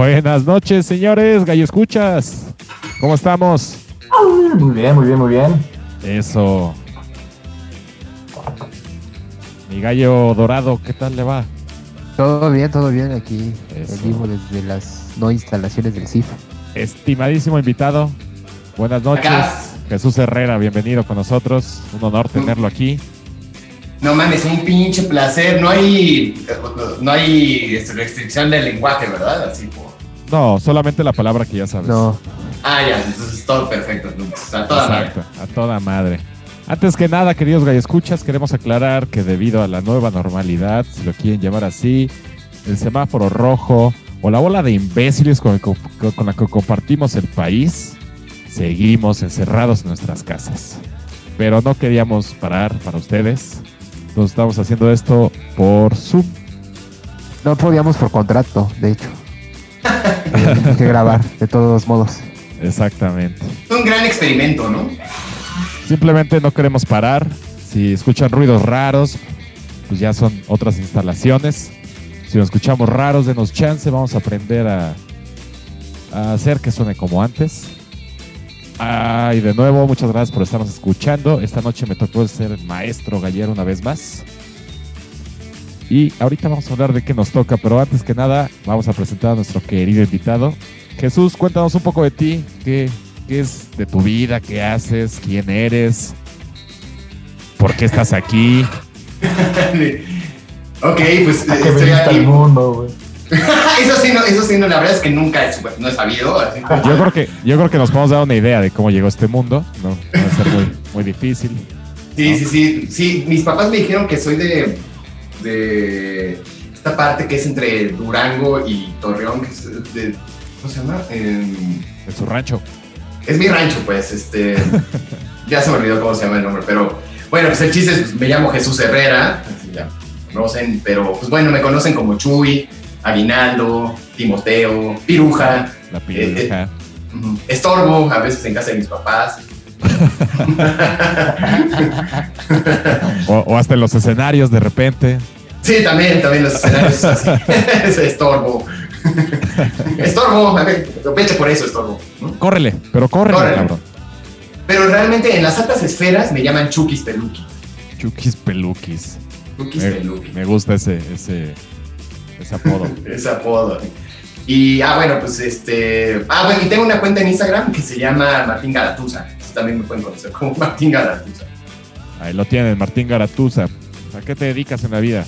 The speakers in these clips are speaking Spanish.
Buenas noches, señores, gallo escuchas. ¿Cómo estamos? Muy bien, muy bien, muy bien. Eso. Mi gallo dorado, ¿qué tal le va? Todo bien, todo bien aquí Eso. vivo desde las no instalaciones del CIF. Estimadísimo invitado, buenas noches. Acá. Jesús Herrera, bienvenido con nosotros. Un honor tenerlo aquí. No mames, un pinche placer. No hay, no hay este, restricción del lenguaje, ¿verdad? Así por... No, solamente la palabra que ya sabes. No, Ah, ya, entonces todo perfecto. A toda madre. Exacto, a toda madre. Antes que nada, queridos escuchas, queremos aclarar que debido a la nueva normalidad, si lo quieren llamar así, el semáforo rojo o la bola de imbéciles con, el co- con la que compartimos el país, seguimos encerrados en nuestras casas. Pero no queríamos parar para ustedes. Entonces estamos haciendo esto por Zoom. no podíamos por contrato, de hecho. Teníamos que grabar, de todos modos. Exactamente. Es un gran experimento, ¿no? Simplemente no queremos parar. Si escuchan ruidos raros, pues ya son otras instalaciones. Si nos escuchamos raros, denos chance. Vamos a aprender a, a hacer que suene como antes. Ah, y de nuevo, muchas gracias por estarnos escuchando. Esta noche me tocó ser maestro gallero una vez más. Y ahorita vamos a hablar de qué nos toca, pero antes que nada, vamos a presentar a nuestro querido invitado. Jesús, cuéntanos un poco de ti. ¿Qué, qué es de tu vida? ¿Qué haces? ¿Quién eres? ¿Por qué estás aquí? ok, pues ¿A qué estoy aquí. al mundo, güey? eso sí, no, eso sí, no, la verdad es que nunca he, no he sabido. así Yo creo que, yo creo que nos podemos dar una idea de cómo llegó este mundo. No, va a ser muy, muy difícil. Sí, sí, sí, sí. Mis papás me dijeron que soy de, de esta parte que es entre Durango y Torreón, que es de, ¿cómo se llama? En su rancho. Es mi rancho, pues, este. ya se me olvidó cómo se llama el nombre, pero bueno, pues el chiste es, pues, me llamo Jesús Herrera, así ya conocen, pero pues bueno, me conocen como Chuy, Aguinaldo, Timoteo, Piruja, La piruja. ujú, Estorbo, a veces en casa de mis papás. O, o hasta en los escenarios de repente. Sí, también, también los escenarios. Es Estorbo. Estorbo, a ver, vete por eso, Estorbo. ¿no? Córrele, pero córrele, Córrele. cabrón. Pero realmente en las altas esferas me llaman Chukis Peluquis. Chukis peluquis. Chukis Me, Peluquis. me gusta ese, ese, ese apodo. ese apodo. Y, ah, bueno, pues este. Ah, bueno, y tengo una cuenta en Instagram que se llama Martín Garatuza. También me pueden conocer como Martín Garatuza. Ahí lo tienen, Martín Garatuza. ¿A qué te dedicas en la vida?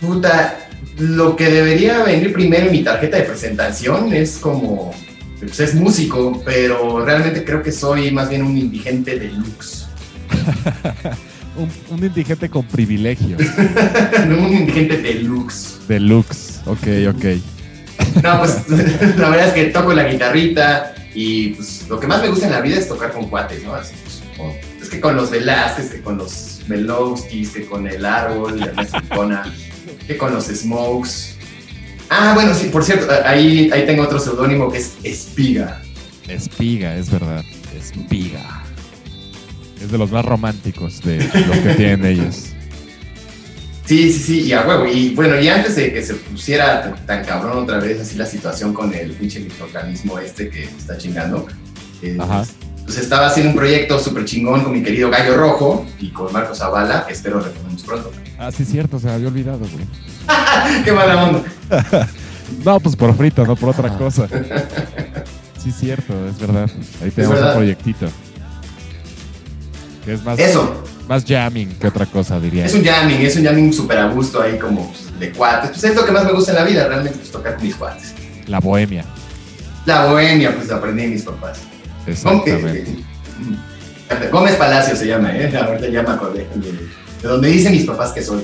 Puta, lo que debería venir primero en mi tarjeta de presentación es como. Pues es músico, pero realmente creo que soy más bien un indigente deluxe. Un, un indigente con privilegios. no un indigente deluxe. Deluxe. Ok, ok. No, pues la verdad es que toco la guitarrita y pues lo que más me gusta en la vida es tocar con cuates, ¿no? Así, pues, es que con los Velázquez, que con los Melowskis, que con el árbol, la Mexicana, que con los Smokes. Ah, bueno, sí, por cierto, ahí, ahí tengo otro seudónimo que es Espiga. Espiga, es verdad. Espiga. Es de los más románticos de los que tienen ellos. Sí, sí, sí, y a huevo. Y bueno, y antes de que se pusiera tan, tan cabrón otra vez así la situación con el pinche microorganismo este que está chingando, eh, pues estaba haciendo un proyecto súper chingón con mi querido Gallo Rojo y con Marcos Zavala, que espero retomemos pronto. Ah, sí, cierto, se me había olvidado, güey. ¡Qué mala onda! No, pues por frito, no por otra cosa. Sí, cierto, es verdad. Ahí tenemos un proyectito. Que es más, Eso, más jamming que otra cosa, diría. es un jamming, es un jamming súper a gusto ahí como pues, de cuates. Pues es lo que más me gusta en la vida, realmente, pues tocar con mis cuates. La bohemia. La bohemia, pues aprendí de mis papás. Exactamente. Gómez- Gómez Palacio se llama, ¿eh? Ahorita ya me acordé. De, de donde dicen mis papás que soy.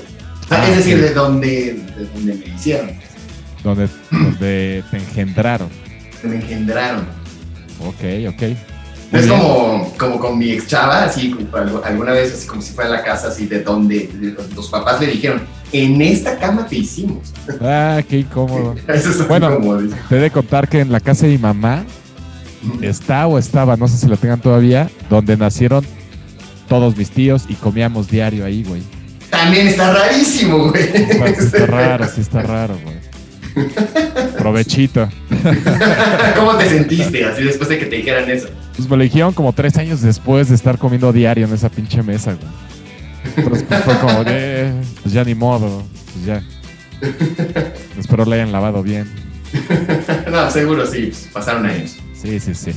Ah, es decir, de donde, de donde me hicieron, Donde, donde te engendraron. me engendraron. Ok, ok. Muy es bien. como, como con mi ex chava, así como alguna vez, así como si fuera la casa, así de donde de los, papás le dijeron, en esta cama te hicimos. Ah, qué incómodo. Eso es Bueno. dice. Te he de contar que en la casa de mi mamá está o estaba, no sé si lo tengan todavía, donde nacieron todos mis tíos y comíamos diario ahí, güey. También está rarísimo, güey. Está, está raro, sí está raro, güey. Provechito. ¿Cómo te sentiste así después de que te dijeran eso? Pues me lo dijeron como tres años después de estar comiendo diario en esa pinche mesa, güey. Pero después fue como de, pues ya ni modo, pues ya. Espero la hayan lavado bien. no, seguro sí, pues, pasaron años. Sí, sí, sí.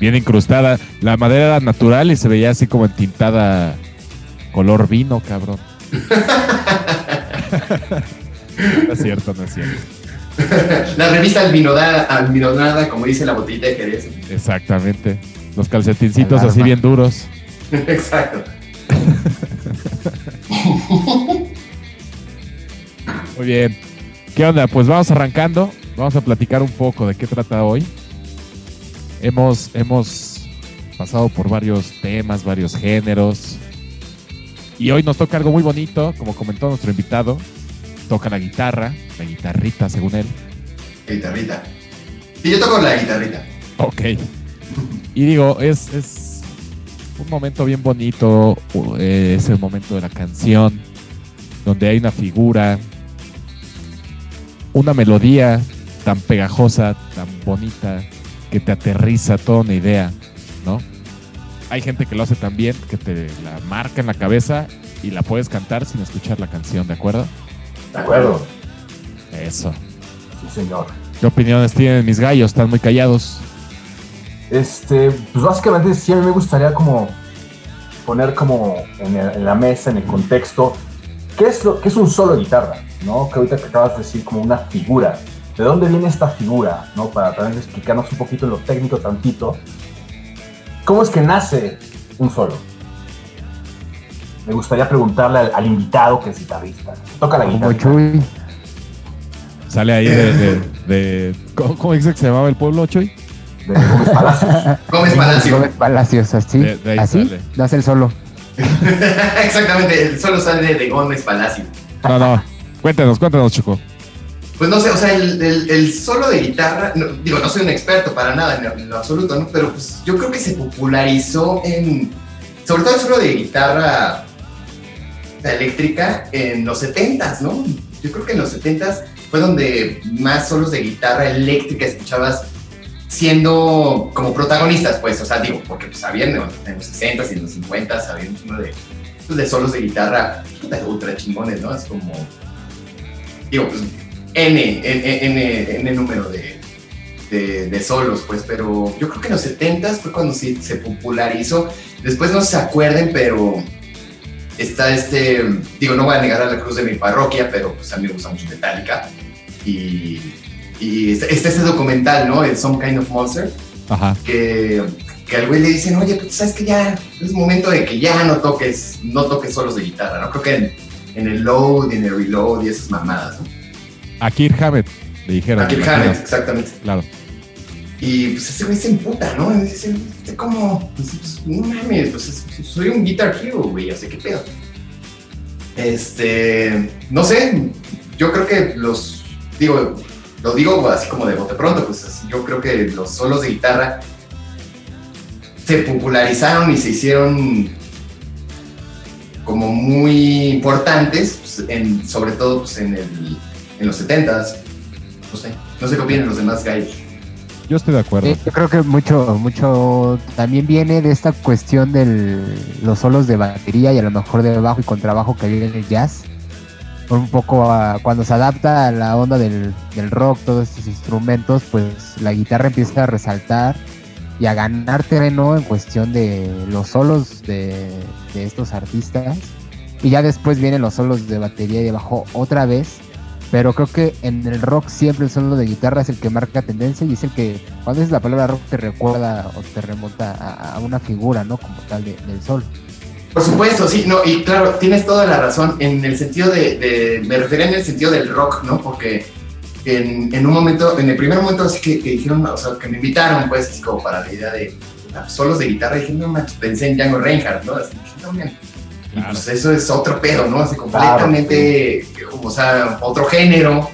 Bien incrustada. La madera era natural y se veía así como entintada color vino, cabrón. no es cierto, no es cierto. La revista alminodada, alminodada, como dice la botellita de Jerez. Exactamente. Los calcetincitos Alarma. así bien duros. Exacto. Muy bien. ¿Qué onda? Pues vamos arrancando. Vamos a platicar un poco de qué trata hoy. Hemos, hemos pasado por varios temas, varios géneros. Y hoy nos toca algo muy bonito, como comentó nuestro invitado. Toca la guitarra, la guitarrita según él. Guitarrita. Sí, yo toco la guitarrita. Ok. Y digo, es, es un momento bien bonito, eh, es el momento de la canción, donde hay una figura, una melodía tan pegajosa, tan bonita, que te aterriza toda una idea, ¿no? Hay gente que lo hace tan bien que te la marca en la cabeza y la puedes cantar sin escuchar la canción, ¿de acuerdo? De acuerdo. Eso. Sí, señor. ¿Qué opiniones tienen mis gallos? Están muy callados. Este, pues básicamente sí a mí me gustaría como poner como en, el- en la mesa, en el contexto, ¿qué es, lo, qué es un solo de guitarra? ¿no? Que ahorita que acabas de decir como una figura. ¿De dónde viene esta figura? ¿no? Para también explicarnos un poquito en lo técnico tantito. ¿Cómo es que nace un solo? Me gustaría preguntarle al, al invitado que es guitarrista. Toca la guitarra. Chuy. Sale ahí de... de, de- ¿cómo, cómo dice que se llamaba el pueblo, Chuy? De Gómez Palacios. Gómez Palacio. Gómez Palacios, así. De- de ahí así. sale. El solo. Exactamente, el solo sale de Gómez Palacio. No, no. Cuéntanos, cuéntanos, Chico. Pues no sé, o sea, el, el- el solo de guitarra, no, digo, no soy un experto para nada en lo, en lo absoluto, ¿no? Pero pues yo creo que se popularizó en, sobre todo el solo de guitarra eléctrica en los 70s, ¿no? Yo creo que en los 70s fue donde más solos de guitarra eléctrica escuchabas siendo como protagonistas, pues, o sea, digo, porque pues había en, los- en los 60s y en los 50s había un chingo de, pues, de solos de guitarra ultra chingones, ¿no? Es como, digo, pues, N, N, N, N número de, de, de solos, pues, pero yo creo que en los 70s fue cuando se, se popularizó. Después no se acuerden, pero está este, digo, no voy a negar a la cruz de mi parroquia, pero pues a mí me gusta mucho Metallica. Y, y está está este documental, ¿no? El Some Kind of Monster, Ajá. que, que al güey le dicen, oye, pues sabes que ya es momento de que ya no toques, no toques solos de guitarra, ¿no? Creo que en, en el load y en el reload y esas mamadas, ¿no? A Kirk Hammett, le dijeron. A Kirk. Hammett, exactamente. Claro. Y pues ese güey se emputa, ¿no? Dice, "Este, ¿cómo? Pues, pues, no mames, pues es- soy un guitar hero, güey, así que pedo. Este, no sé, yo creo que los, digo, lo digo así como de bote pronto, pues así, yo creo que los solos de guitarra se popularizaron y se hicieron como muy importantes, pues, en, sobre todo pues, en, el, en los 70s. No sé, no sé qué opinan los demás gallos. Yo estoy de acuerdo. Sí, yo creo que mucho, mucho también viene de esta cuestión de los solos de batería y a lo mejor de bajo y contrabajo que viene en el jazz. Un poco a- cuando se adapta a la onda del, del rock, todos estos instrumentos, pues la guitarra empieza a resaltar y a ganar terreno en cuestión de los solos de, de estos artistas. Y ya después vienen los solos de batería y de bajo otra vez. Pero creo que en el rock siempre el solo de guitarra es el que marca tendencia y es el que, cuando dices la palabra rock, te recuerda o te remonta a, a una figura, ¿no? Como tal de- del sol. Por supuesto, sí, no, y claro, tienes toda la razón en el sentido de, de- me refería en el sentido del rock, ¿no? Porque en, en un momento, en el primer momento así que, que dijeron, o sea, que me invitaron, pues, así como para la idea de solos de guitarra, dije, no manches, pensé en Django Reinhardt, ¿no? Así man. Y Claro. pues eso es otro pedo, ¿no? Así completamente, o sea, otro género.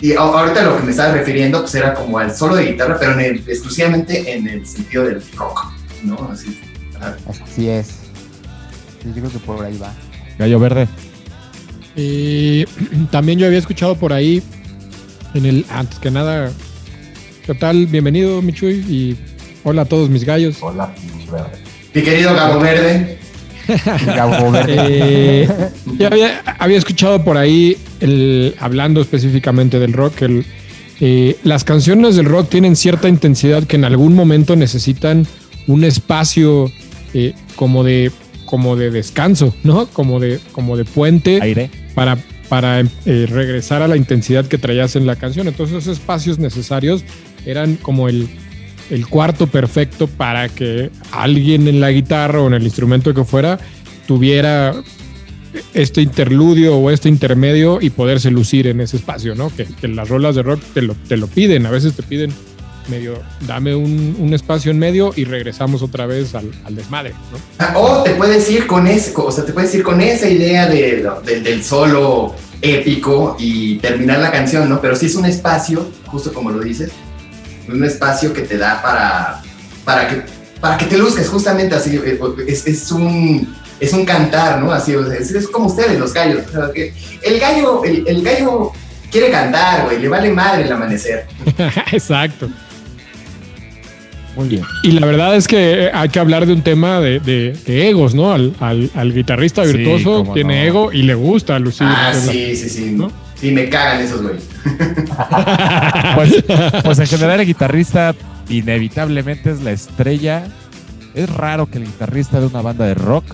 Y a- ahorita lo que me estaba refiriendo, pues era como al solo de guitarra, pero en el- exclusivamente en el sentido del rock, ¿no? Así. ajá. Así es. Yo creo que por ahí va. Gallo Verde. Y también yo había escuchado por ahí en el antes que nada, ¿qué tal? Bienvenido, Michuy, y hola a todos mis gallos. Hola, verde. Mi querido Gabo Verde. Gabo Verde. Eh, ya había, había escuchado por ahí, el, hablando específicamente del rock, el, eh, las canciones del rock tienen cierta intensidad que en algún momento necesitan un espacio eh, como de como de descanso, ¿no? Como de como de puente Aire. para para eh, regresar a la intensidad que traías en la canción. Entonces esos espacios necesarios eran como el, el cuarto perfecto para que alguien en la guitarra o en el instrumento que fuera tuviera este interludio o este intermedio y poderse lucir en ese espacio, ¿no? Que, que las rolas de rock te lo, te lo piden, a veces te piden medio, dame un, un espacio en medio y regresamos otra vez al, al desmadre, ¿no? Ah, O te puedes ir con ese, o sea, te puedes ir con esa idea de, de- del solo épico y terminar la canción, ¿no? Pero sí es un espacio, justo como lo dices, un espacio que te da para, para que para que te luzcas justamente así, eh, es, es un es un cantar, ¿no? Así, o sea, es, es como ustedes, los gallos. o sea, que el gallo, el, el gallo quiere cantar, güey, le vale madre el amanecer. Exacto. Muy bien. Y la verdad es que hay que hablar de un tema de, de- de egos, ¿no? Al, al- al guitarrista virtuoso tiene no. ego y le gusta lucir. Ah, sí, sí, sí. ¿no? Sí, me cagan esos güey. Pues, pues en general el guitarrista inevitablemente es la estrella. Es raro que el guitarrista de una banda de rock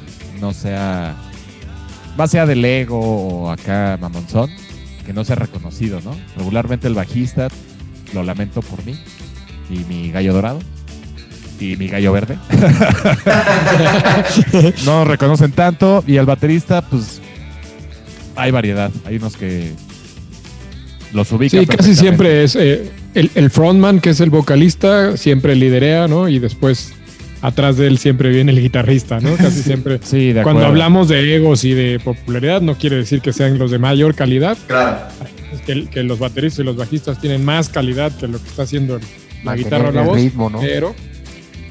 no sea, más sea del ego o acá mamonzón, que no sea reconocido, ¿no? Regularmente el bajista, lo lamento por mí, y mi gallo dorado, y mi gallo verde. no reconocen tanto, y el baterista, pues hay variedad. Hay unos que los ubican. Sí, casi siempre es eh, el, el frontman, que es el vocalista, siempre liderea, ¿no? Y después atrás de él siempre viene el guitarrista, ¿no? Casi siempre. Sí, de Cuando hablamos de egos y de popularidad, no quiere decir que sean los de mayor calidad, Claro. es que, que los bateristas y los bajistas tienen más calidad que lo que está haciendo la guitarra o la voz. ritmo, ¿no? Pero,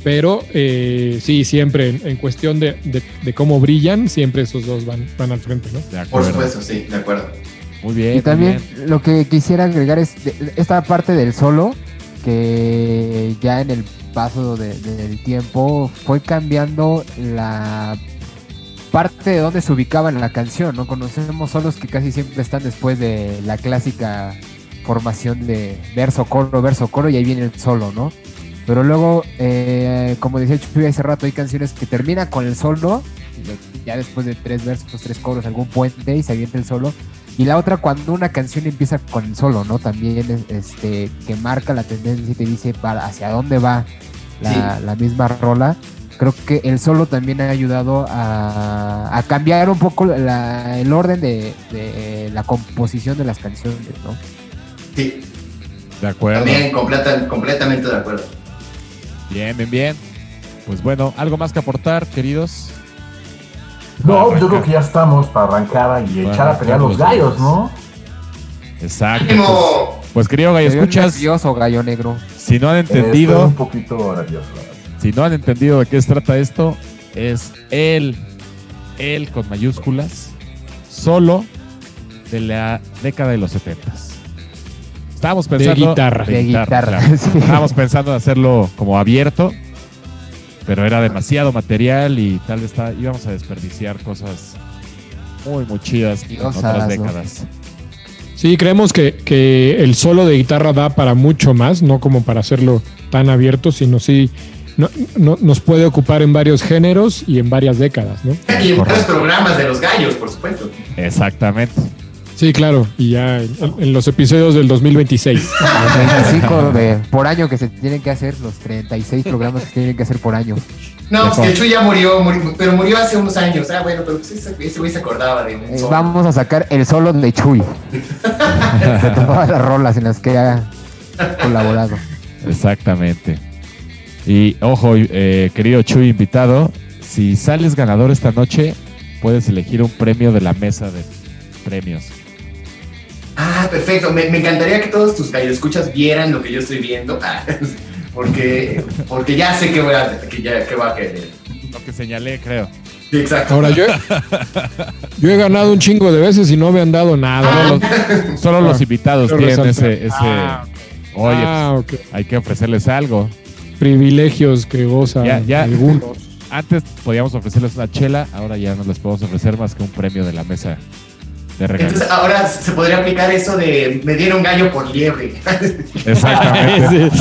pero eh, sí, siempre en, en cuestión de, de- de cómo brillan, siempre esos dos van, van al frente, ¿no? De Por acuerdo. supuesto, sí, de acuerdo. Muy bien. Y también bien. lo que quisiera agregar es de- esta parte del solo, que ya en el paso de- del tiempo fue cambiando la parte de donde se ubicaba en la canción, ¿no? Conocemos solos que casi siempre están después de la clásica formación de verso, coro, verso, coro y ahí viene el solo, ¿no? Pero luego, eh, como decía Chuy hace rato, hay canciones que terminan con el solo, ya después de tres versos, tres coros, algún puente y se avienta el solo. Y la otra cuando una canción empieza con el solo, ¿no? También es, este que marca la tendencia y te dice para hacia dónde va la, la misma rola. Creo que el solo también ha ayudado a, a cambiar un poco la- el orden de, de la composición de las canciones, ¿no? Sí, De acuerdo. también completa- completamente de acuerdo. Bien, bien, bien. Pues bueno, algo más que aportar, queridos. No, yo creo que ya estamos para arrancar y Para echar a pelear los los gallos, gallos. ¿no? Exacto. Pues, ¡Ánimo! pues, querido gallo, escuchas. nervioso, gallo negro. Si no han Eh, Estoy entendido, un poquito nervioso. la verdad. si no han entendido de qué se trata esto, es él, él con mayúsculas, solo de la década de los 70 Estábamos pensando guitarra. De guitarra, claro. sí. Estábamos pensando en hacerlo como abierto, pero era demasiado material y tal vez está- íbamos a desperdiciar cosas muy, muy chidas en Diosas, otras ¿no? décadas. Sí, creemos que, que el solo de guitarra da para mucho más, no como para hacerlo tan abierto, sino sí no- no- nos puede ocupar en varios géneros y en varias décadas, ¿no? Y en Correcto. los programas de los gallos, por supuesto. Exactamente. Sí, claro, y ya en, en los episodios del 2026. Los 25 de- por año que se tienen que hacer, los 36 programas que se tienen que hacer por año. No, pues el Chuy ya murió, murió, pero murió hace unos años. Ah, bueno, pero pues ese ese güey se acordaba de un Eh, solo. vamos a sacar el solo de Chuy. de todas las rolas en las que ha colaborado. Exactamente. Y ojo, eh, querido Chuy invitado, si sales ganador esta noche, puedes elegir un premio de la mesa de premios. Ah, perfecto. Me, me encantaría que todos tus escuchas vieran lo que yo estoy viendo. Ah, porque, porque ya sé que voy a, que ya, que voy a querer. Lo que señalé, creo. Sí, exacto. Ahora yo, yo he ganado un chingo de veces y no me han dado nada. Solo los, solo los invitados tienen ese, ese Ah, oye, ah, pues, hay que ofrecerles algo. Privilegios que gozan Ya, ya. algunos. Antes podíamos ofrecerles una chela, ahora ya no les podemos ofrecer más que un premio de la mesa. Entonces ahora se podría aplicar eso de me dieron gallo por liebre. Exactamente.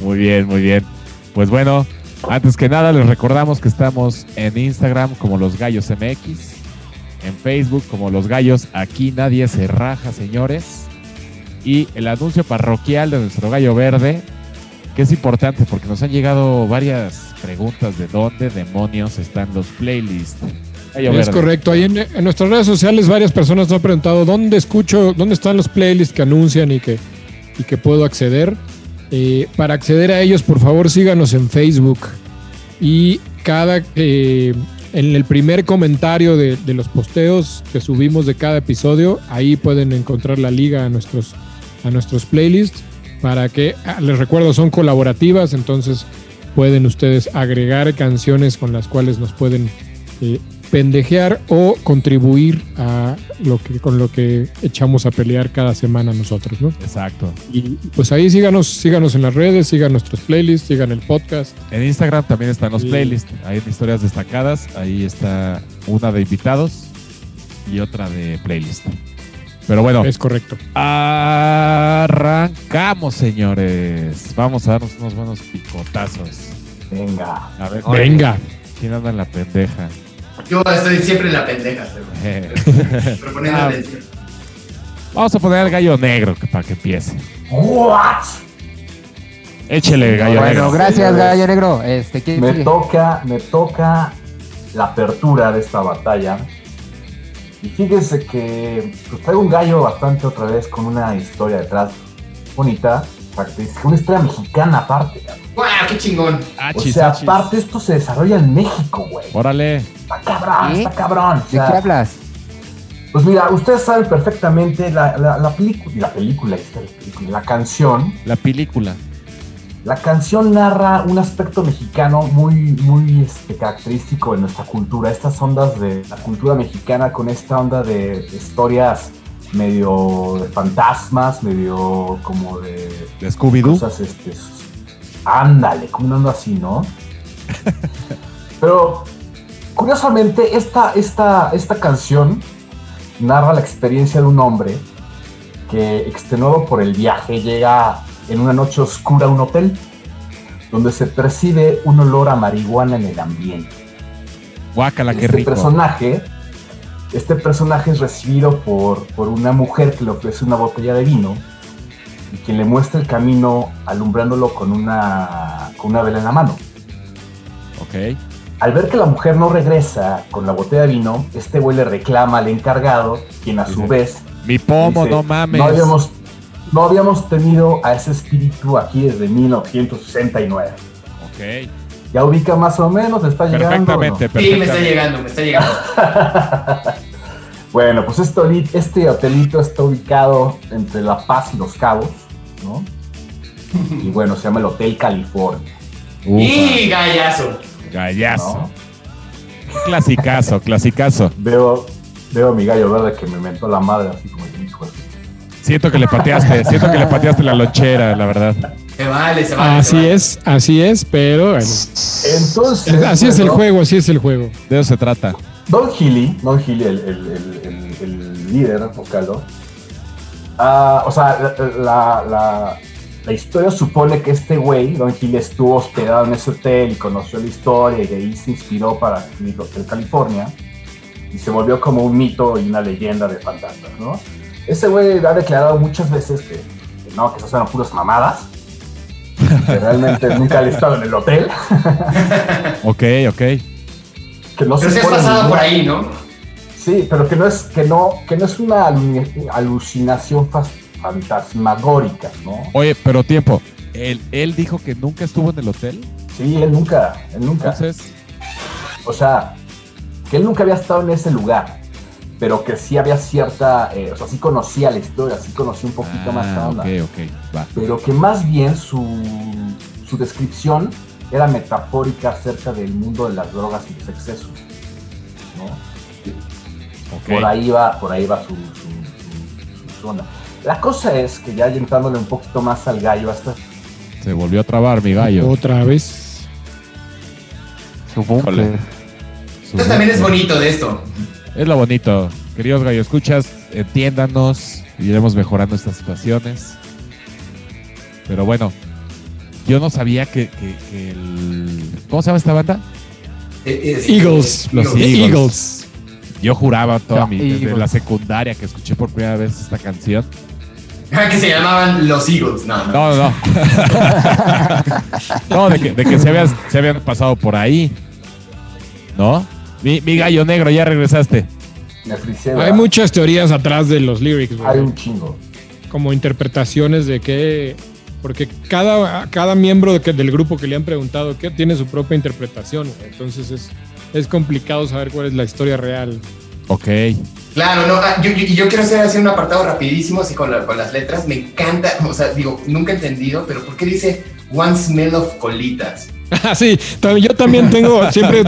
Muy bien, muy bien. Pues bueno, antes que nada les recordamos que estamos en Instagram como Los Gallos MX, en Facebook como Los Gallos Aquí Nadie Se Raja, señores. Y el anuncio parroquial de nuestro gallo verde, que es importante porque nos han llegado varias preguntas de dónde demonios están los playlists. Es correcto. Ahí en, en nuestras redes sociales varias personas nos han preguntado dónde escucho, dónde están los playlists que anuncian y que, y que puedo acceder. Eh, para acceder a ellos, por favor, síganos en Facebook. Y cada eh, en el primer comentario de, de los posteos que subimos de cada episodio, ahí pueden encontrar la liga a nuestros, a nuestros playlists. Para que, ah, les recuerdo, son colaborativas, entonces pueden ustedes agregar canciones con las cuales nos pueden eh, pendejear o contribuir a lo que con lo que echamos a pelear cada semana nosotros, ¿no? Exacto. Y pues ahí síganos, síganos en las redes, sigan nuestros playlists, sigan el podcast. En Instagram también están los Sí. playlists. Hay historias destacadas. Ahí está una de invitados y otra de playlist. Pero bueno, Es correcto. arrancamos, señores. Vamos a darnos unos buenos picotazos. Venga. A ver, Venga. ¿quién anda en la pendeja? Yo estoy siempre en la pendeja, pero, Eh, Ah. Vamos a poner al gallo negro para que empiece. ¿What? Échele, gallo Bueno, negro. gracias, señores. Gallo Negro. Este, ¿quién Me sigue? toca, me toca la apertura de esta batalla. Y fíjense que pues, traigo un gallo bastante otra vez con una historia detrás bonita, característica, una historia mexicana aparte. ¡Guau, qué chingón! O Achis, sea, achis. aparte esto se desarrolla en México, güey. Órale. Está cabrón, ¿Sí? está cabrón. O ¿De qué hablas? Pues mira, ustedes saben perfectamente la, la, la película, la película, la canción. La película. La canción narra un aspecto mexicano muy, muy este, característico de nuestra cultura. Estas ondas de la cultura mexicana con esta onda de historias medio de fantasmas, medio como de De Scooby-Doo. cosas, este, ándale, como una onda así, ¿no? Pero curiosamente esta, esta, esta canción narra la experiencia de un hombre que extenuado por el viaje llega en una noche oscura un hotel donde se percibe un olor a marihuana en el ambiente. Guácala, qué este rico. personaje, este personaje es recibido por, por una mujer que le ofrece una botella de vino y quien le muestra el camino alumbrándolo con una, con una vela en la mano. Ok. Al ver que la mujer no regresa con la botella de vino, este güey le reclama al encargado, quien a su Dice, vez Mi pomo, dice, no mames. no habíamos, no habíamos tenido a ese espíritu aquí desde 1969. Ok. Ya ubica más o menos, está llegando. Perfectamente, Sí, me está llegando, me está llegando. Bueno, pues este, este hotelito está ubicado entre La Paz y Los Cabos, ¿no? Y bueno, se llama el Hotel California, Ufa, ¡Y gallazo! gallazo. ¿no? Clasicazo, clasicazo. Veo, veo a mi gallo verde que me mentó la madre así como Siento que le pateaste, siento que le pateaste la lonchera, la verdad. Se vale, se vale. se Así vale. es, así es, pero bueno, Entonces, así es el juego, así es el juego. De eso se trata. Don Healy, Don Healy, el, el- el- el- el líder vocal, ¿no? Ah, o sea, la, la- historia supone que este güey, Don Healy, estuvo hospedado en ese hotel y conoció la historia y de ahí se inspiró para escribir Hotel California y se volvió como un mito y una leyenda de fantasmas, ¿no? Ese güey ha declarado muchas veces que, que no, que esas eran puras mamadas, que realmente nunca ha estado en el hotel, Ok, ok. que no Pero se has supone pasado por ahí, ¿no? Sí, pero que no es, que no, que no es una alu- alucinación fantasmagórica, ¿no? Oye, pero tiempo. Él, él dijo que nunca estuvo en el hotel. Sí, él nunca, él nunca. Entonces, O sea, que él nunca había estado en ese lugar, pero que sí había cierta, eh, o sea, sí conocía la historia, sí conocía un poquito más la ah, onda. ok, ok, va. Pero que más bien su, su descripción era metafórica acerca del mundo de las drogas y los excesos. ¿no? Ok. Por ahí va, por ahí va su, su, su- su onda. La cosa es que ya entrándole un poquito más al gallo, hasta Se volvió a trabar mi gallo. Otra vez. Su búnker. Híjole. Su- Esto también es bonito de esto. Es lo bonito. Queridos gallo escuchas, entiéndanos. Iremos mejorando estas situaciones. Pero bueno, yo no sabía que, que- que el. ¿Cómo se llama esta banda? Eh, es- Eagles. Los Eagles. Eagles. Yo juraba toda No, mi. Desde Eagles. la secundaria que escuché por primera vez esta canción. Ah, que se llamaban los Eagles. No, no. No, no, no. no, de que, de que se, habían, se habían pasado por ahí. ¿No? Mi, mi gallo negro, ya regresaste. me frisé, Hay muchas teorías atrás de los lyrics, güey. Hay un chingo. como interpretaciones de que porque cada, cada miembro de que- del grupo que le han preguntado que tiene su propia interpretación entonces es, es complicado saber cuál es la historia real Ok. Claro, no, ah, yo, yo, yo quiero hacer así un apartado rapidísimo, así con, la- con las letras. Me encanta, o sea, digo, nunca he entendido, pero ¿por qué dice One Smell of Colitas? Ah, sí yo también tengo siempre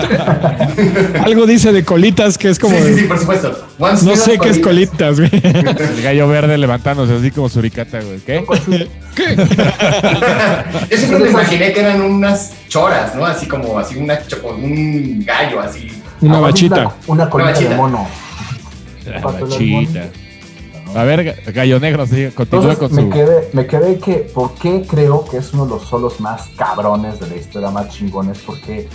algo dice de colitas que es como sí, sí, sí, por supuesto. One no sé qué es colitas güey. El gallo verde levantándose así como suricata, güey. ¿Qué? Yo siempre me imaginé que eran unas choras, ¿no? Así como, así una, un gallo, así. una Aparte, bachita Una, una colita bachita. de mono. La bachita. A ver, ga- gallo negro, sí, continúa Entonces con me su. quedé, me quedé que, ¿por qué creo que es uno de los solos más cabrones de la historia, más chingones? Porque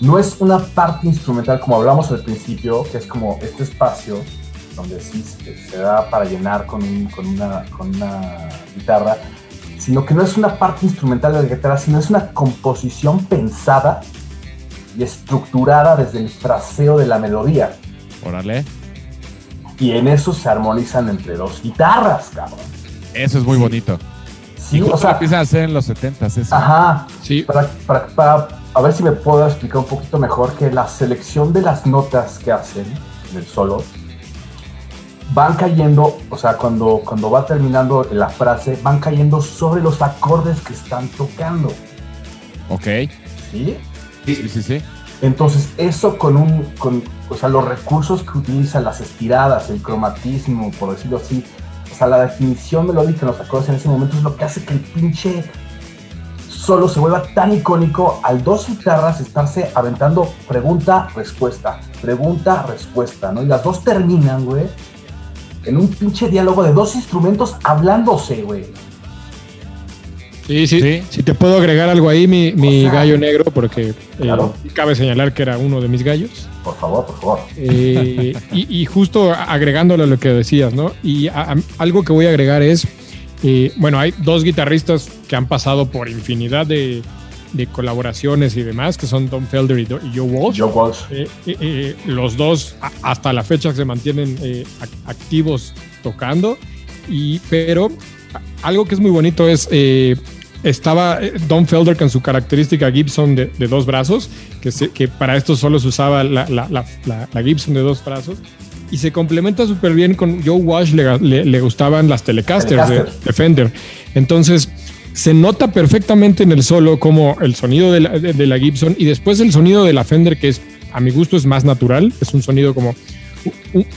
no es una parte instrumental como hablamos al principio, que es como este espacio donde sí se, se da para llenar con, un- con, una, con una guitarra, sino que no es una parte instrumental de la guitarra, sino es una composición pensada y estructurada desde el fraseo de la melodía. Órale. Y en eso se armonizan entre dos guitarras, cabrón. Eso es muy Sí. bonito. Sí, y o sea, lo empiezan a hacer en los 70s eso. ajá, sí para, para, para- a ver si me puedo explicar un poquito mejor que la selección de las notas que hacen en el solo van cayendo, o sea, cuando, cuando va terminando la frase, van cayendo sobre los acordes que están tocando. Ok. ¿sí? Sí, sí, sí. Entonces, eso con un, con, o sea, los recursos que utilizan, las estiradas, el cromatismo, por decirlo así, o sea, la definición melódica en los acordes en ese momento es lo que hace que el pinche solo se vuelva tan icónico al dos guitarras estarse aventando pregunta, respuesta, pregunta, respuesta, ¿no? Y las dos terminan, güey, en un pinche diálogo de dos instrumentos hablándose, güey. Sí, sí, Sí. Si te puedo agregar algo ahí, mi, mi O sea, gallo negro, porque eh, cabe señalar que era uno de mis gallos. Por favor, por favor. Eh, y, y justo agregándole a lo que decías, ¿no? Y a- a- algo que voy a agregar es, eh, bueno, hay dos guitarristas que han pasado por infinidad de, de colaboraciones y demás, que son Tom Felder y, Joe Walsh. Joe Walsh. Eh, los dos hasta la fecha se mantienen ac- activos tocando, y, pero algo que es muy bonito es, estaba eh, Don Felder con su característica Gibson de, de dos brazos, que, se- que para esto solo se usaba la, la- la- la- la Gibson de dos brazos, y se complementa súper bien con Joe Walsh, le, le- le gustaban las Telecasters de, Telecaster. de Fender. Entonces, se nota perfectamente en el solo como el sonido de la, de- de la Gibson y después el sonido de la Fender, que es a mi gusto es más natural, es un sonido como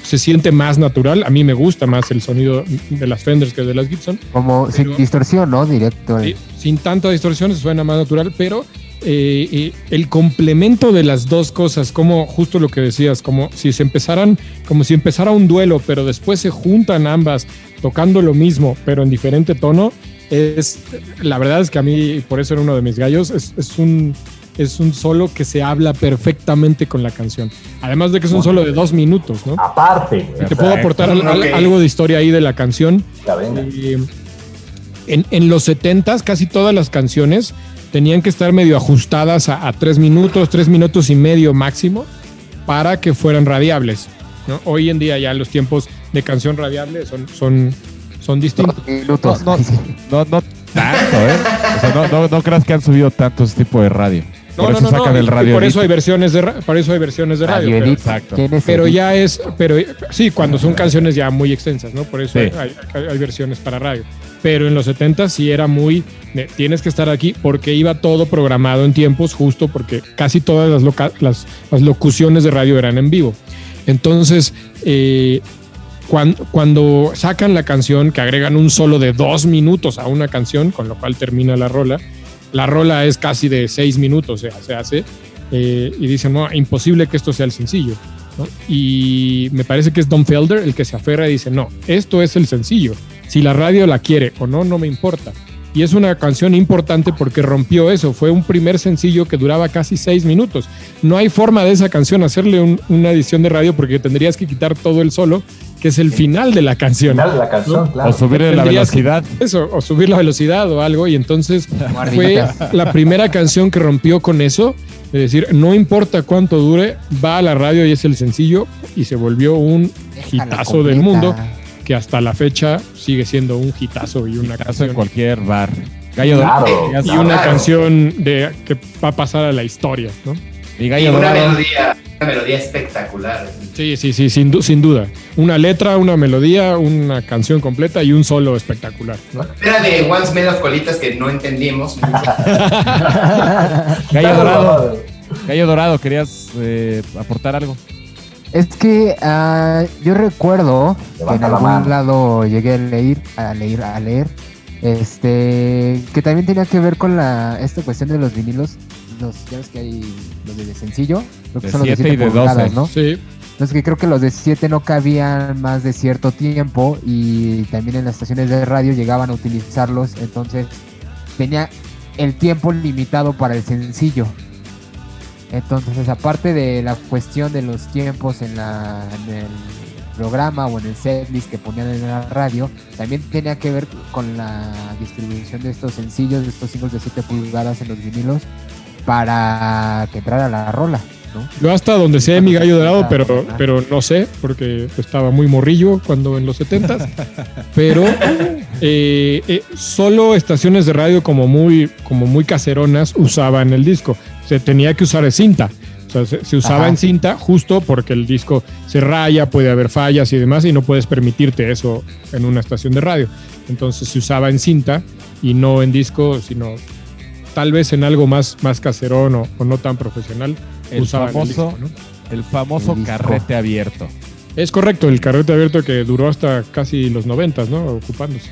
se siente más natural. A mí me gusta más el sonido de las Fenders que de las Gibson. Como Pero- sin distorsión, ¿no? Directo. Sin tanta distorsión, se suena más natural, pero eh, eh, el complemento de las dos cosas, como justo lo que decías, como si se empezaran, como si empezara un duelo, pero después se juntan ambas tocando lo mismo, pero en diferente tono, es la verdad es que a mí, por eso era uno de mis gallos, es, es un es un solo que se habla perfectamente con la canción. Además de que es un solo de dos minutos, ¿no? Aparte. Y te puedo aportar al- al- Ok. algo de historia ahí de la canción. ya venga. Eh, en, en los 70 casi todas las canciones tenían que estar medio ajustadas a, a tres minutos, tres minutos y medio máximo para que fueran radiables. ¿no? Hoy en día ya los tiempos de canción radiable son, son, son distintos. No, no, no, no tanto, ¿eh? O sea, no, no, no creas que han subido tantos tipos de radio. Por eso sacan el y radio. por eso hay edit. versiones de por eso hay versiones de radio. Radio pero- Edit. exacto. ¿Quién es pero Edit? ya es, pero sí, cuando son canciones ya muy extensas, ¿no? Por eso Sí. hay, hay- hay versiones para radio. pero en los 70 sí era muy, de, tienes que estar aquí porque iba todo programado en tiempos justo porque casi todas las, loca- las, las locuciones de radio eran en vivo. Entonces, eh, cuan- cuando, sacan la canción, que agregan un solo de dos minutos a una canción, con lo cual termina la rola, la rola es casi de seis minutos, se hace, eh, y dicen, no, imposible que esto sea el sencillo. Y me parece que es Don Felder el que se aferra y dice, no, esto es el sencillo. Si la radio la quiere o no, no me importa. Y es una canción importante porque rompió eso. Fue un primer sencillo que duraba casi seis minutos. No hay forma de esa canción hacerle un- una edición de radio porque tendrías que quitar todo el solo, que es el final de la canción. Final de la canción, O claro. subirle la velocidad. Eso, o subir la velocidad o algo. Y entonces fue la primera canción que rompió con eso. Es decir, no importa cuánto dure, va a la radio y es el sencillo. Y se volvió un hitazo del mundo que hasta la fecha sigue siendo un hitazo y una Caso en cualquier bar. Gallo Claro. Dorado. Y una canción de, que va a pasar a la historia, ¿no? Y gallo una dorado. melodía, una melodía espectacular. Sí, sí, sí, sin, du- sin duda. Una letra, una melodía, una canción completa y un solo espectacular. Era de Once Made of Colitas que no entendimos. Gallo dorado. Gallo dorado, ¿querías eh, aportar algo? Es que ah, yo recuerdo que en la algún mano. lado llegué a leer, a leer, a leer, este, que también tenía que ver con la esta cuestión de los vinilos, los, ya ves que hay los de sencillo, creo que De son los de 7 y 7 de pulgadas, 12. ¿no? Sí, Entonces que creo que los de 7 no cabían más de cierto tiempo y también en las estaciones de radio llegaban a utilizarlos, entonces tenía el tiempo limitado para el sencillo. Entonces, aparte de la cuestión de los tiempos en, la, en el programa o en el setlist que ponían en la radio, también tenía que ver con la distribución de estos sencillos, de estos singles de 7 pulgadas en los vinilos, para que entrara la rola, ¿no? yo hasta donde sé mi gallo dorado, pero, pero no sé, porque estaba muy morrillo cuando en los 70s. Pero eh, eh, solo estaciones de radio como muy, como muy caseronas usaban el disco. Se tenía que usar en cinta. O sea, se, se usaba Ajá. en cinta justo porque el disco se raya, puede haber fallas y demás, y no puedes permitirte eso en una estación de radio. Entonces se usaba en cinta y no en disco, sino tal vez en algo más, más caserón o, o no tan profesional. El usaban famoso, disco, ¿no? el famoso El carrete abierto. Es correcto, el carrete abierto que duró hasta casi los noventas, ¿no? Ocupándose.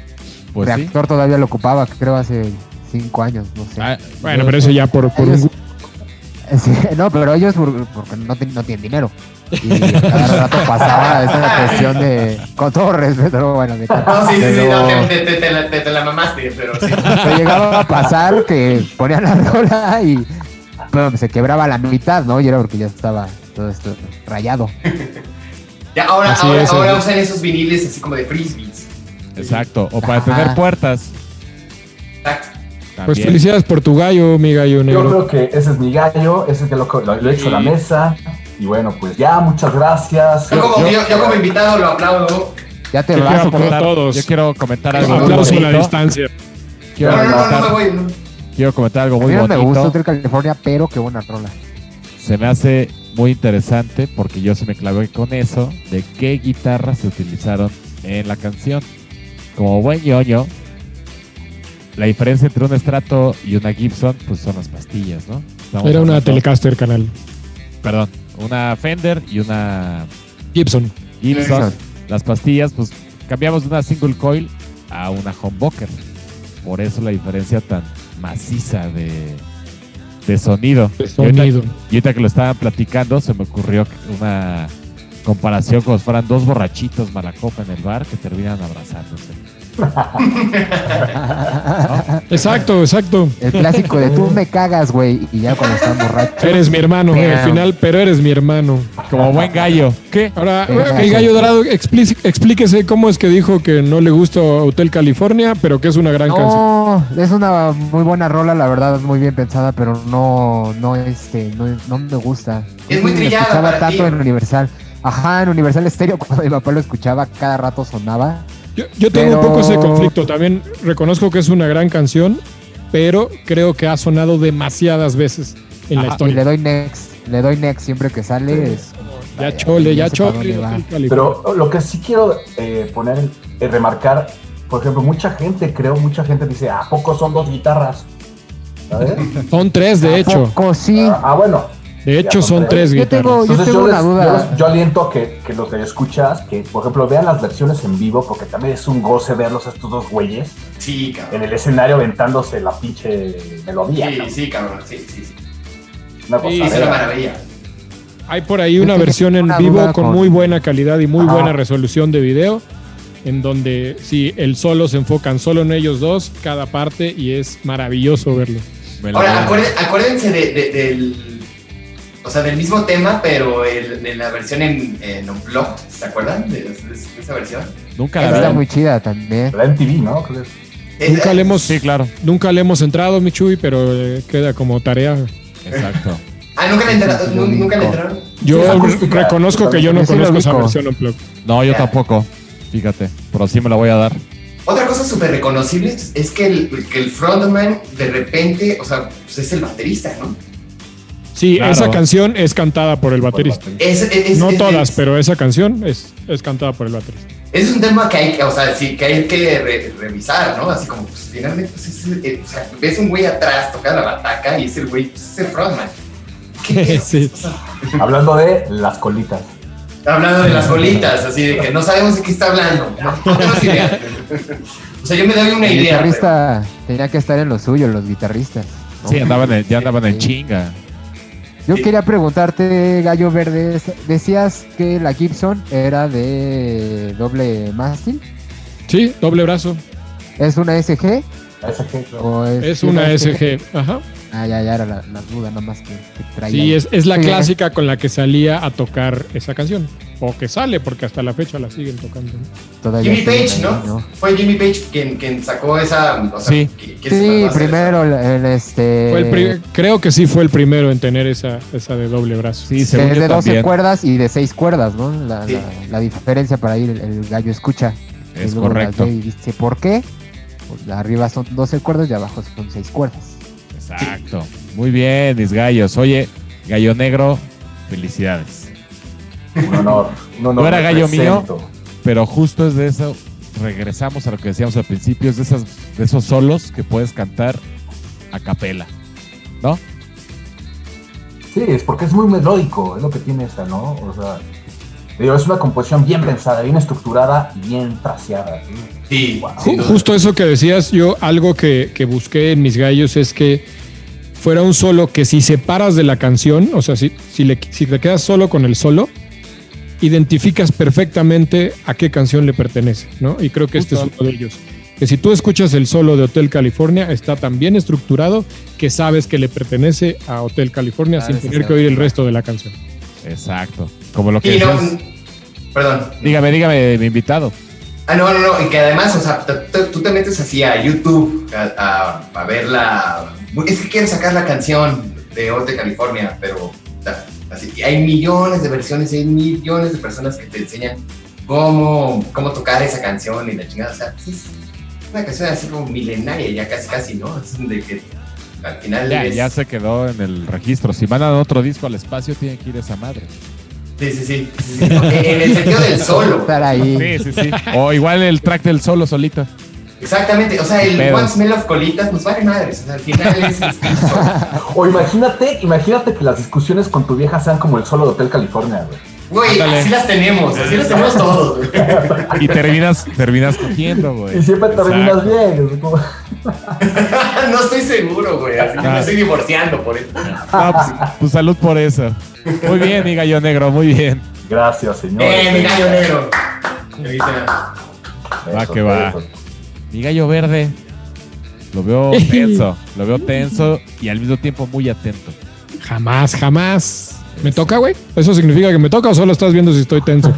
Pues sí. Reactor todavía lo ocupaba, creo hace 5 años, no sé. Ah, Bueno, pero eso ya por, por Ellos- Sí, no, pero ellos por- porque no, ti- no tienen dinero. Y cada rato pasaba esa cuestión de. Con todo respeto, ¿no? bueno, de- No, sí, sí, sí, pero- no, te, te, te, te la, te- te la mamaste, pero sí. pero llegaba a pasar que ponían la rola y bueno, se quebraba la mitad, ¿no? Y era porque ya estaba todo esto rayado. Ya, ahora, ahora, es, ahora usan esos viniles así como de frisbees. Exacto. O para Ajá. tener puertas. Pues felicidades por tu gallo, mi gallo Yo negro. creo que ese es mi gallo, ese es que lo, lo, lo he hecho a la mesa. Y bueno, pues ya, muchas gracias. Yo como, yo, yo como invitado lo aplaudo. Ya te Yo quiero, vas, aportar- todos. yo quiero comentar algo muy Aplauso a la bonito. distancia. Quiero No, no, no, no me comentar, voy. no. quiero comentar algo A muy mí no me gusta bonito. Hotel California, pero qué buena rola. Se me hace muy interesante porque yo sí me clavé con eso de qué guitarras se utilizaron en la canción. Como buen ñoño, la diferencia entre un Strato y una Gibson pues son las pastillas, ¿no? Estamos Era una hablando- Telecaster canal. Perdón, una Fender y una Gibson. Gibson. Gibson. Las pastillas, pues cambiamos de una single coil a una humbucker. Por eso la diferencia tan maciza de, de sonido. De Y ahorita- sonido. Y ahorita que lo estaban platicando, se me ocurrió una comparación como si fueran dos borrachitos malacopa en el bar que terminan abrazándose. Exacto, exacto. El clásico de tú me cagas, güey, y ya cuando están borrachos. Eres mi hermano, al final, pero eres mi hermano. Como buen gallo. ¿Qué? Ahora, Exacto. el gallo dorado, explí- explíquese cómo es que dijo que no le gusta Hotel California, pero que es una gran canción. No, es una muy buena rola, la verdad, muy bien pensada, pero no, no, este, no, no me gusta. Es muy La trillada escuchaba para tanto ti. en Universal. Ajá, en Universal Stereo, cuando mi papá lo escuchaba, cada rato sonaba. Yo, yo tengo Pero- un poco ese conflicto. También reconozco que es una gran canción, pero creo que ha sonado demasiadas veces en la. Y historia. le doy next, le doy next siempre que sale. Sí. Es, Ya vaya, chole, ya chole. Pero lo que sí quiero eh, poner, eh, remarcar, por ejemplo, mucha gente, creo, mucha gente dice, ¿a poco son dos guitarras? ¿Sabes? Son tres, de ¿A hecho. poco sí? Ah, ah, bueno. De hecho, Ya, son tres Yo tengo- guitarras. Yo Entonces yo, una les- duda. yo les- yo aliento que, que los que escuchas, que por ejemplo vean las versiones en vivo, porque también es un goce verlos a estos dos güeyes Sí, en cabrón. el escenario aventándose la pinche melodía. Sí, cabrón. sí, cabrón. Sí, sí, sí. Una Sí, Es una maravilla. Hay por ahí una versión en vivo con muy buena calidad y muy Ajá. buena resolución de video, en donde sí, el solo se enfocan solo en ellos dos, cada parte, y es maravilloso verlo. Ahora, acuérdense de- de- del. O sea, del mismo tema, pero el- de la versión en, en Unplugged. ¿Se acuerdan de, de- de esa versión? Nunca la Está muy chida también. La MTV, ¿no? Creo que es- Nunca le hemos, Sí, claro. nunca le hemos entrado, Michuy, pero eh, queda como tarea. Exacto. Ah, nunca le entraron. Nunca le entraron. Yo reconozco que yo no conozco esa versión Unplugged. No, yo tampoco. Fíjate. Pero sí me la voy a dar. Otra cosa súper reconocible es que el, que el frontman de repente, o sea, pues es el baterista, ¿no? Sí, Claro. esa canción es cantada por el baterista. Es, es- es- No es- todas, es- pero esa canción es, es cantada por el baterista. Ese es un tema que hay, que- o sea, sí, que hay que re- revisar, ¿no? Así como, pues finalmente, pues, es el- o sea, ves un güey atrás tocando la bataca y es el güey, pues, es el frontman. ¿Qué Sí. O sea, Hablando de las colitas. hablando de las bolitas, así de que no sabemos de qué está hablando. No, no tenemos idea. O sea, yo me doy una El idea. pero- guitarrista tenía que estar en lo suyo, los guitarristas. ¿no? Sí, andaban en- ya andaban en chinga. Yo Sí. quería preguntarte, Gallo Verde, decías que la Gibson era de doble mástil. Sí, doble brazo. ¿Es una SG o es, Es una SG. Ajá. Ah, ya, ya era la, la duda nada más que, que traía. Sí, es, es la Sí. clásica con la que salía a tocar esa canción. O que sale, porque hasta la fecha la siguen tocando. Jimmy Page, ahí, ¿no? Fue Jimmy Page quien, quien sacó esa. O sea, Sí. que- que se Sí, primero el, el, este. Fue el pri- creo que sí fue el primero en tener esa, esa de doble brazo. Sí, según es de 12 también. cuerdas y de 6 cuerdas, ¿no? La, Sí. la, la diferencia para ir el, el gallo escucha. Es correcto. Y dice, ¿por qué? Pues arriba son 12 cuerdas y abajo son 6 cuerdas. Exacto. Muy bien, mis gallos. Oye, gallo negro, felicidades. Un honor. Un honor. ¿No era gallo presento. Pero justo es de eso, regresamos a lo que decíamos al principio, es de, esas, de esos solos que puedes cantar a capela. ¿No? Sí, es porque es muy melódico, es lo que tiene esta, ¿no? O sea, es una composición bien pensada, bien estructurada y bien traseada. ¿sí? Sí. Justo eso que decías, yo algo que, que busqué en mis gallos es que fuera un solo que si separas de la canción, o sea, si, si, le, si te quedas solo con el solo, identificas perfectamente a qué canción le pertenece, ¿no? Y creo que este es uno de ellos. Que si tú escuchas el solo de Hotel California, está tan bien estructurado que sabes que le pertenece a Hotel California Ah, sin tener que oír el resto de la canción. Exacto. Como lo que Y no, decías. perdón. Dígame, dígame, mi invitado. Ah, no, no, no, y que además, o sea, tú te metes así a YouTube a, a- a ver la... Es que quieren sacar la canción de Hotel California, pero así, y hay millones de versiones, hay millones de personas que te enseñan cómo, cómo tocar esa canción y la chingada, o sea, pues es una canción así como milenaria, ya casi, casi, ¿no? Es de que al final Ya, es- ya se quedó en el registro. Si mandan otro disco al espacio, tiene que ir esa madre. Sí, sí, sí. sí, sí. En el sentido del solo. Estar ahí. Sí, sí, sí. O igual el track del solo solito. Exactamente, o sea, el. One Smell of Colitas, pues vale madres, o sea, al final es... es- O imagínate, imagínate que las discusiones con tu vieja sean como el solo de Hotel California, güey. Güey, Ándale. así las tenemos, así las tenemos todos, güey. Y terminas, terminas cogiendo, güey. Y siempre terminas Exacto. bien. es como- no estoy seguro, güey, así que Ah. me estoy divorciando por eso. No, pues, pues salud por eso. Muy bien, mi gallo negro, muy bien. Gracias, señor. ¡Eh, mi gallo negro! Va que va. Mi gallo verde. Lo veo tenso, lo veo tenso y al mismo tiempo muy atento. Jamás, jamás. ¿Me toca, güey? ¿Eso significa que me toca o solo estás viendo si estoy tenso?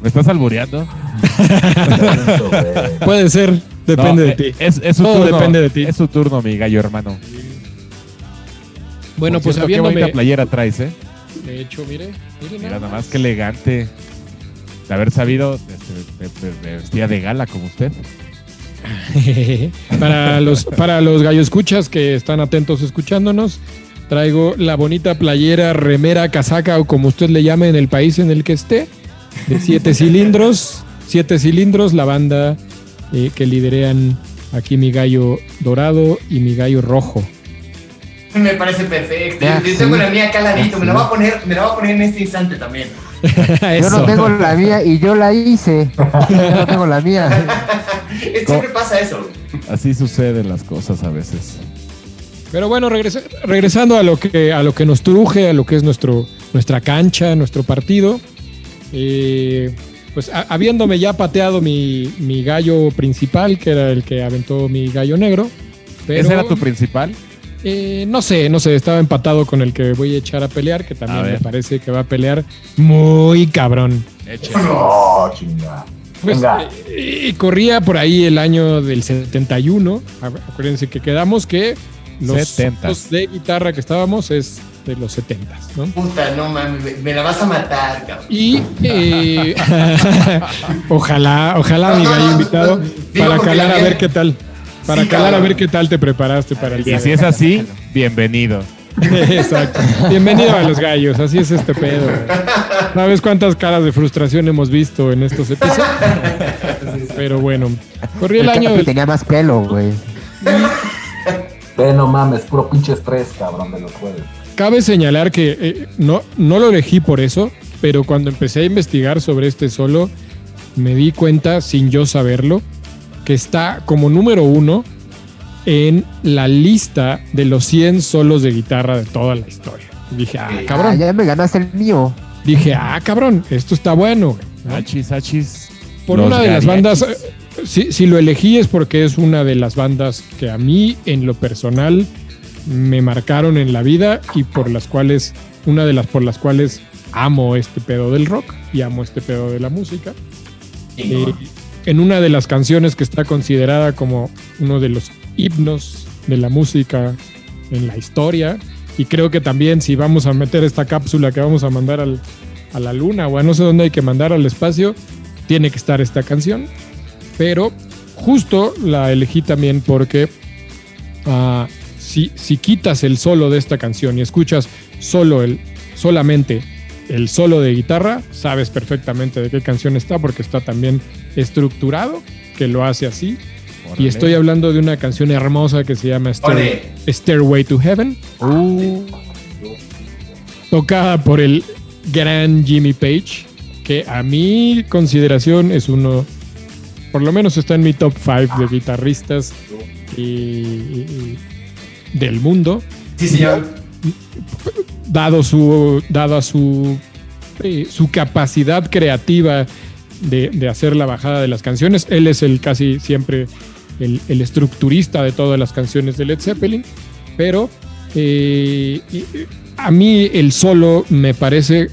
¿Me estás albureando? Puede ser, depende No, de eh, ti. Es, es su Todo turno, depende de ti. Es su turno, mi gallo hermano. Bueno, Por pues cierto, Qué bonita playera traes, ¿eh? De hecho, mire, mire Mira, nada más que elegante. De haber sabido, este, de, de- de vestida de gala como usted. para los para los gallo escuchas que están atentos escuchándonos, traigo la bonita playera, remera, casaca o como usted le llame en el país en el que esté, de siete cilindros, siete cilindros, la banda eh, que liderean aquí mi gallo dorado y mi gallo rojo. Me parece perfecto. Ya, Yo- tengo sí. la mía acá al ladito. Me la voy a poner, me la voy a poner en este instante también. Yo no tengo la mía y yo la hice. Yo no tengo la mía. Siempre pasa eso. Así suceden las cosas a veces. Pero bueno, regresa- regresando a lo que a lo que nos truje, a lo que es nuestro nuestra cancha, nuestro partido. eh, pues a- habiéndome ya pateado mi, mi gallo principal, que era el que aventó mi gallo negro. Pero, ¿Ese era tu principal? eh, no sé, no sé, estaba empatado con el que voy a echar a pelear, que también me parece que va a pelear muy cabrón. Oh, chinga. Pues, eh, y corría por ahí el año del 71. Acu- Acuérdense que quedamos que los 70. solos de guitarra que estábamos es de los 70, ¿no? Puta, no mames, me- me la vas a matar, cabrón. Y eh, ojalá, ojalá mi gallo invitado Digo para porque calar la a ver qué tal. Para Sí, calar a ver qué tal te preparaste para el Y día. si es así, bienvenido. Exacto. Bienvenido a los gallos, así es este pedo. güey. ¿Sabes cuántas caras de frustración hemos visto en estos episodios? Pero bueno, corrí el El año del tenía más pelo, güey. Ve, no mames, puro pinche estrés, cabrón, de los jueves. Cabe señalar que eh, no, no lo elegí por eso, pero cuando empecé a investigar sobre este solo, me di cuenta, sin yo saberlo, que está como número uno en la lista de los 100 solos de guitarra de toda la historia. Y dije, ah, Ah, cabrón. ya me ganaste el mío. Dije, ah, cabrón, esto está bueno. güey, ¿no? Achis, achis. Por Los una de las bandas, eh, si, si lo elegí es porque es una de las bandas que a mí en lo personal me marcaron en la vida y por las cuales, una de las por las cuales amo este pedo del rock y amo este pedo de la música. Eh, en una de las canciones que está considerada como uno de los himnos de la música en la historia. Y creo que también si vamos a meter esta cápsula que vamos a mandar al- a la luna o a no sé dónde hay que mandar al espacio, tiene que estar esta canción. Pero justo la elegí también porque ah, si, si quitas el solo de esta canción y escuchas solo el, solamente el solo de guitarra, sabes perfectamente de qué canción está porque está también estructurado, que lo hace así. Y estoy hablando de una canción hermosa que se llama Stair-. Stairway to Heaven, Uh, tocada por el gran Jimmy Page, que a mi consideración es uno, por lo menos está en mi top 5 de guitarristas y- y- y del mundo. Sí, señor. dado su dada su eh, su capacidad creativa de, de hacer la bajada de las canciones él es el casi siempre el, el estructurista de todas las canciones de Led Zeppelin pero eh, a mí el solo me parece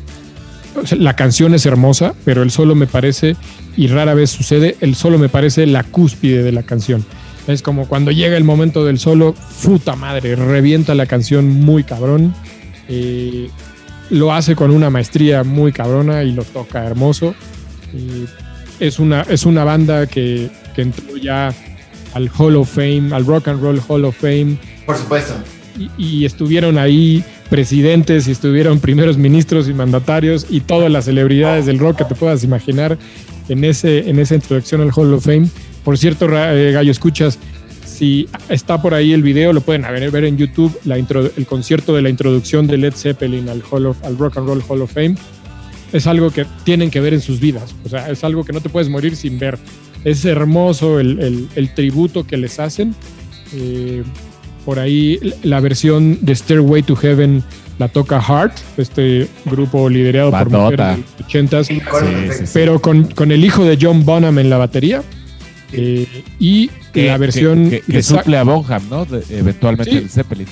la canción es hermosa pero el solo me parece y rara vez sucede el solo me parece la cúspide de la canción es como cuando llega el momento del solo, puta madre, revienta la canción muy cabrón. Eh, lo hace con una maestría muy cabrona y lo toca hermoso. Es, una, es una banda que, que entró ya al Hall of Fame, al Rock and Roll Hall of Fame, Por supuesto. y, y estuvieron ahí presidentes y estuvieron primeros ministros y mandatarios y todas las celebridades del rock que te puedas imaginar en, ese, en esa introducción al Hall of Fame. Por cierto, eh, Gallo, escuchas, si está por ahí el video, lo pueden ver, ver en YouTube, la el concierto de la introducción de Led Zeppelin al, Hall of- al Rock and Roll Hall of Fame. Es algo que tienen que ver en sus vidas, o sea, es algo que no te puedes morir sin ver. Es hermoso el, el- el tributo que les hacen. Eh, por ahí la versión de Stairway to Heaven la toca Heart, este grupo liderado por mujeres de los 80s, Sí, me acuerdo Sí, perfecto. sí, sí. pero con, con el hijo de John Bonham en la batería. eh, y que, la versión que, suple a Bonham, ¿no? De- eventualmente Sí. el Zeppelin.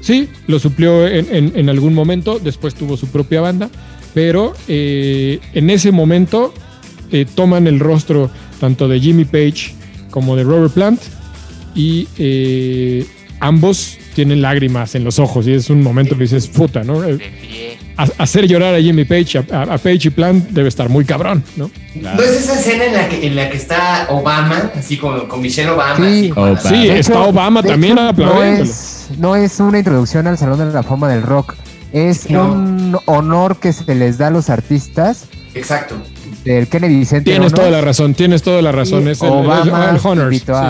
Sí, lo suplió en, en- en algún momento, después tuvo su propia banda, pero eh, en ese momento eh, toman el rostro tanto de Jimmy Page como de Robert Plant y eh, ambos tienen lágrimas en los ojos y es un momento que dices, puta, ¿no? Eh, ha- Hacer llorar a Jimmy Page, a, a- a Page y Plant debe estar muy cabrón, ¿no? Claro. ¿No es esa escena en la que, en la que está Obama, así como con Michelle Obama? Sí. así como- Obama. Sí, De está hecho- Obama también hecho, no es, no es una introducción al Salón de la Fama del Rock. Es No. un honor que se les da a los artistas Exacto. del Kennedy Center. Tienes toda la razón, tienes toda la razón. Y Es el, Obama el- el Honors, invitó, sí.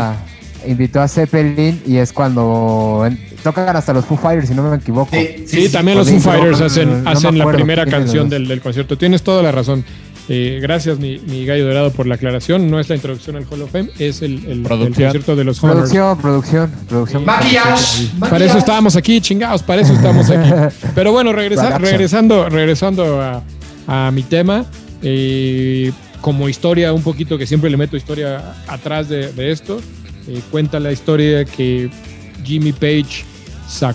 Invitó a Zeppelin y es cuando en- tocan hasta los Foo Fighters, si no me equivoco. Sí, Sí, también los Foo Fighters no- hacen, no hacen la primera canción del, del concierto. Tienes toda la razón. Eh, gracias, mi, mi gallo dorado, por la aclaración. No es la introducción al Hall of Fame, es el, el- el concierto de los Honors. Producción, producción, producción. Maquillaje. Para eso estábamos aquí, chingados, para eso estamos aquí. Pero bueno, regresa- regresando, regresando a, a mi tema, eh, como historia, un poquito que siempre le meto historia atrás de, de esto, eh, cuenta la historia que Jimmy Page sac-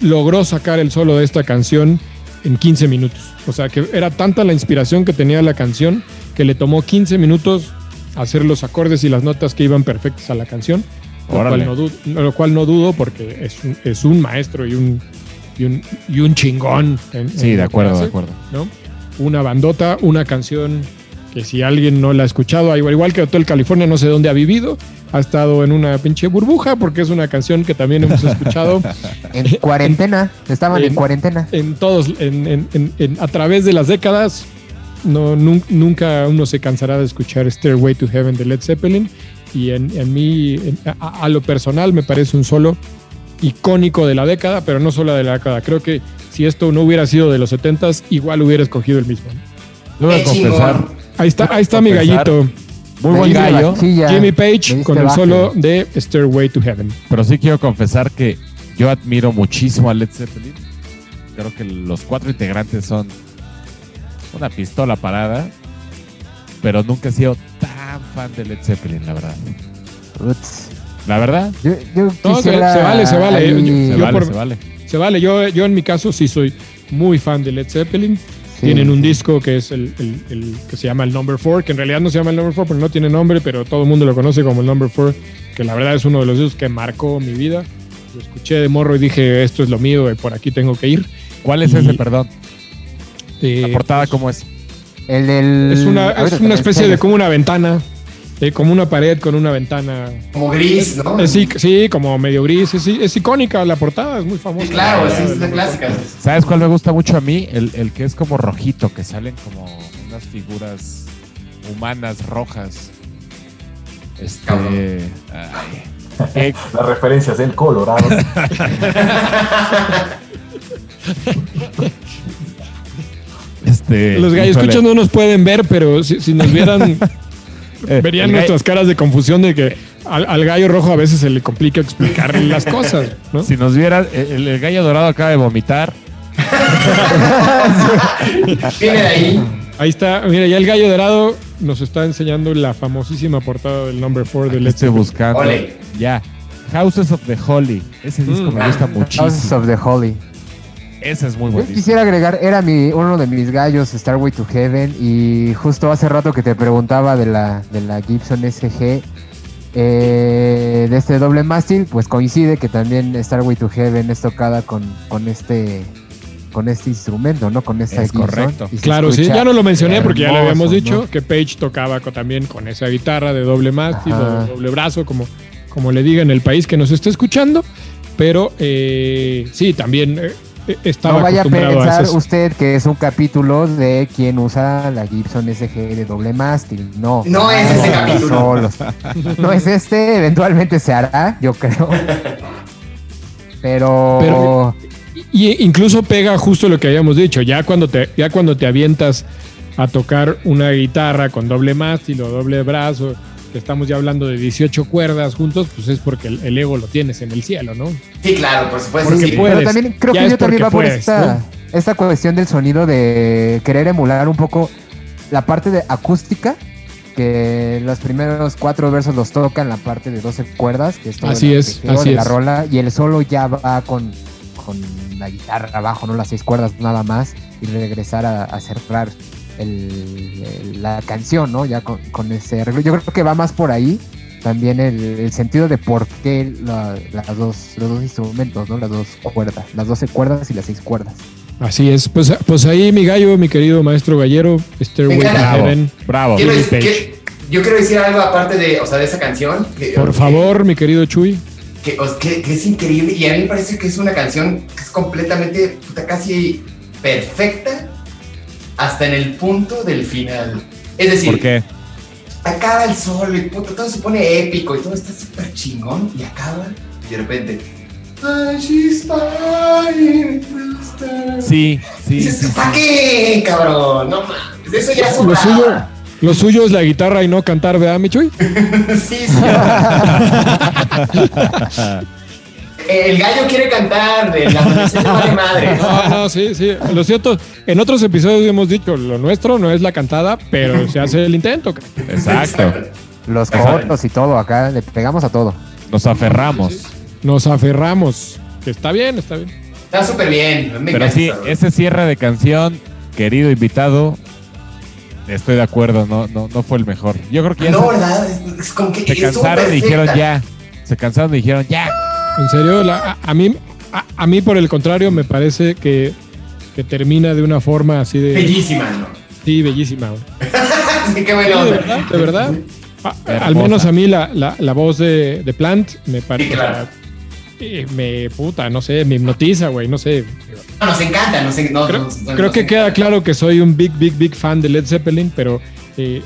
logró sacar el solo de esta canción en 15 minutos. O sea, que era tanta la inspiración que tenía la canción que le tomó 15 minutos hacer los acordes y las notas que iban perfectas a la canción. Lo cual, no dudo, lo cual no dudo porque es un, es un maestro y un, y un, y un chingón. en- Sí, en de acuerdo, de acuerdo. ¿no? Una bandota, una canción que si alguien no la ha escuchado, igual, igual que Hotel California, no sé dónde ha vivido, ha estado en una pinche burbuja porque es una canción que también hemos escuchado En cuarentena, estaban en, En- cuarentena. en todos, en, en- en- en- a través de las décadas. No, nun- nunca uno se cansará de escuchar Stairway to Heaven de Led Zeppelin. Y en, en mí, en- a, a lo personal, me parece un solo icónico de la década, pero no solo de la década. Creo que si esto no hubiera sido de los 70s, igual hubiera escogido el mismo. Le voy a Qué confesar, chingón. Ahí está, ahí está mi gallito. muy Me buen gallo, Jimmy Page con el baje. solo de Stairway to Heaven. pero sí quiero confesar que yo admiro muchísimo a Led Zeppelin. Creo que los cuatro integrantes son una pistola parada, pero nunca he sido tan fan de Led Zeppelin, la verdad. Uts. La verdad, Yo, yo No, se- vale, se vale. Yo- se yo vale, por- se vale. Se vale, yo, yo en mi caso sí soy muy fan de Led Zeppelin. Sí, Tienen un sí. disco que es el, el- el que se llama el Number 4, que en realidad no se llama el Number 4 porque no tiene nombre, pero todo el mundo lo conoce como el Number 4, que la verdad es uno de los discos que marcó mi vida. Lo escuché de morro y dije, esto es lo mío, y por aquí tengo que ir. ¿Cuál es Y- ese, perdón? Eh, La portada, ¿cómo es? El del. es una, es una especie de como una ventana, eh, como una pared con una ventana. Como gris, ¿no? Es ic- sí, como medio gris, es, es icónica la portada, es muy famosa. Sí, claro, sí, es la clásica. ¿Sabes cuál me gusta mucho a mí? El, el que es como rojito, que salen como unas figuras humanas rojas. Este. Ay, qué- Las referencias del Colorado. este, Los gallos híjole. escuchas no nos pueden ver, pero si, si nos vieran, Eh, verían nuestras caras de confusión de que al, al gallo rojo a veces se le complica explicar las cosas, ¿no? Si nos vieran, el, el gallo dorado acaba de vomitar. Viene ahí. Ahí está, mira, ya el gallo dorado nos está enseñando la famosísima portada del Number 4 de Aquí Led estoy buscando. Ole. Ya. Houses of the Holy. Ese disco Mm. me gusta Houses muchísimo. of the Holy. Ese es muy Yo buen disco. quisiera agregar, era mi, uno de mis gallos, Starway to Heaven, y justo hace rato que te preguntaba de la, de la Gibson SG, eh, de este doble mástil, pues coincide que también Starway to Heaven es tocada con, con este con este instrumento, ¿no? Con esta Es Gibson. correcto. Claro, sí, ya no lo mencioné porque ya lo hermoso, habíamos dicho, ¿no? que Page tocaba también con esa guitarra de doble mástil Ajá. o doble brazo, como, como le diga en el país que nos esté escuchando, pero eh, sí, también eh, estaba No vaya a acostumbrado a pensar usted que es un capítulo de quien usa la Gibson SG de doble mástil. No. No es ese capítulo. Solos. No es este, eventualmente se hará, yo creo. Pero, Pero- Y incluso pega justo lo que habíamos dicho, ya cuando te, ya cuando te avientas a tocar una guitarra con doble mástil o doble brazo, que estamos ya hablando de 18 cuerdas juntos, pues es porque el, el ego lo tienes en el cielo, ¿no? Sí, claro, por supuesto. Porque sí. puede- pero puedes, también creo que yo también va por puedes, esta, esta cuestión del sonido de querer emular un poco la parte de acústica, que los primeros cuatro versos los tocan la parte de 12 cuerdas, que es todo Así es, así de la es. rola, y el solo ya va con, con la guitarra abajo, no las seis cuerdas nada más, y regresar a, a cerrar el- el- la canción, ¿no? Ya con, con ese arreglo. Yo creo que va más por ahí también el, el sentido de por qué la- las dos, los dos instrumentos, ¿no? Las dos cuerdas, las 12 cuerdas y las seis cuerdas. Así es. Pues, pues ahí, mi gallo, mi querido maestro gallero, Stairway to. Bravo. Heaven. Bravo. Quiero Jimmy decir Page. que- yo quiero decir algo aparte de, o sea, de esa canción. que- Por que- favor, mi querido Chuy. Que, o- que- que es increíble y a mí me parece que es una canción que es completamente, puta, casi perfecta hasta en el punto del final. Es decir, ¿Por qué? acaba el solo y puto, todo se pone épico y todo está súper chingón y acaba y de repente. Sí, sí. Dices, sí, ¿para sí. qué, cabrón? No mames, eso ya es Lo suyo, lo suyo es la guitarra y no cantar, ¿verdad, Michuy? Sí, sí. El gallo quiere cantar, de la adolescencia vale madre. No, no, sí, sí. Lo cierto, en otros episodios hemos dicho, lo nuestro no es la cantada, pero se hace el intento. Exacto. Los cortos y todo acá, le pegamos a todo. Nos aferramos. Nos aferramos. Que está bien, está bien. Está súper bien. me Pero sí, ese cierre de canción, querido invitado, estoy de acuerdo, no, no, no fue el mejor. Yo creo que ya No, se, ¿verdad? Es como que se cansaron y dijeron ya. Se cansaron y dijeron ya. En serio, la- a, a mí, a, a mí por el contrario me parece que, que termina de una forma así de... Bellísima, ¿no? Sí, bellísima. güey. Sí, qué Sí, buena de verdad, de verdad. Al menos a mí la, la, la voz de, de Plant me parece... Sí, claro. eh, me puta, no sé, me hipnotiza, güey, no sé. No, nos encanta, nos no, Creo, nos- creo nos que queda claro que soy un big, big, big fan de Led Zeppelin, pero eh,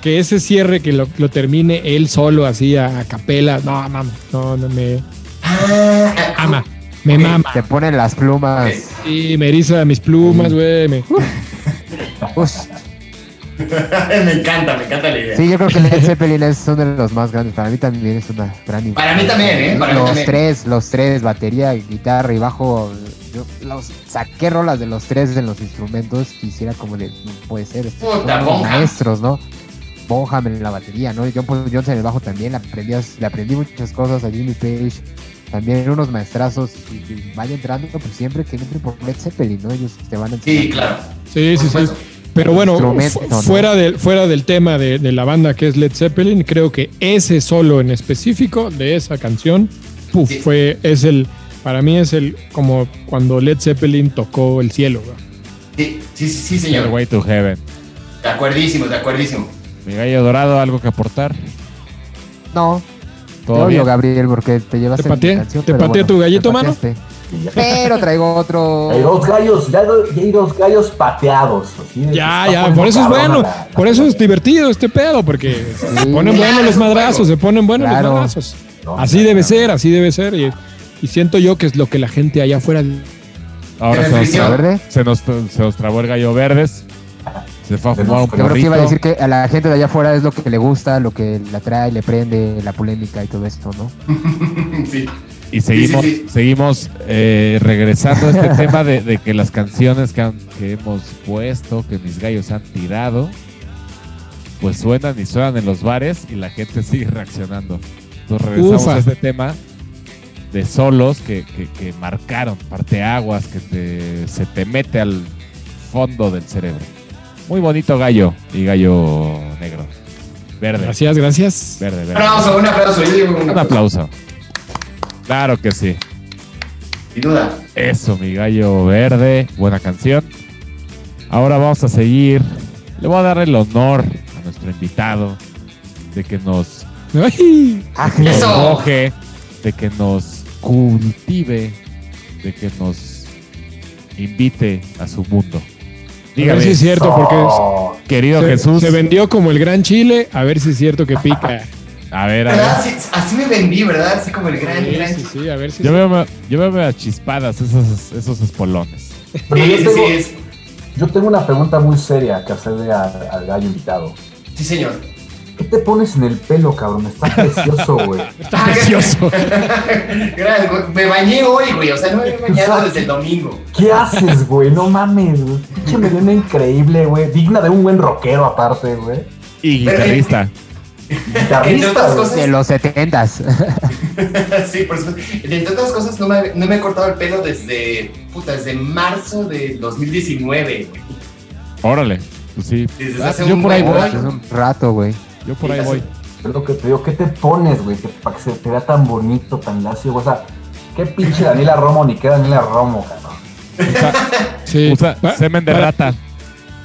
que ese cierre que lo, lo termine él solo así a, a capela, no, mama, no, no me Ah, ama, me mama. Te ponen las plumas. Sí, me eriza mis plumas, güey. me- me encanta, me encanta la idea. sí, yo creo que Led Zeppelin es uno de los más grandes. Para mí también es una gran Para mí también, ¿eh? Para los también. tres, los tres, batería, guitarra y bajo. Yo los saqué rolas de los tres en los instrumentos. Quisiera como de, no puede ser, Puta, maestros, ¿no? Bonham en la batería, ¿no? John Paul Jones en el bajo también. Le aprendí, le aprendí muchas cosas a Jimmy Page. También unos maestrazos y, y vaya entrando, pues siempre que entre por Led Zeppelin, ¿no? Ellos te van a enseñar. Sí, claro. Sí, sí, sí. Pero bueno, fuera, del, fuera del tema de, de la banda que es Led Zeppelin, creo que ese solo en específico de esa canción, Sí. fue, es el, para mí es el, como cuando Led Zeppelin tocó el cielo. Sí, sí, sí, señor. way to heaven. De acuerdísimo, de acuerdísimo. Mi gallo dorado, algo que aportar. No, Todo bien. Gabriel, porque te llevaste ¿Te pateé? canción, ¿Te pateé tu gallito, mano? Pero traigo otro. Hay dos gallos, ya, hay dos gallos pateados. Ya, está ya, por eso es bueno, la- la por eso es divertido este pedo, porque se ponen buenos los madrazos, se ponen buenos Claro. los madrazos. No, Así debe ser, así debe ser. Y, y siento yo que es lo que la gente allá afuera. Ahora se nos, se, nos, se nos trabó el gallo verdes. Se fue a fumar un Yo creo que iba a decir que a la gente de allá afuera es lo que le gusta, lo que la trae, le prende, la polémica y todo esto, ¿no? Sí. Y seguimos, Sí, sí, sí. seguimos eh, regresando a este tema de, de que las canciones que, han- que hemos puesto, que mis gallos han tirado, pues suenan y suenan en los bares y la gente sigue reaccionando. Entonces regresamos Ufa. a este tema de solos que, que, que marcaron parteaguas, que te, se te mete al fondo del cerebro. Muy bonito gallo y gallo negro. Verde, Gracias, gracias. verde, Un verde. aplauso, un aplauso. Yo digo un Un aplauso. aplauso. Claro que sí. Sin duda. Eso, mi gallo verde. Buena canción. Ahora vamos a seguir. Le voy a dar el honor a nuestro invitado de que nos Ay, de que nos cultive, de que nos invite a su mundo. A ver si es cierto, porque Oh, querido se, Jesús. se vendió como el gran chile. A ver si es cierto que pica. A ver, a ver. ¿Verdad? Sí, así me vendí, ¿verdad? Así como el gran, Sí, gran. sí, sí, a ver si Yo veo, yo veo a chispadas esos, esos espolones. pero Sí, yo, tengo, sí, es- yo tengo una pregunta muy seria que hacerle al gallo invitado. sí, señor. ¿Qué te pones en el pelo, cabrón? Está precioso, güey. Está precioso. Gracias, güey. Me bañé hoy, güey. O sea, no me he bañado desde el domingo. ¿Qué haces, güey? No mames, güey. Pinche melena increíble, güey. Digna de un buen rockero aparte, güey. Y guitarrista. Guitarrista, cosas. de los setentas. sí, por supuesto. Entre otras cosas, no me, no me he cortado el pelo desde, puta, desde marzo del 2019, güey. Órale. Pues sí. Desde Ah, hace yo un por ahí voy. es un rato, güey. Yo por ahí voy. Es lo que te digo. ¿Qué te pones, güey? Que- Para que se te vea tan bonito, tan lacio, güey. O sea, ¿qué pinche Daniela Romo ni qué Daniela Romo, cabrón? Sí. Usa semen de para- rata.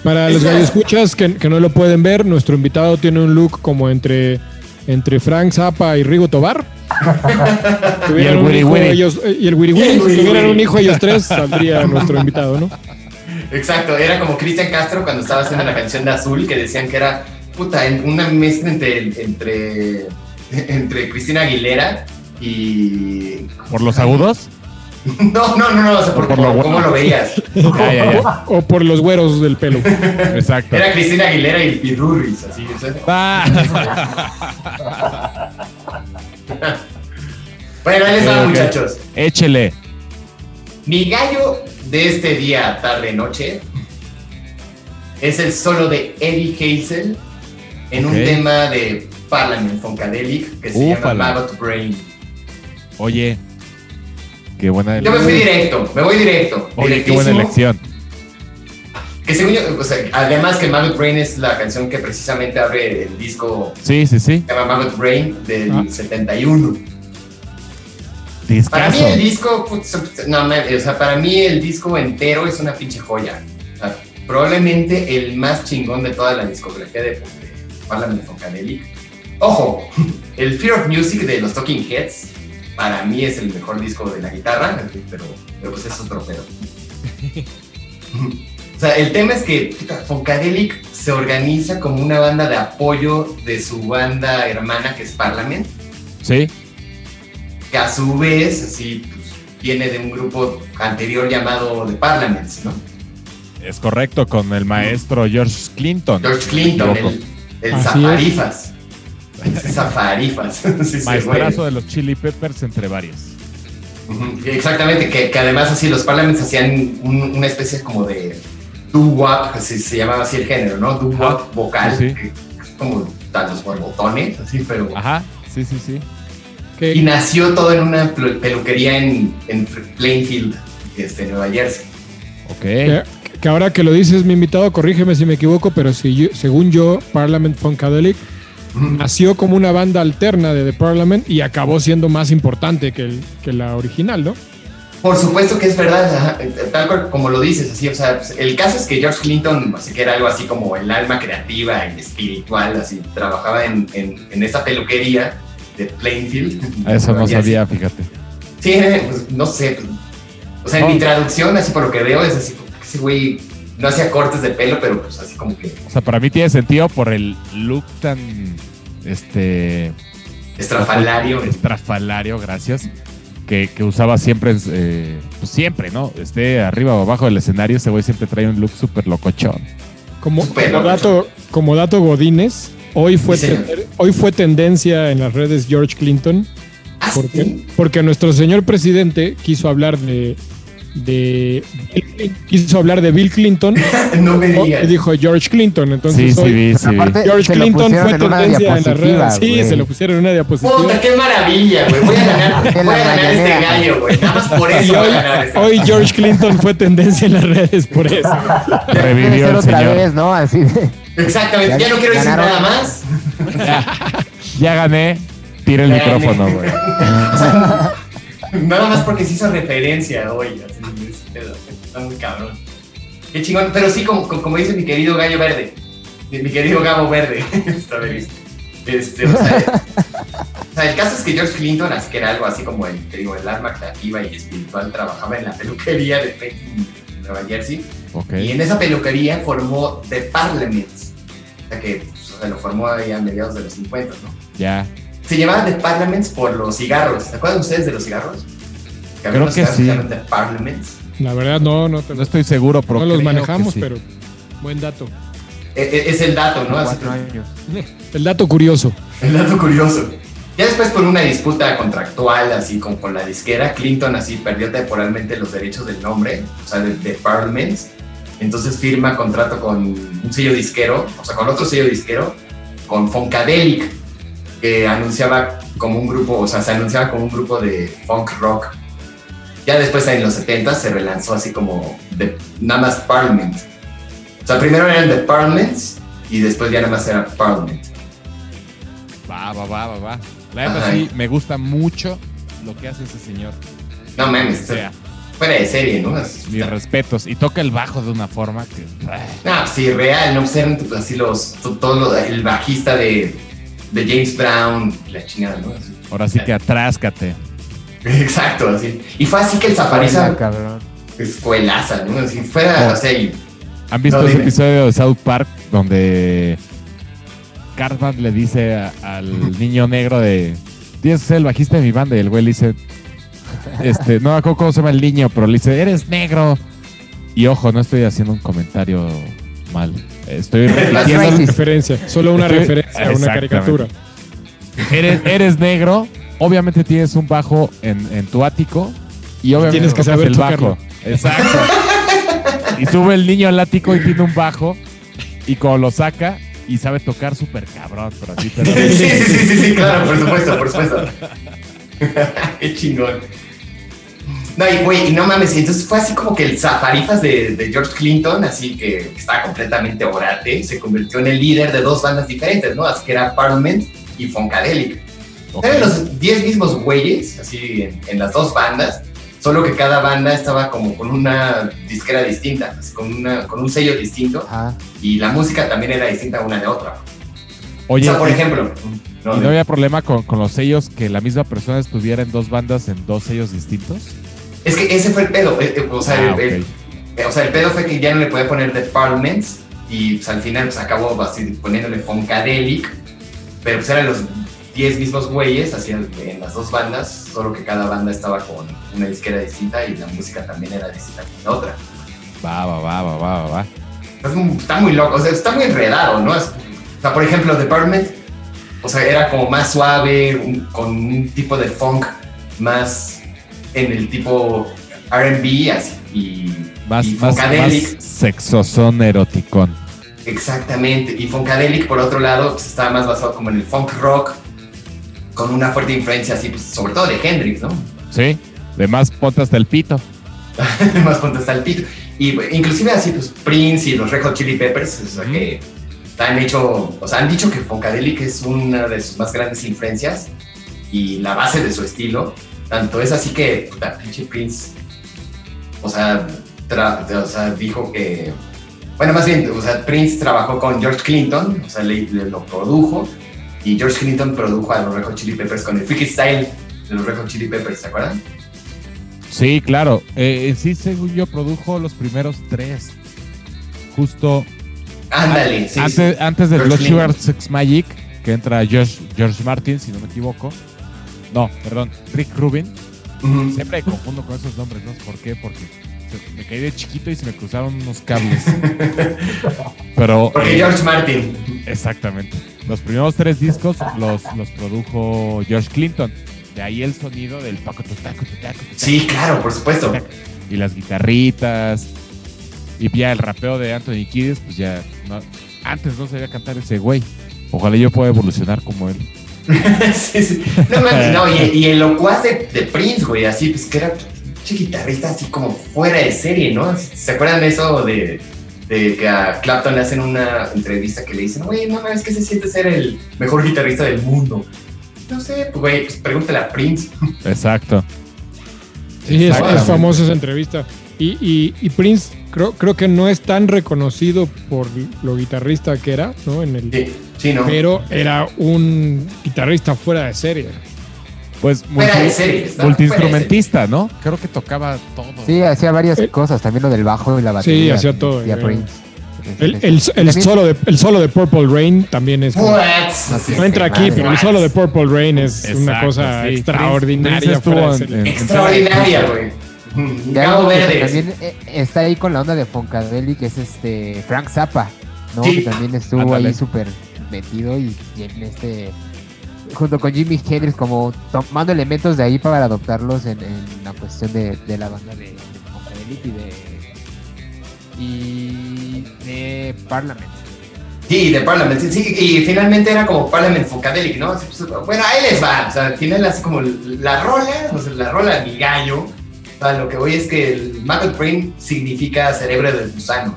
Para los escuchas que, que no lo pueden ver, nuestro invitado tiene un look como entre, entre Frank Zappa y Rigo Tobar. Tuvieran Y el Wiri Wiri. ellos- eh, y el Wiri Wiri. Si tuvieran un hijo ellos tres, saldría nuestro invitado, ¿no? Exacto, era como Cristian Castro cuando estaba haciendo la canción de Azul, que decían que era puta, en- una mezcla entre, entre, entre Cristina Aguilera y. ¿Por los agudos? No, no, no, no, o sea, por, Por lo cómo bueno. lo veías. Ya, ya, ya. O por los güeros del pelo. Exacto. Era Cristina Aguilera y Pirurris, así. o sea. Ah. Bueno, ahí les va, muchachos. Échele. Mi gallo de este día, tarde, noche es el solo de Eddie Hazel en un tema de Parliament Funkadelic que se llama Úpala. Maggot Brain. Oye, qué buena Yo me fui directo, me voy directo. Oye, qué buena elección. Que según yo, o sea, además que Maggot Brain es la canción que precisamente abre el disco Sí, sí, sí. se llama Maggot Brain del Ah. 71. Para mí el disco, putz, no, o sea, para mí el disco entero es una pinche joya. O sea, probablemente el más chingón de toda la discografía de, de Parliament Funkadelic. Ojo, el Fear of Music de los Talking Heads para mí es el mejor disco de la guitarra, pero, pero pues es otro pedo. O sea, el tema es que Funkadelic se organiza como una banda de apoyo de su banda hermana que es Parliament Sí, que a su vez así pues, viene de un grupo anterior llamado The Parliaments, ¿no? es correcto, con el maestro George Clinton. George Clinton, el, el Así Zafarifas. Zafarifas. sí, Maestrazo de los Chili Peppers entre varios. Ujú, Exactamente, que, que además así los Parliaments hacían un- una especie como de doo-wop, así se llamaba así el género, ¿no? Doo-wop vocal, Sí, sí. como tan los borbotones, así, pero... Ajá, sí, sí, sí. Y nació todo en una pelu- peluquería en, en Plainfield, este, Nueva Jersey. Ok. Que ahora que lo dices, mi invitado, corrígeme si me equivoco, pero si yo- según yo, Parliament Funkadelic nació como una banda alterna de The Parliament y acabó siendo más importante que, el- que la original, ¿no? Por supuesto que es verdad, ajá, tal cual como lo dices, así, o sea, pues, el caso es que George Clinton, así que era algo así como el alma creativa y espiritual, así, trabajaba en, en, en esa peluquería de Plainfield. A Eso no así- sabía, fíjate. Sí, pues, no sé, pues, o sea, en mi traducción, así por lo que veo, es así, ese güey no hacía cortes de pelo, pero pues así como que O sea, para mí tiene sentido por el look tan este estrafalario. estrafalario, gracias, que, que usaba siempre, eh, pues siempre, ¿no? Esté arriba o abajo del escenario, ese güey siempre trae un look súper locochón. Como, loco. dato, como dato Godínez, hoy fue, Sí, señor. ten- hoy fue tendencia en las redes George Clinton Ah, porque, sí. porque nuestro señor presidente quiso hablar de, de quiso hablar de Bill Clinton no me digas. y dijo George Clinton. Entonces sí, hoy sí, vi, sí, vi. Aparte, George Clinton fue tendencia en las redes. Sí, se lo pusieron en una diapositiva. Puta, qué maravilla, güey. Voy a ganar, voy a ganar este gallo, güey. Nada más por eso voy a hoy, ganar este. hoy George Clinton fue tendencia en las redes por eso. Revivió el otra señor. vez, ¿no? Así de... Exactamente, ya no quiero decir Ganaron. nada más. Ya gané, tira el Ya micrófono, güey. Nada más porque se hizo referencia hoy. Así, está muy cabrón. Qué chingón. Pero sí, como, como- dice mi querido gallo verde. Mi querido Gabo Verde. Está feliz. Este, o sea, o sea, el caso es que George Clinton, así que era algo así como el, te digo, el alma creativa y espiritual, trabajaba en la peluquería de Plainfield, Nueva Jersey. Ok. Y en esa peluquería formó The Parliaments. O sea que pues, o sea, lo formó ahí a mediados de los 50, ¿no? Ya. Se llamaba The Parliaments por los cigarros. ¿Se acuerdan ustedes de los cigarros? Que Creo que sí. The Parliaments. La verdad, no, no, te- No estoy seguro, pero no los manejamos, sí. pero buen dato. E- e- Es el dato, ¿no? Cuatro años. El dato curioso. El dato curioso. Ya después por una disputa contractual, así como con la disquera, Clinton así perdió temporalmente los derechos del nombre, o sea, de, de Parliaments. Entonces firma contrato con un sello disquero, o sea, con otro sello disquero, con Funkadelic, que anunciaba como un grupo, o sea, se anunciaba como un grupo de funk rock. Ya después en los 70 se relanzó así como de, nada más Parliament. O sea, primero eran The Parliaments y después ya nada más era Parliament. Va, va, va, va, va. La Ajá. sí me gusta mucho lo que hace ese señor. No mames, O sea, fuera de serie, ¿no? Mis respetos. Y toca el bajo de una forma que. No, sí, real, no ser así los, to- todo lo- el bajista de, de James Brown, la chingada, ¿no? Así. Ahora sí que atráscate. Exacto, así. Y fue así que el Zapariza, Hola, cabrón. escuelaza, ¿no? Si fuera, o sea, y- ¿Han visto No, ese dime. episodio de South Park donde Cartman le dice a- al niño negro de tienes que ser el bajista de mi banda y el güey le dice este, no me acuerdo cómo se llama el niño, pero le dice, eres negro. Y ojo, no estoy haciendo un comentario mal. Estoy repitiendo. racist. Referencia, solo una referencia a una caricatura. Eres, eres negro, obviamente tienes un bajo en, en tu ático y obviamente Tienes que saber el tocarlo. bajo. Exacto. y sube el niño al ático y tiene un bajo y cuando lo saca y sabe tocar súper cabrón, pero así, pero sí, sí, sí, sí, sí, claro, por supuesto, por supuesto. Qué chingón. No, y güey, y no mames, y entonces fue así como que el zafarifas de, de George Clinton, así que estaba completamente orate, se convirtió en el líder de dos bandas diferentes, ¿no? Así que era Parliament y Funkadelic. Eran los 10 mismos güeyes, así en, en las dos bandas, solo que cada banda estaba como con una disquera distinta, así, con, una, con un sello distinto, Ajá. y la música también era distinta una de otra. Oye, o sea, por ¿y- ejemplo, no, ¿y no había problema con, con los sellos que la misma persona estuviera en dos bandas en dos sellos distintos? es que ese fue el pedo, eh, eh, o sea, Ah, el- ok. el- Eh, o sea, el pedo fue que ya no le podía poner The Parliaments y pues, al final pues, acabó así, poniéndole Funkadelic, pero pues eran los 10 mismos güeyes así en las dos bandas, solo que cada banda estaba con una disquera distinta y la música también era distinta con la otra. Va, va, va, va, va, va, va. Es muy- está muy loco, o sea, está muy enredado, ¿no? Es- o sea, por ejemplo, The Parliament, o sea, era como más suave, un- con un tipo de funk más en el tipo RB así, y, Más, y más, Funkadelic. más sexosón eroticón. Exactamente. Y Funkadelic, por otro lado, pues, estaba más basado como en el funk rock, con una fuerte influencia así, pues, sobre todo de Hendrix, ¿no? ¿Sí? De más ponte hasta el pito. más ponte hasta el pito. Y pues, inclusive así, pues Prince y los Red Hot Chili Peppers, o sea, que han hecho, o sea, han dicho que Funkadelic es una de sus más grandes influencias y la base de su estilo. Tanto es así que, puta, pinche Prince, o sea, o sea, dijo que, bueno, más bien, o sea, Prince trabajó con George Clinton, o sea, le, le lo produjo, y George Clinton produjo a los Red Hot Chili Peppers con el Freaky Style de los Red Hot Chili Peppers, ¿se acuerdan? Sí, claro. Eh, sí, según yo, produjo los primeros tres. Justo Ándale, sí, antes, sí. antes de Blood. Sugar Sex Magic, que entra George, George Martin, si no me equivoco. No, perdón, Rick Rubin. Siempre me confundo con esos nombres, no por qué, porque me caí de chiquito y se me cruzaron unos cables. Pero. Porque eh, George Martin. Exactamente. Los primeros tres discos los, los produjo George Clinton. De ahí el sonido del taco, Sí, claro, por supuesto. y las guitarritas. Y ya el rapeo de Anthony Kiddis, pues ya. no- antes no sabía cantar ese güey. Ojalá yo pueda evolucionar como él. sí, sí. No mames, no, y, y el locuaz de, de Prince, güey, así, pues que era un guitarrista así como fuera de serie, ¿no? ¿Se acuerdan de eso de, de que a Clapton le hacen una entrevista que le dicen, güey, no mames, ¿qué se siente ser el mejor guitarrista del mundo? No sé, pues, güey, pues pregúntale a Prince. Exacto. Sí, es, es famosa esa entrevista. Y, y- y Prince creo, creo que no es tan reconocido por lo guitarrista que era, ¿no? En el, Sí, sí, ¿no? pero era un guitarrista fuera de serie. Pues multiinstrumentista, ¿no? Creo que tocaba todo. Sí, hacía varias Eh, cosas, también lo del bajo y la batería. hacía todo, Y a. Prince. El, el- solo de, el solo de Purple Rain también es. como-? No entra aquí, pero el solo de Purple Rain es una cosa sí. extraordinaria. En- Extraordinaria, güey. Que Verde. también eh, está ahí con la onda de Funkadelic, que es este Frank Zappa, ¿no? Sí. Que también estuvo ahí súper metido y, y en este junto con Jimi Hendrix como tomando elementos de ahí para adoptarlos en, en la cuestión de, de la banda de, de Funkadelic y de y de Parliament. Sí, de Parliament, sí, sí, y finalmente era como Parliament Funkadelic, ¿no? Así, pues, bueno, ahí les va, o sea, al final así como la rola, o sea, la rola de mi gallo, o sea, lo que voy es que el Maggot Brain significa cerebro del gusano,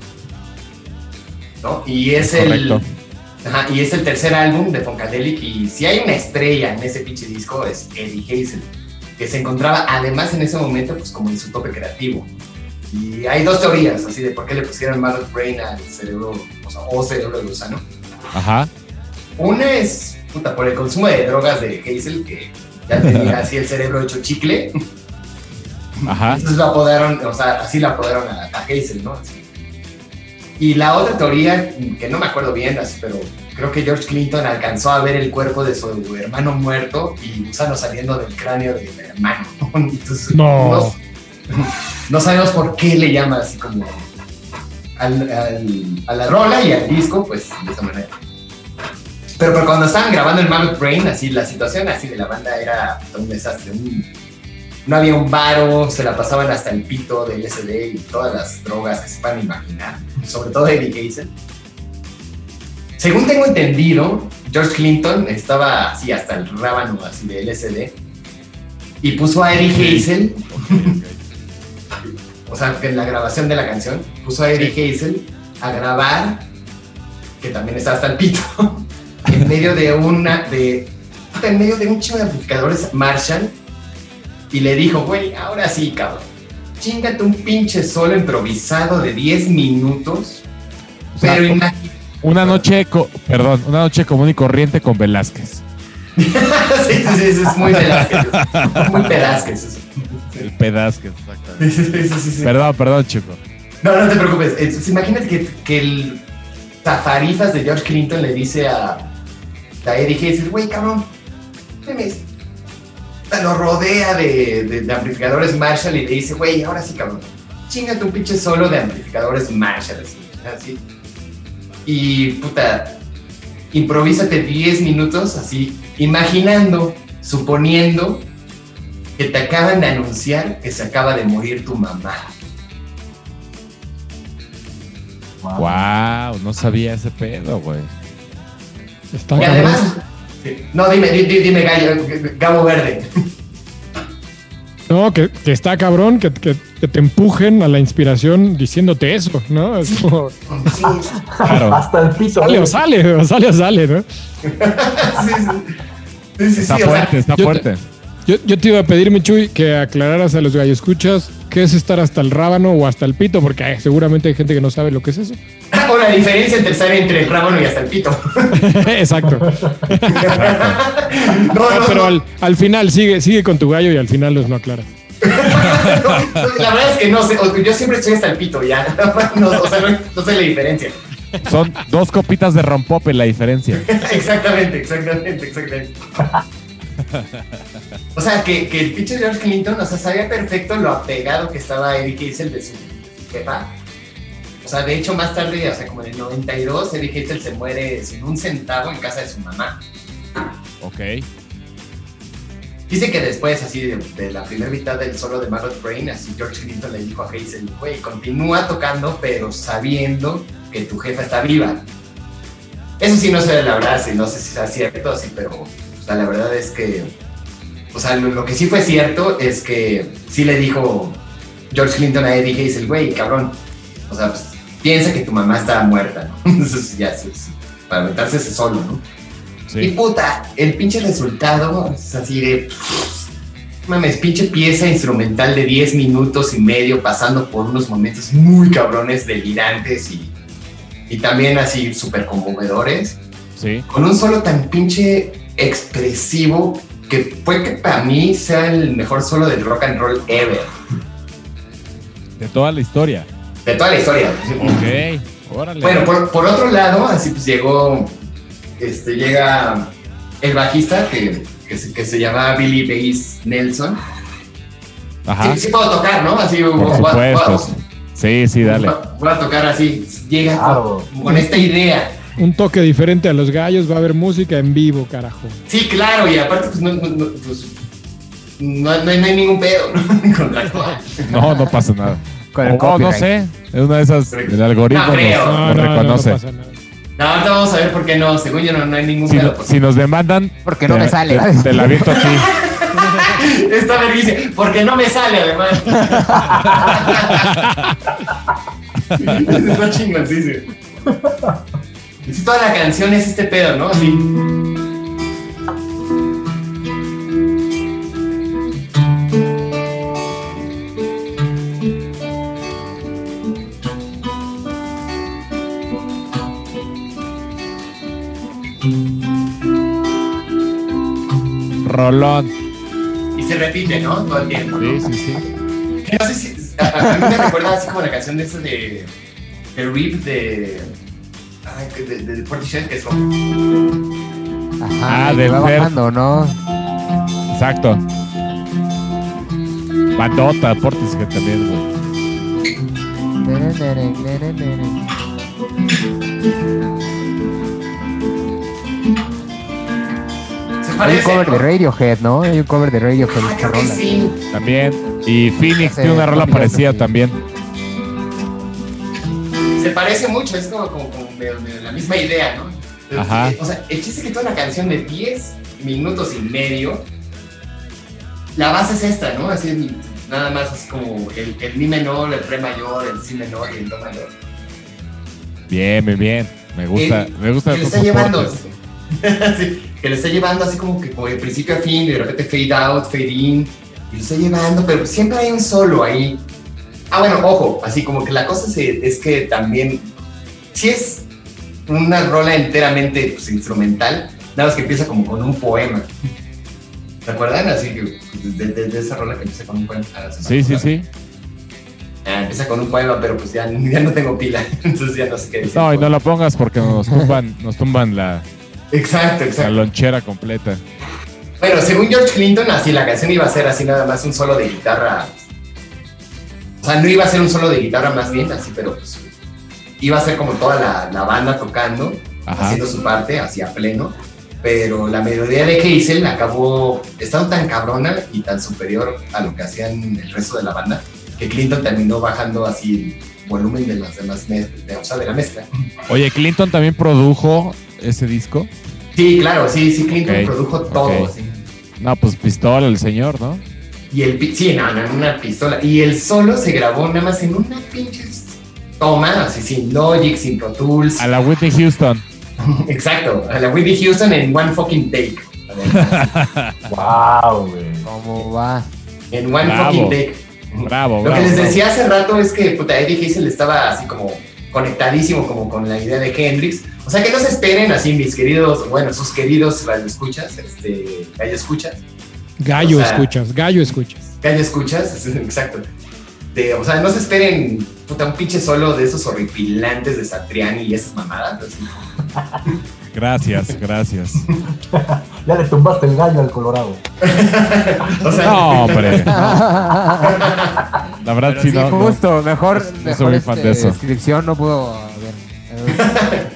¿no? Y es el... Ajá, y es el tercer álbum de Funkadelic y si hay una estrella en ese pinche disco es Eddie Hazel, que se encontraba además en ese momento pues como en su tope creativo. Y hay dos teorías así de por qué le pusieron Maggot Brain al cerebro, o sea, o cerebro de gusano. Ajá. Una es, puta, por el consumo de drogas de Hazel, que ya tenía así el cerebro hecho chicle. Ajá. Entonces lo apodaron, o sea, así la apodaron a, a Hazel, ¿no? Así. Y la otra teoría, que no me acuerdo bien, pero creo que George Clinton alcanzó a ver el cuerpo de su hermano muerto y gusano saliendo del cráneo del hermano. ¿no? Entonces, No. no sabemos por qué le llama así como al- al- a la rola y al disco, pues de esa manera. Pero, pero cuando estaban grabando el Mammoth Brain, así la situación así de la banda era un desastre. un- no había un varo, se la pasaban hasta el pito del SD y todas las drogas que se puedan imaginar, sobre todo Eddie Hazel. Según tengo entendido, George Clinton estaba así hasta el rábano así de LSD y puso a Eddie Hazel o sea, que en la grabación de la canción puso a Eddie Hazel a grabar, que también está hasta el pito, en medio de una, de, en medio de un chingo de amplificadores Marshall, y le dijo, güey, ahora sí, cabrón, chingate un pinche solo improvisado de 10 minutos, O sea, pero imagínate, Una noche, perdón, una noche común y corriente con Velázquez. sí, sí, sí, es muy Velázquez, muy Velázquez. El Pedázquez, exactamente. Sí, sí, sí, sí, sí. Perdón, perdón, chico. No, no te preocupes. Entonces, imagínate que, que el tafarifas de George Clinton le dice a, a Eddie Hazel, güey, cabrón. Lo rodea de, de- de amplificadores Marshall y le dice, güey, ahora sí, cabrón, chingate un pinche solo de amplificadores Marshall. Así, así. Y, puta, improvísate 10 minutos así, imaginando, suponiendo que te acaban de anunciar que se acaba de morir tu mamá. Wow, no sabía ese pedo, güey. Está Y además. No, dime, di- di- dime, Gallo, Gabo Verde. No, que, que está cabrón, que, que- que te empujen a la inspiración diciéndote eso, ¿no? Es como, Sí, Claro. Hasta el piso. sale o sale, o sale o sale, ¿no? sí, sí. Sí, sí, Está sí, o sea, fuerte, está te- fuerte. Yo, yo te iba a pedir, Michuy, que aclararas a los escuchas qué es estar hasta el rábano o hasta el pito, porque ay, seguramente hay gente que no sabe lo que es eso. o la diferencia entre estar entre el rábano y hasta el pito. Exacto. No, No, pero no. al, al final sigue, sigue con tu gallo y al final los no aclaras. No, La verdad es que no sé, yo siempre estoy hasta el pito ya. No, o sea, no, no sé la diferencia. Son dos copitas de rompope la diferencia. Exactamente, exactamente, exactamente. O sea, que, que el pinche George Clinton, o sea, sabía perfecto lo apegado que estaba Eddie Hazel de su jefa. O sea, de hecho, más tarde, o sea, como en el 92, Eddie Hazel se muere sin un centavo en casa de su mamá. Ok. Dice que después, así, de, de la primera mitad del solo de Maggot Brain, así George Clinton le dijo a Hazel, güey, continúa tocando, pero sabiendo que tu jefa está viva. Eso sí no sé la verdad, sí, no sé si sea cierto, sí, pero o sea, la verdad es que, o sea, lo, lo que sí fue cierto es que sí le dijo George Clinton a Eddie Hazel, güey, cabrón, o sea, pues, piensa que tu mamá está muerta, ¿no? Entonces ya, sí, sí, para aventarse ese solo, ¿no? Y puta, el pinche resultado es así de. Mames, pinche pieza instrumental de 10 minutos y medio pasando por unos momentos muy cabrones, delirantes y, y también así súper conmovedores. Sí. Con un solo tan pinche expresivo que puede que para mí sea el mejor solo del rock and roll ever. De toda la historia. De toda la historia. Ok. Órale. Bueno, por, por otro lado, así pues llegó, este, llega el bajista que, que, se, que se llama Billy Bass Nelson. Ajá. Sí, sí puedo tocar, ¿no? Así, Por voy- voy- supuesto. Sí, sí, dale. voy- Voy a tocar así. Llega Claro. con, con esta idea. Un toque diferente a los gallos, va a haber música en vivo, carajo. Sí, claro, y aparte, pues no, no, no, pues, no, no hay, no hay ningún pedo ¿no? contractual. No, no pasa nada. Con el O no sé. Es una de esas. El algoritmo No creo. nos, No, nos no, no, no reconoce. pasa nada. No, ahorita vamos a ver por qué no. Según yo, no, no hay ningún si, pedo. no- si nos demandan. Porque no te- me sale. Te, te la aviento a ti. Esta vez dice, porque no me sale, además. Está chingoncísimo. Y sí, toda la canción es este pedo, ¿no? Así. Rolón. Y se repite, ¿no? Todo el tiempo. ¿no? Sí, sí, sí. No sé si. A, a mí me recuerda así como la canción de esa de. The Rip de. Ay, que de, de Portishead, que es como. Ajá, Ah, del va bajando, ¿no? Exacto. Bandota, Portishead también, güey. Hay un parece. cover de. Radiohead, ¿no? Hay un cover de Radiohead. Ah, esta creo que rola. sí. También. Y Phoenix tiene una rola parecida también. Se parece mucho, es como, como, como medio- medio la misma idea, ¿no? Ajá. eh, O sea, el chiste es que toda la canción de 10 minutos y medio, la base es esta, ¿no? Así, nada más así como el, el mi menor, el re mayor, el si menor y el do mayor. Bien, bien, bien. Me gusta, Eh, me gusta que le está llevando. Sí, que le está llevando así como que como de principio a fin, y de repente fade out, fade in, y lo está llevando, pero siempre hay un solo ahí. Ah, bueno, ojo, así como que la cosa se- es que también, si es una rola enteramente pues, instrumental, nada más que empieza como con un poema. ¿Se acuerdan? Así que de, de- de esa rola que empieza con un poema. Ah, Sí, sí, sí. Ah, empieza con un poema, pero pues ya, ya no tengo pila, entonces ya no sé qué decir. No, y no lo pongas porque nos tumban, nos tumban la, Exacto, la exacto. lonchera completa. Bueno, según George Clinton, así la canción iba a ser así nada más un solo de guitarra. O sea, no iba a ser un solo de guitarra más bien, así, pero pues iba a ser como toda la, la banda tocando, Ajá. haciendo su parte, así a pleno. Pero la melodía de Hazel acabó estando tan cabrona y tan superior a lo que hacían el resto de la banda, que Clinton terminó bajando así el volumen de las demás, de, o sea, de la mezcla. Oye, Clinton también produjo ese disco. Sí, claro, sí, sí, Clinton produjo todo. No, pues pistola el señor, ¿no? Y el sí, no, no, en una pistola. Y el solo se grabó nada más en una pinche toma, así sin Logic, sin Pro Tools. A la Whitney Houston. Exacto, a la Whitney Houston en one fucking take. Wow, güey. ¿Cómo va? en one Bravo. fucking take. Bravo, Lo que bravo. les bravo. decía hace rato es que puta, Eddie Hazel estaba así como conectadísimo como con la idea de Hendrix. O sea que no se esperen así, mis queridos, bueno, sus queridos radioescuchas, este, gallo escuchas. Gallo O sea- escuchas, gallo escuchas. Gallo escuchas, exacto. De, o sea, no se esperen puta, un pinche solo de esos horripilantes de Satriani y esas mamadas. así. Gracias, gracias. Ya le tumbaste el gallo al Colorado. O sea, No, hombre. no. La verdad Pero sí, sí, no, no. Justo, mejor, no mejor este, de eso. descripción no puedo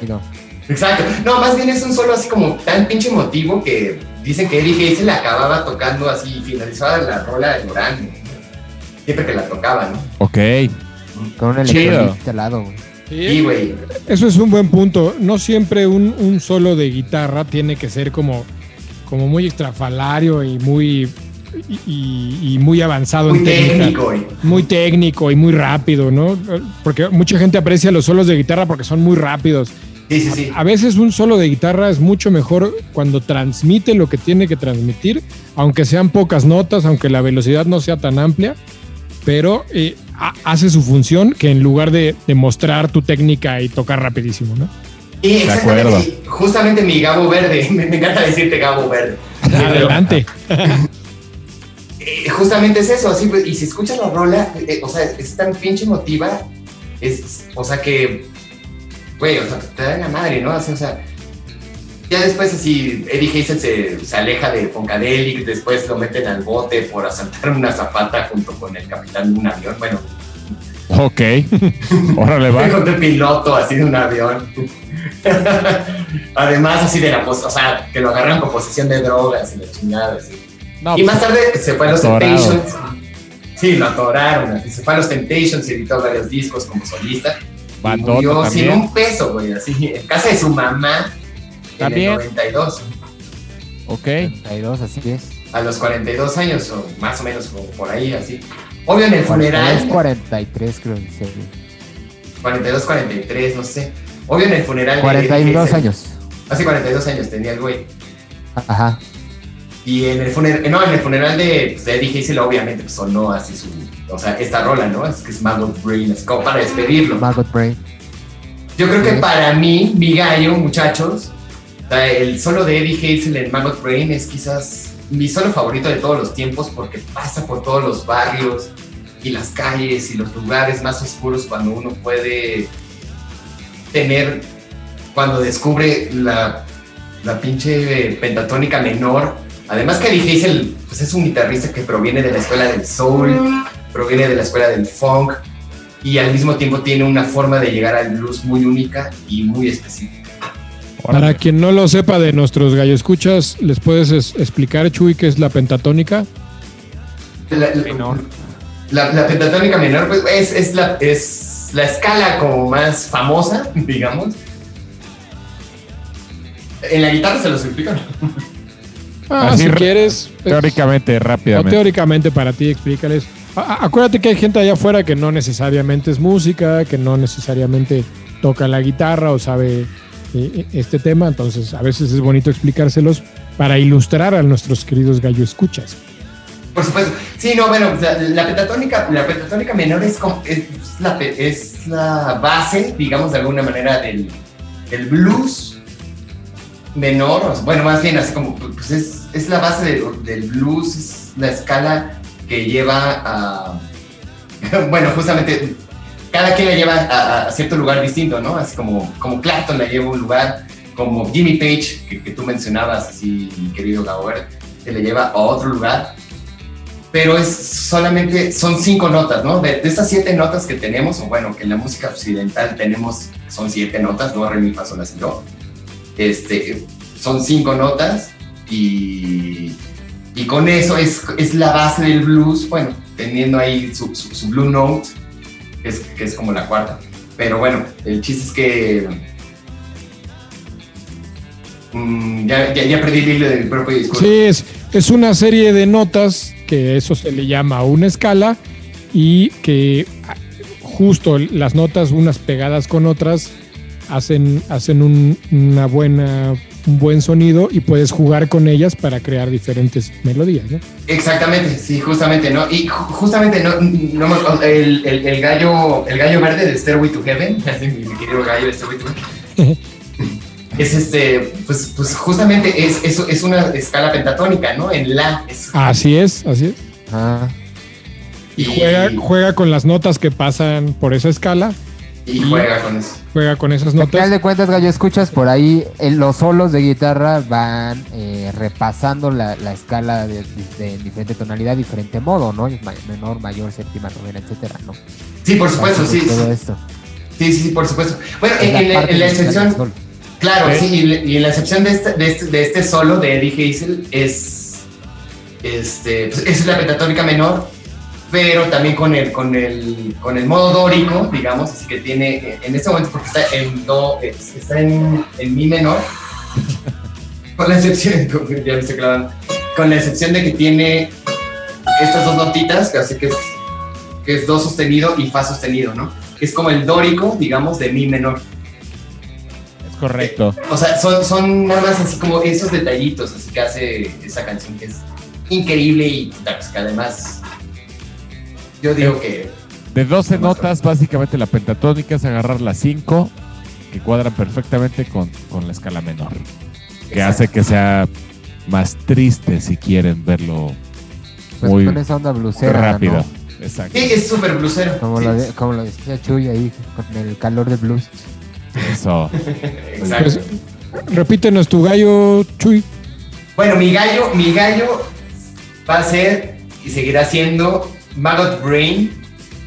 no. Exacto. No, más bien es un solo así como tan pinche emotivo que dicen que Eddie Hazel acababa tocando así, finalizaba la rola llorando. Siempre que la tocaba, ¿no? Ok. Con un Chido. electrolito al lado. güey. Eso es un buen punto. No siempre un, un solo de guitarra tiene que ser como, como muy extrafalario y muy, y, y- y muy avanzado muy en técnica. técnico, güey. Muy técnico y muy rápido, ¿no? Porque mucha gente aprecia los solos de guitarra porque son muy rápidos. Sí, sí, sí. A veces un solo de guitarra es mucho mejor cuando transmite lo que tiene que transmitir, aunque sean pocas notas, aunque la velocidad no sea tan amplia, pero eh, ha- hace su función que en lugar de, de mostrar tu técnica y tocar rapidísimo, ¿no? Y exactamente, acuerdo. justamente mi Gabo Verde, me, me encanta decirte Gabo Verde. Adelante. Eh, justamente es eso, así, pues, y si escuchas la rola, eh, o sea, es tan pinche emotiva, es, o sea, que, güey, o sea, te da en la madre, ¿no? Así, o sea, ya después así, Eddie Hazel se, se aleja de Funkadelic, después lo meten al bote por asaltar una zapata junto con el capitán de un avión, bueno, Ok. Órale, va. con el piloto así de un avión. Además, así de la, pos- o sea, que lo agarran con posesión de drogas y la chingada, así. No, y pues, más tarde se fue a los atorado. Temptations. Sí, lo atoraron. Se fue a los Temptations y editó varios discos como solista. y Bandota murió sin también. un peso, güey, así, en casa de su mamá. También. En el 92, Ok. 32, así es. a los 42 años, o más o menos como por ahí, así. Obvio en el 42, funeral, 43 creo que sí. 42, 43, no sé. Obvio en el funeral. de 42 Eddie Hazel. años. Hace 42 años tenía el güey. Ajá. Y en el funeral, no, en el funeral de, pues, de Eddie Hazel obviamente pues, sonó así su, o sea, esta rola, ¿no? Es que es Maggot Brain, es como para despedirlo. Maggot Brain. Yo creo que para mí, mi gallo, muchachos, el solo de Eddie Hazel en Maggot Brain es quizás mi solo favorito de todos los tiempos porque pasa por todos los barrios, y las calles y los lugares más oscuros cuando uno puede tener, cuando descubre la, la pinche pentatónica menor. Además que Eddie Hazel pues es un guitarrista que proviene de la escuela del soul, proviene de la escuela del funk y al mismo tiempo tiene una forma de llegar al blues muy única y muy específica. Para quien no lo sepa de nuestros gallo escuchas, ¿les puedes es- explicar, Chuy, qué es la pentatónica? La, la- Menor. la- la pentatónica menor pues, es, es, la, es la escala como más famosa, digamos. En la guitarra se los explican. Ah, Así si re- quieres. es- Teóricamente, o rápidamente. teóricamente para ti, explícales. A- acuérdate que hay gente allá afuera que no necesariamente es música, que no necesariamente toca la guitarra o sabe eh, este tema, entonces a veces es bonito explicárselos para ilustrar a nuestros queridos gallo escuchas. Por supuesto. Sí, no, bueno, la, la pentatónica, la pentatónica menor es, como- es, la, es la base, digamos, de alguna manera del, del blues menor. bueno, más bien así como, pues es, es la base de- del blues, es la escala que lleva a... Bueno, justamente, cada quien la lleva a, a cierto lugar distinto, ¿no? Así como, como Clapton la lleva a un lugar, como Jimmy Page, que, que tú mencionabas, así, mi querido Gauer, que le lleva a otro lugar pero es solamente, son cinco notas, ¿no? De, de estas siete notas que tenemos, o bueno, que en la música occidental tenemos, son siete notas, do, re, mi, fa, sol, la, si, do. Este, son cinco notas y, y con eso es, es la base del blues, bueno, teniendo ahí su, su, su blue note, que es, que es como la cuarta. Pero bueno, el chiste es que... mm, ya, ya, ya perdí el hilo de mi propio discurso. Sí, es, es una serie de notas que eso se le llama una escala y que justo las notas unas pegadas con otras hacen, hacen un, una buena, un buen sonido y puedes jugar con ellas para crear diferentes melodías, ¿no? Exactamente, sí, justamente, ¿no? Y ju- justamente, no, no me- el, el, el gallo, el gallo verde de Stairway to Heaven, mi querido gallo de Stairway to Heaven, es este, pues, pues justamente es, es, es una escala pentatónica, ¿no? En la. Es, Así es, así es. Ah, Y juega, juega con las notas que pasan por esa escala, y juega con eso. juega con esas Al final notas. de cuentas, Gallo, escuchas por ahí, en los solos de guitarra van eh, repasando la, la escala de, de diferente tonalidad, diferente modo, ¿no? Menor, mayor, séptima, novena, etcétera, ¿no? Sí, por supuesto, sí. Todo esto. Sí, sí, sí, por supuesto. Bueno, en, la en la, parte en la musical excepción. Claro, Sí. sí, y, y en la excepción de este, de este, de este solo de Eddie Hazel es, este, pues, es la pentatónica menor, pero también con el, con el, con el modo dórico, digamos, así que tiene, en este momento porque está en do, es- está en, en mi menor, con la excepción, ya me estoy clavando, con la excepción de que tiene estas dos notitas, que así que es, que es do sostenido y fa sostenido, ¿no? Es como el dórico, digamos, de mi menor. Es correcto. O sea, son, son nada más así como esos detallitos, así que hace esa canción que es increíble y pues, que además yo digo que De 12 notas, básicamente la pentatónica es agarrar las 5 que cuadran perfectamente con, con la escala menor. Que Exacto. hace que sea más triste si quieren verlo Pues muy con esa onda blusera, rápido. ¿no? Exacto. sí, es súper blusero. Como, Sí, lo de- como lo decía Chuy ahí, con el calor del blues. Eso. exacto. Pues, repítenos tu gallo, Chuy. Bueno, mi gallo, mi gallo va a ser y seguirá siendo Maggot Brain.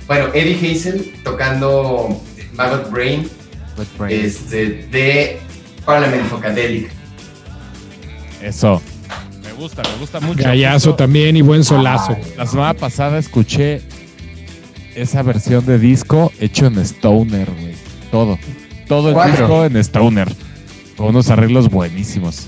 Bueno, Eddie Hazel tocando Maggot Brain brain. este, de Parliament Funkadelic. Eso. Me gusta, me gusta mucho. Gallazo Justo también y buen solazo. La semana pasada escuché esa versión de disco hecho en Stoner, güey. Todo. Todo el Cuatro. disco en Stoner. Con unos arreglos buenísimos.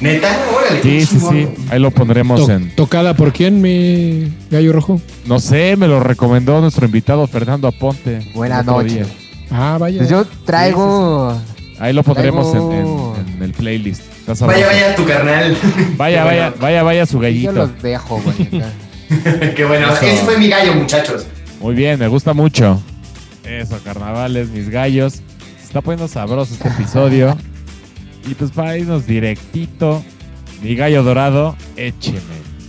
¿Neta? Órale, Sí, sí, chingón. sí. Ahí lo pondremos To- en. ¿Tocada por quién, mi gallo rojo? No sé, me lo recomendó nuestro invitado Fernando Aponte. Buena el otro noche. día. Ah, vaya. Pues yo traigo. Ahí lo pondremos en, Traigo- en- en el playlist. Vaya, vaya tu carnal. Vaya, vaya, bueno. vaya, vaya su Yo gallito. los dejo, güey. Qué bueno. Eso. Ese fue mi gallo, muchachos. Muy bien, me gusta mucho. Eso, carnavales, mis gallos. Se está poniendo sabroso este episodio. Y pues para irnos directito, mi gallo dorado, écheme,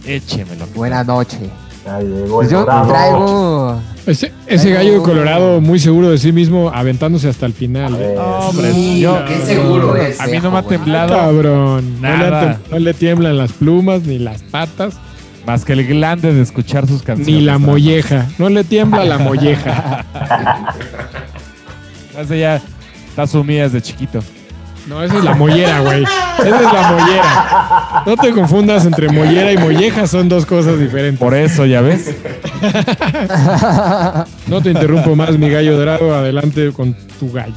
écheme lo que Buena noche. Ya llegó Pues yo dorado. traigo. Ese, gallo colorado muy seguro de sí mismo, aventándose hasta el final. No, hombre, Sí, yo, qué seguro es. a mí no me ha temblado Cabrón. No le, Nada. no le tiemblan las plumas ni las patas, más que el glande de escuchar sus canciones. ni la molleja. No le tiembla la molleja. Ese ya está sumida desde chiquito. No, esa es la mollera, güey. Esa es la mollera. No te confundas entre mollera y molleja, son dos cosas diferentes. Por eso, ya ves. No te interrumpo más, mi gallo dorado. Adelante con tu gallo.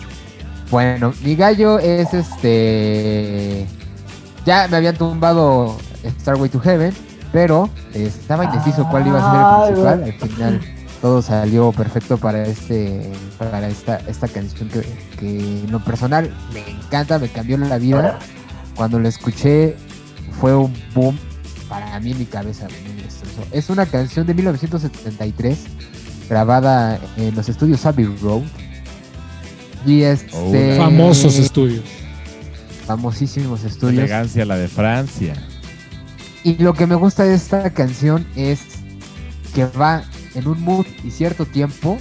Bueno, mi gallo es este. Ya me habían tumbado Starway to Heaven, pero eh, estaba indeciso cuál iba a ser el principal. Al final todo salió perfecto para este para esta, esta canción que, que en lo personal me encanta, me cambió la vida. Cuando la escuché fue un boom para mí en mi cabeza. me destrozó. Es una canción de 1973 grabada en los estudios Abbey Road. Y este. Famosos estudios. famosísimos estudios. elegancia, la de Francia. Y lo que me gusta de esta canción es que va en un mood y cierto tiempo.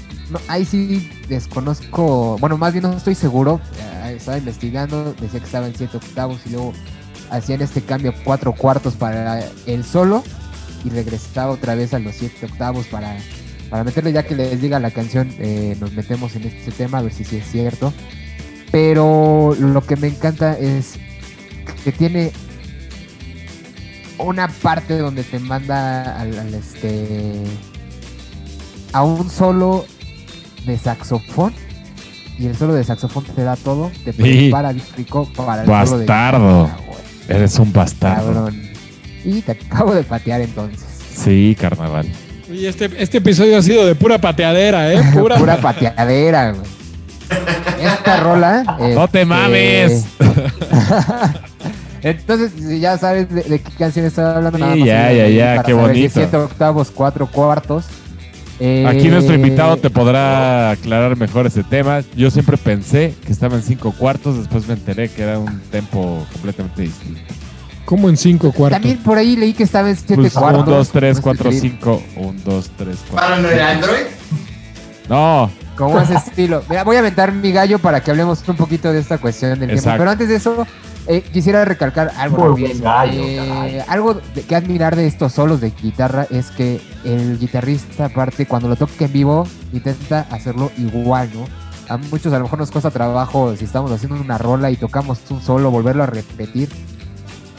Ahí sí desconozco, bueno, más bien no estoy seguro. eh, estaba investigando, decía que estaba en 7 octavos y luego hacían este cambio cuatro cuartos para el solo y regresaba otra vez a los 7 octavos para, para meterle ya que les diga la canción. eh, nos metemos en este tema a ver si sí es cierto. Pero lo que me encanta es que tiene una parte donde te manda al, este a un solo de saxofón y el solo de saxofón te da todo, te Sí. prepara rico para el solo de Bastardo. guitarra, güey. Eres un bastardo. Cabrón. Y te acabo de patear entonces. Sí, carnaval. Y este, este episodio ha sido de pura pateadera, ¿eh? Pura, Pura pateadera, güey. Esta rola. ¡No te este, mames! Entonces, si ya sabes de, de qué canción estoy hablando. Sí, nada más ya, ahí, ya, ya, para qué bonito. 17 octavos, 4 cuartos. Eh, Aquí nuestro invitado te podrá aclarar mejor ese tema. Yo siempre pensé que estaba en cinco cuartos, después me enteré que era un tempo completamente distinto. Como en cinco cuartos. También por ahí leí que estaba en 7 Pues cuartos. 1, 2, 3, No 4, estoy- 5. 1, 2, 3, 4. ¿Para no era Android? No, Como ese estilo. Mira, voy a aventar mi gallo para que hablemos un poquito de esta cuestión del tiempo. Pero antes de eso, eh, quisiera recalcar algo gallo, Eh, algo de- que admirar de estos solos de guitarra es que el guitarrista, aparte, cuando lo toca en vivo, intenta hacerlo igual, ¿no? A muchos a lo mejor nos cuesta trabajo si estamos haciendo una rola y tocamos un solo, volverlo a repetir.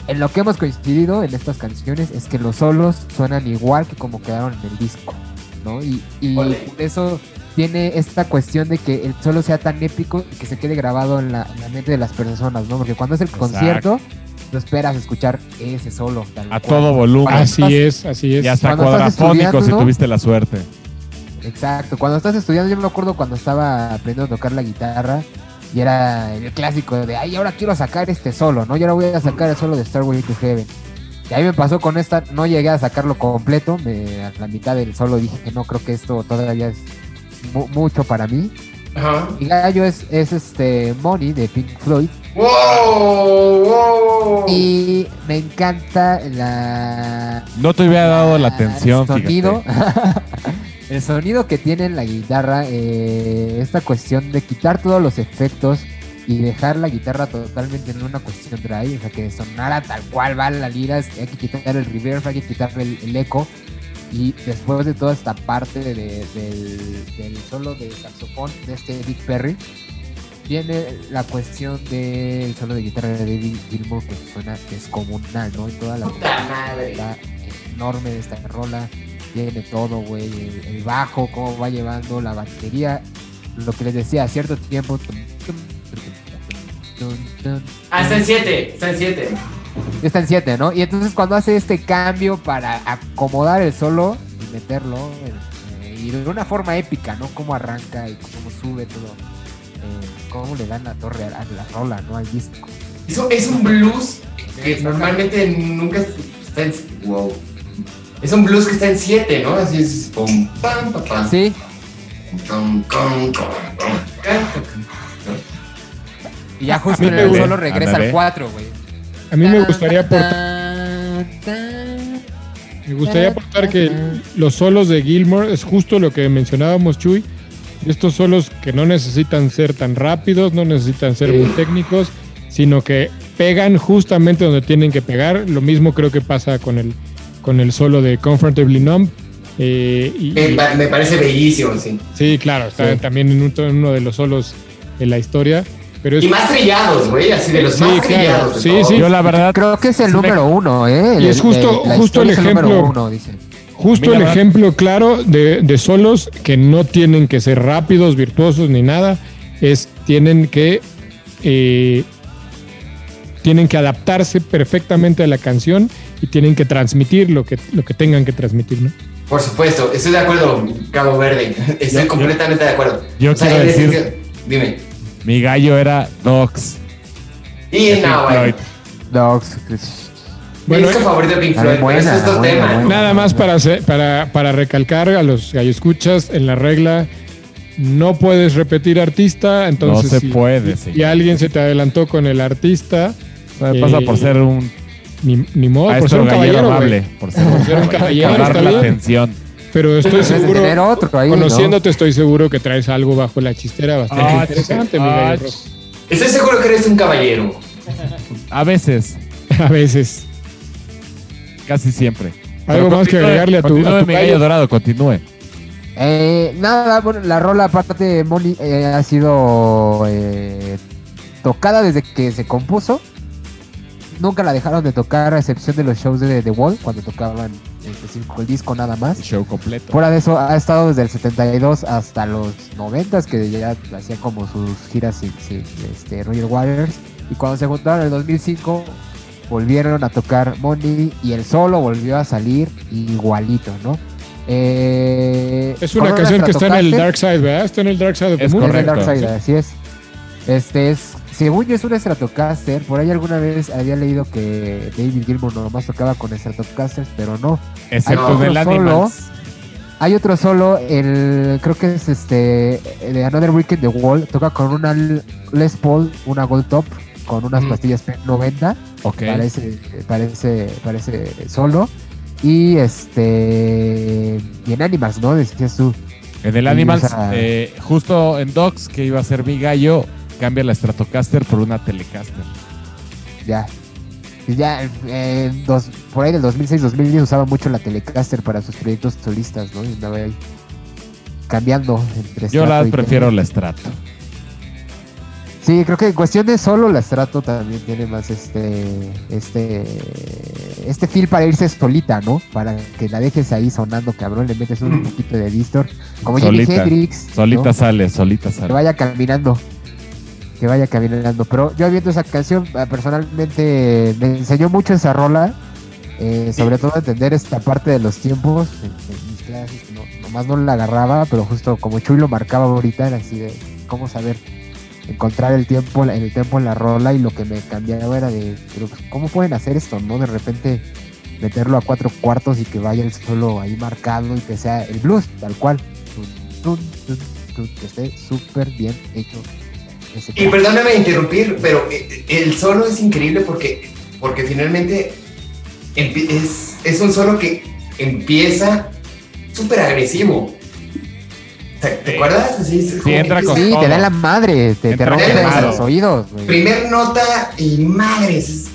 En lo que hemos coincidido en estas canciones es que los solos suenan igual que como quedaron en el disco, ¿no? Y, y eso tiene esta cuestión de que el solo sea tan épico y que se quede grabado en la, en la mente de las personas, ¿no? Porque cuando es el Exacto. concierto, tú esperas escuchar ese solo. tal a cual. todo volumen. Así es, así es. Y hasta cuadrafónico si ¿no? tuviste la suerte. Exacto. Cuando estás estudiando, yo me acuerdo cuando estaba aprendiendo a tocar la guitarra y era el clásico de, ay, ahora quiero sacar este solo, ¿no? Y ahora voy a sacar el solo de Starway to Heaven. Y ahí me pasó con esta, no llegué a sacarlo completo, me, a la mitad del solo dije que no, creo que esto todavía es mu- mucho para mí. Ajá. Mi gallo es, es este Money de Pink Floyd ¡Wow! ¡Wow! y me encanta la No te hubiera dado la atención, el sonido, el sonido que tiene en la guitarra, eh, esta cuestión de quitar todos los efectos y dejar la guitarra totalmente en una cuestión dry, o sea, que sonara tal cual va la lira, es- hay que quitar el reverb, hay que quitar el, el eco. Y después de toda esta parte de- del, del solo de saxofón de este Dick Perry, viene la cuestión del solo de guitarra de David Gilmour que suena descomunal, ¿no? Y toda la Puta madre. está enorme de esta rola. Tiene todo, güey. El, el bajo, cómo va llevando la batería. Lo que les decía, a cierto tiempo. tum, Ah, está en 7. Está en 7. Está en 7, ¿no? Y entonces cuando hace este cambio para acomodar el solo y meterlo. eh, y de una forma épica, ¿no? Cómo arranca y cómo sube todo. eh, cómo le dan la torre a la, a la rola, ¿no? Al disco. Eso es un blues que normalmente nunca está en. ¡Wow! Es un blues que está en 7, ¿no? Así es. Pum, pam, pam, pam. Sí, y ya justo en el gusta. solo regresa al 4, güey. A mí me gustaría aportar. Me gustaría aportar que los solos de Gilmore es justo lo que mencionábamos, Chuy. Estos solos que no necesitan ser tan rápidos, no necesitan ser muy técnicos, sino que pegan justamente donde tienen que pegar. Lo mismo creo que pasa con el, con el solo de Comfortably Numb. Eh, y- Me, pa- me parece bellísimo, sí. sí, claro, está Sí. también en, un- en uno de los solos en la historia. Pero es, Y más trillados, güey, así de los Sí, más claro. trillados. de Sí, todos. sí. Yo la verdad, Creo que es el número uno, ¿eh? Y es El- justo- el- la justo el ejemplo. uno, dicen. Justo el ejemplo claro de, de solos que no tienen que ser rápidos, virtuosos ni nada, es tienen que eh, tienen que adaptarse perfectamente a la canción y tienen que transmitir lo que, lo que tengan que transmitir, ¿no? Por supuesto, estoy de acuerdo, Cabo Verde. Estoy Yo- completamente de acuerdo. yo en ese decir- sentido- Dime. Mi gallo era Dogs. Y no, güey. Dogs. Mi Bueno, disco favorito de Pink Floyd, buena, es buena, tema. buena. Nada más para, hacer- para, para recalcar a los escuchas en la regla, no puedes repetir artista, entonces no se si, puede, si señor. alguien se te adelantó con el artista, Me pasa eh, por ser un ni, ni modo, por ser un gallero caballero, amable. Por ser, Por ser un caballero, la atención. Pero estoy seguro, tener otro ahí, ¿no? conociéndote, estoy seguro que traes algo bajo la chistera bastante Ah, interesante, mi ah, gallo rojo. Estoy seguro que eres un caballero. A veces, A veces. casi siempre. ¿Algo Pero más que continúe- agregarle a tu, continúe, a tu mi gallo dorado, continúe. Eh, nada, bueno, la rola aparte de Money eh, ha sido eh, tocada desde que se compuso. Nunca la dejaron de tocar a excepción de los shows de The Wall, cuando tocaban específico el disco nada más. El show completo. Fuera de eso, ha estado desde el 72 hasta los 90 que ya hacía como sus giras sin, sin, este, Roger Waters. Y cuando se juntaron en el 2005, volvieron a tocar Money y el solo volvió a salir igualito, ¿no? Eh, Es una canción que está en el Dark Side, ¿verdad? Está en el Dark Side Es Moon. en el correcto, Dark Side, sí. así es. Este es, según yo es un Stratocaster, por ahí alguna vez había leído que David Gilmour nomás tocaba con Stratocasters, pero no. Excepto del Animals. Hay otro solo, el creo que es este de Another Week in the Wall, toca con una Les Paul, una Gold Top, con unas Mm. pastillas P90, Ok. parece, parece, parece solo. Y este y en Animals, ¿no? Decías tú. En el Animals, o sea- eh, justo en Dogs, que iba a ser mi gallo, cambia la Stratocaster por una Telecaster. Ya. Ya, eh, dos, por ahí del 2006-2010 usaba mucho la Telecaster para sus proyectos solistas, ¿no? Y andaba ahí cambiando entre Yo la prefiero Tele. la Strato. Sí, creo que en cuestión de solo la Strato también tiene más este este este feel para irse solita, ¿no? Para que la dejes ahí sonando, cabrón, le metes un poquito de distor, como Jimi Solita. Hendrix, ¿no? Solita sale, solita que sale. vaya caminando. Que vaya caminando. Pero yo viendo esa canción, eh, personalmente me enseñó mucho esa rola. eh, sobre todo entender esta parte de los tiempos. En, mis clases, no, nomás no la agarraba, pero justo como Chuy lo marcaba ahorita, era así de cómo saber encontrar el tiempo, en el tiempo en la rola. Y lo que me cambiaba era de, pero pues, ¿cómo pueden hacer esto? ¿No? De repente meterlo a cuatro cuartos y que vaya el solo ahí marcado y que sea el blues, tal cual. Tun, tun, tun, tun, que esté súper bien hecho. Y perdóname interrumpir, pero eh, el solo es increíble porque, porque finalmente es, es un solo que empieza súper agresivo. ¿Te, te acuerdas? Entra con- Sí, te da la madre, te, te rompe los oídos. Primer nota y madres.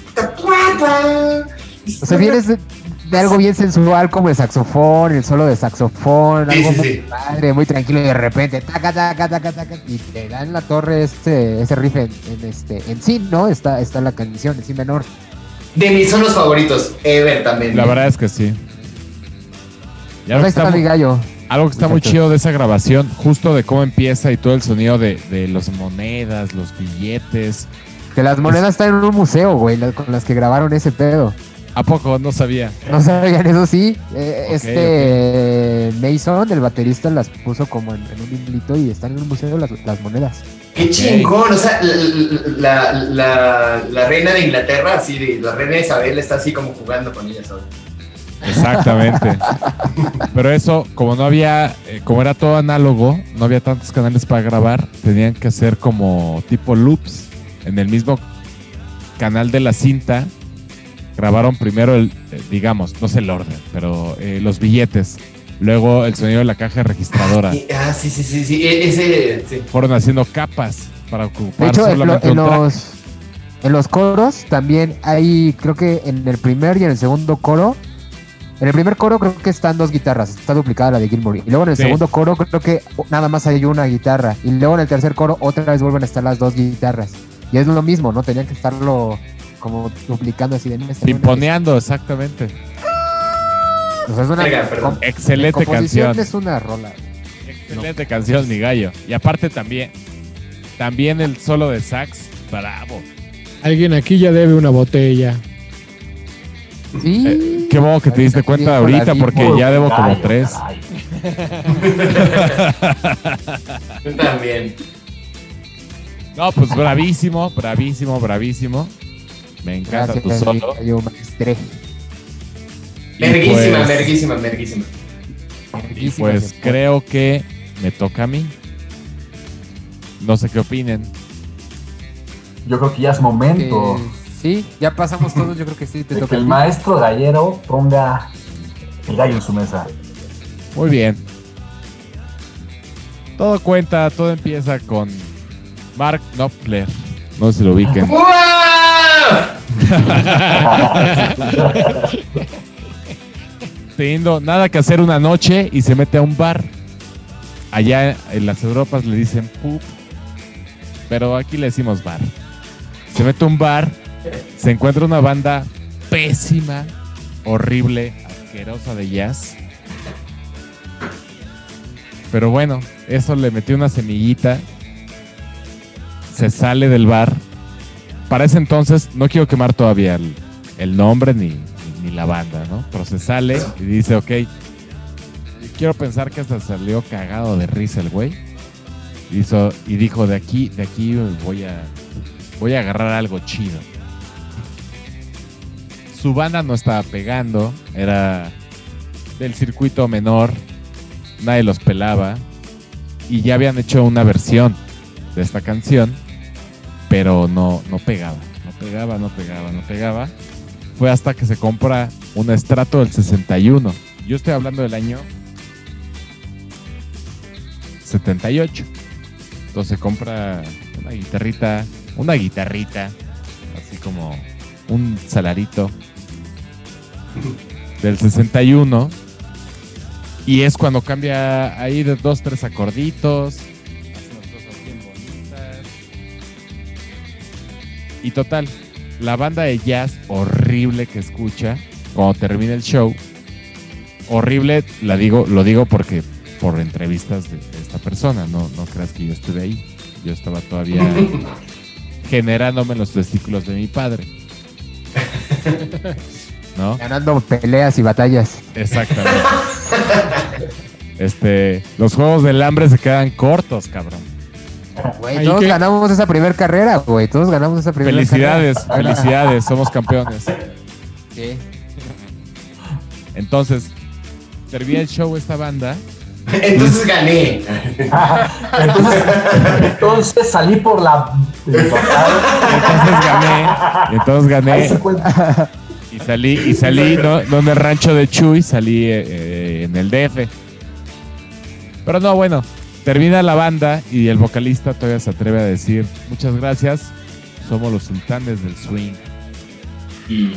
O sea, vienes de, algo bien sensual como el saxofón, el solo de saxofón, Sí, algo sí, muy sí. padre, muy tranquilo y de repente taca, taca, taca, taca, y te da en la torre este, ese riff en, en este, en sí, ¿no? Está, está la canción en sí menor. De mis solos favoritos, ever también. La verdad es que sí. Y algo está está, mi muy, gallo. algo que está muy chido de esa grabación, justo de cómo empieza y todo el sonido de, de las monedas, los billetes. Que las monedas están en un museo, güey, las- con las que grabaron ese pedo. ¿A poco? No sabía. No sabían eso sí. Eh, este Mason, el baterista, las puso como en, en un librito y están en un museo las, las monedas. Qué chingón, o sea, la, la, la, la reina de Inglaterra, así de la reina Isabel está así como jugando con ellas hoy. Exactamente. Pero eso, como no había, eh, como era todo análogo, no había tantos canales para grabar, tenían que hacer como tipo loops en el mismo canal de la cinta grabaron primero el, eh, digamos, no sé el orden, pero eh, los billetes, luego el sonido de la caja registradora. Y- ah, sí, sí, sí, sí. e- Ese, sí. Fueron haciendo capas para De ocupar hecho, en, lo- en un track. los, en los coros también hay, creo que en el primer y en el segundo coro, en el primer coro creo que están dos guitarras, está duplicada la de Gilmour. Y luego en el Sí. segundo coro creo que nada más hay una guitarra. Y luego en el tercer coro otra vez vuelven a estar las dos guitarras. Y es lo mismo, ¿no? Tenían que estarlo como duplicando así de "Mira, esta una- Pimponeando, exactamente. O sea, es una perdón. Excelente canción. es una rola. Excelente canción, mi gallo. Y aparte también, también el solo de sax, bravo. Alguien aquí ya debe una botella. Sí. Eh, qué bueno que te diste cuenta Ahorita porque ya debo como tres. Yo también. No, pues bravísimo, bravísimo, bravísimo. Me encanta Gracias, tu solo. gallo maestre. Y Merguísima, pues-. Y pues creo que me toca a mí. No sé qué opinen. Yo creo que ya es momento Eh, sí, ya pasamos todos, yo creo que sí, te de toca. que el maestro gallero ponga el gallo en su mesa. Muy bien. Todo cuenta, todo empieza con Mark Knopfler. No si lo ubiquen. ¡Wow! Teniendo nada que hacer una noche y se mete a un bar. Allá en las Europas le dicen pub. Pero aquí le decimos bar. Se mete a un bar. Se encuentra una banda pésima, horrible, asquerosa de jazz. Pero bueno, eso le metió una semillita. Se sale del bar. Para ese entonces, no quiero quemar todavía el, nombre ni, ni la banda, ¿no? Pero se sale y dice, ok, quiero pensar que hasta salió cagado de risa el güey. Hizo, y dijo, de aquí, de aquí voy a, voy a agarrar algo chido. Su banda no estaba pegando, era del circuito menor, nadie los pelaba y ya habían hecho una versión de esta canción, pero no, no pegaba, no pegaba, no pegaba, no pegaba. Fue hasta que se compra un estrato del 61. Yo estoy hablando del año 78. Entonces compra una guitarrita, una guitarrita, así como un salarito del 61. Y es cuando cambia ahí de dos, tres acorditos. Y total, la banda de jazz horrible que escucha cuando termina el show. Horrible, la digo, lo digo porque por entrevistas de, de esta persona, no, no creas que yo estuve ahí. Yo estaba todavía generándome en los testículos de mi padre. ¿No? Ganando peleas y batallas. Exactamente. Este, los juegos del hambre se quedan cortos, cabrón. Güey, todos que- ganamos esa primera carrera, güey. Todos ganamos esa primera Felicidades, carrera. felicidades, somos campeones. Sí. Entonces, servía el show esta banda. Entonces gané. Entonces, entonces salí por la. Entonces gané. y Entonces Ahí gané. Y salí, y salí no, no en el rancho de Chuy, salí eh, eh, en el DF. Pero no, bueno, termina la banda y el vocalista todavía se atreve a decir, muchas gracias, somos los sultanes del swing. Y,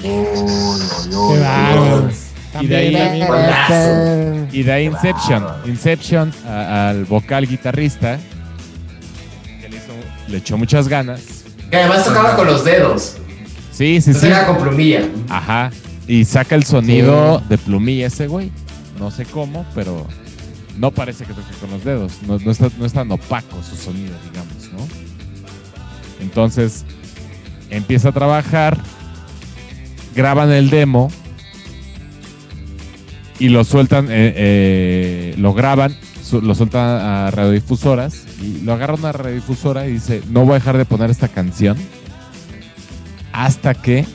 y de ahí, y de ahí Inception, Inception a- al vocal guitarrista, que le, hizo- le echó muchas ganas. Que además tocaba con los dedos. Sí, sí, Entonces sí. era con plumilla. Ajá. Y saca el sonido de plumilla ese güey. No sé cómo, pero no parece que toque con los dedos. No, no está, no es tan opaco su sonido, digamos, ¿no? Entonces, empieza a trabajar, graban el demo y lo sueltan, eh, eh, lo graban, lo sueltan a radiodifusoras y lo agarra una radiodifusora y dice, no voy a dejar de poner esta canción hasta que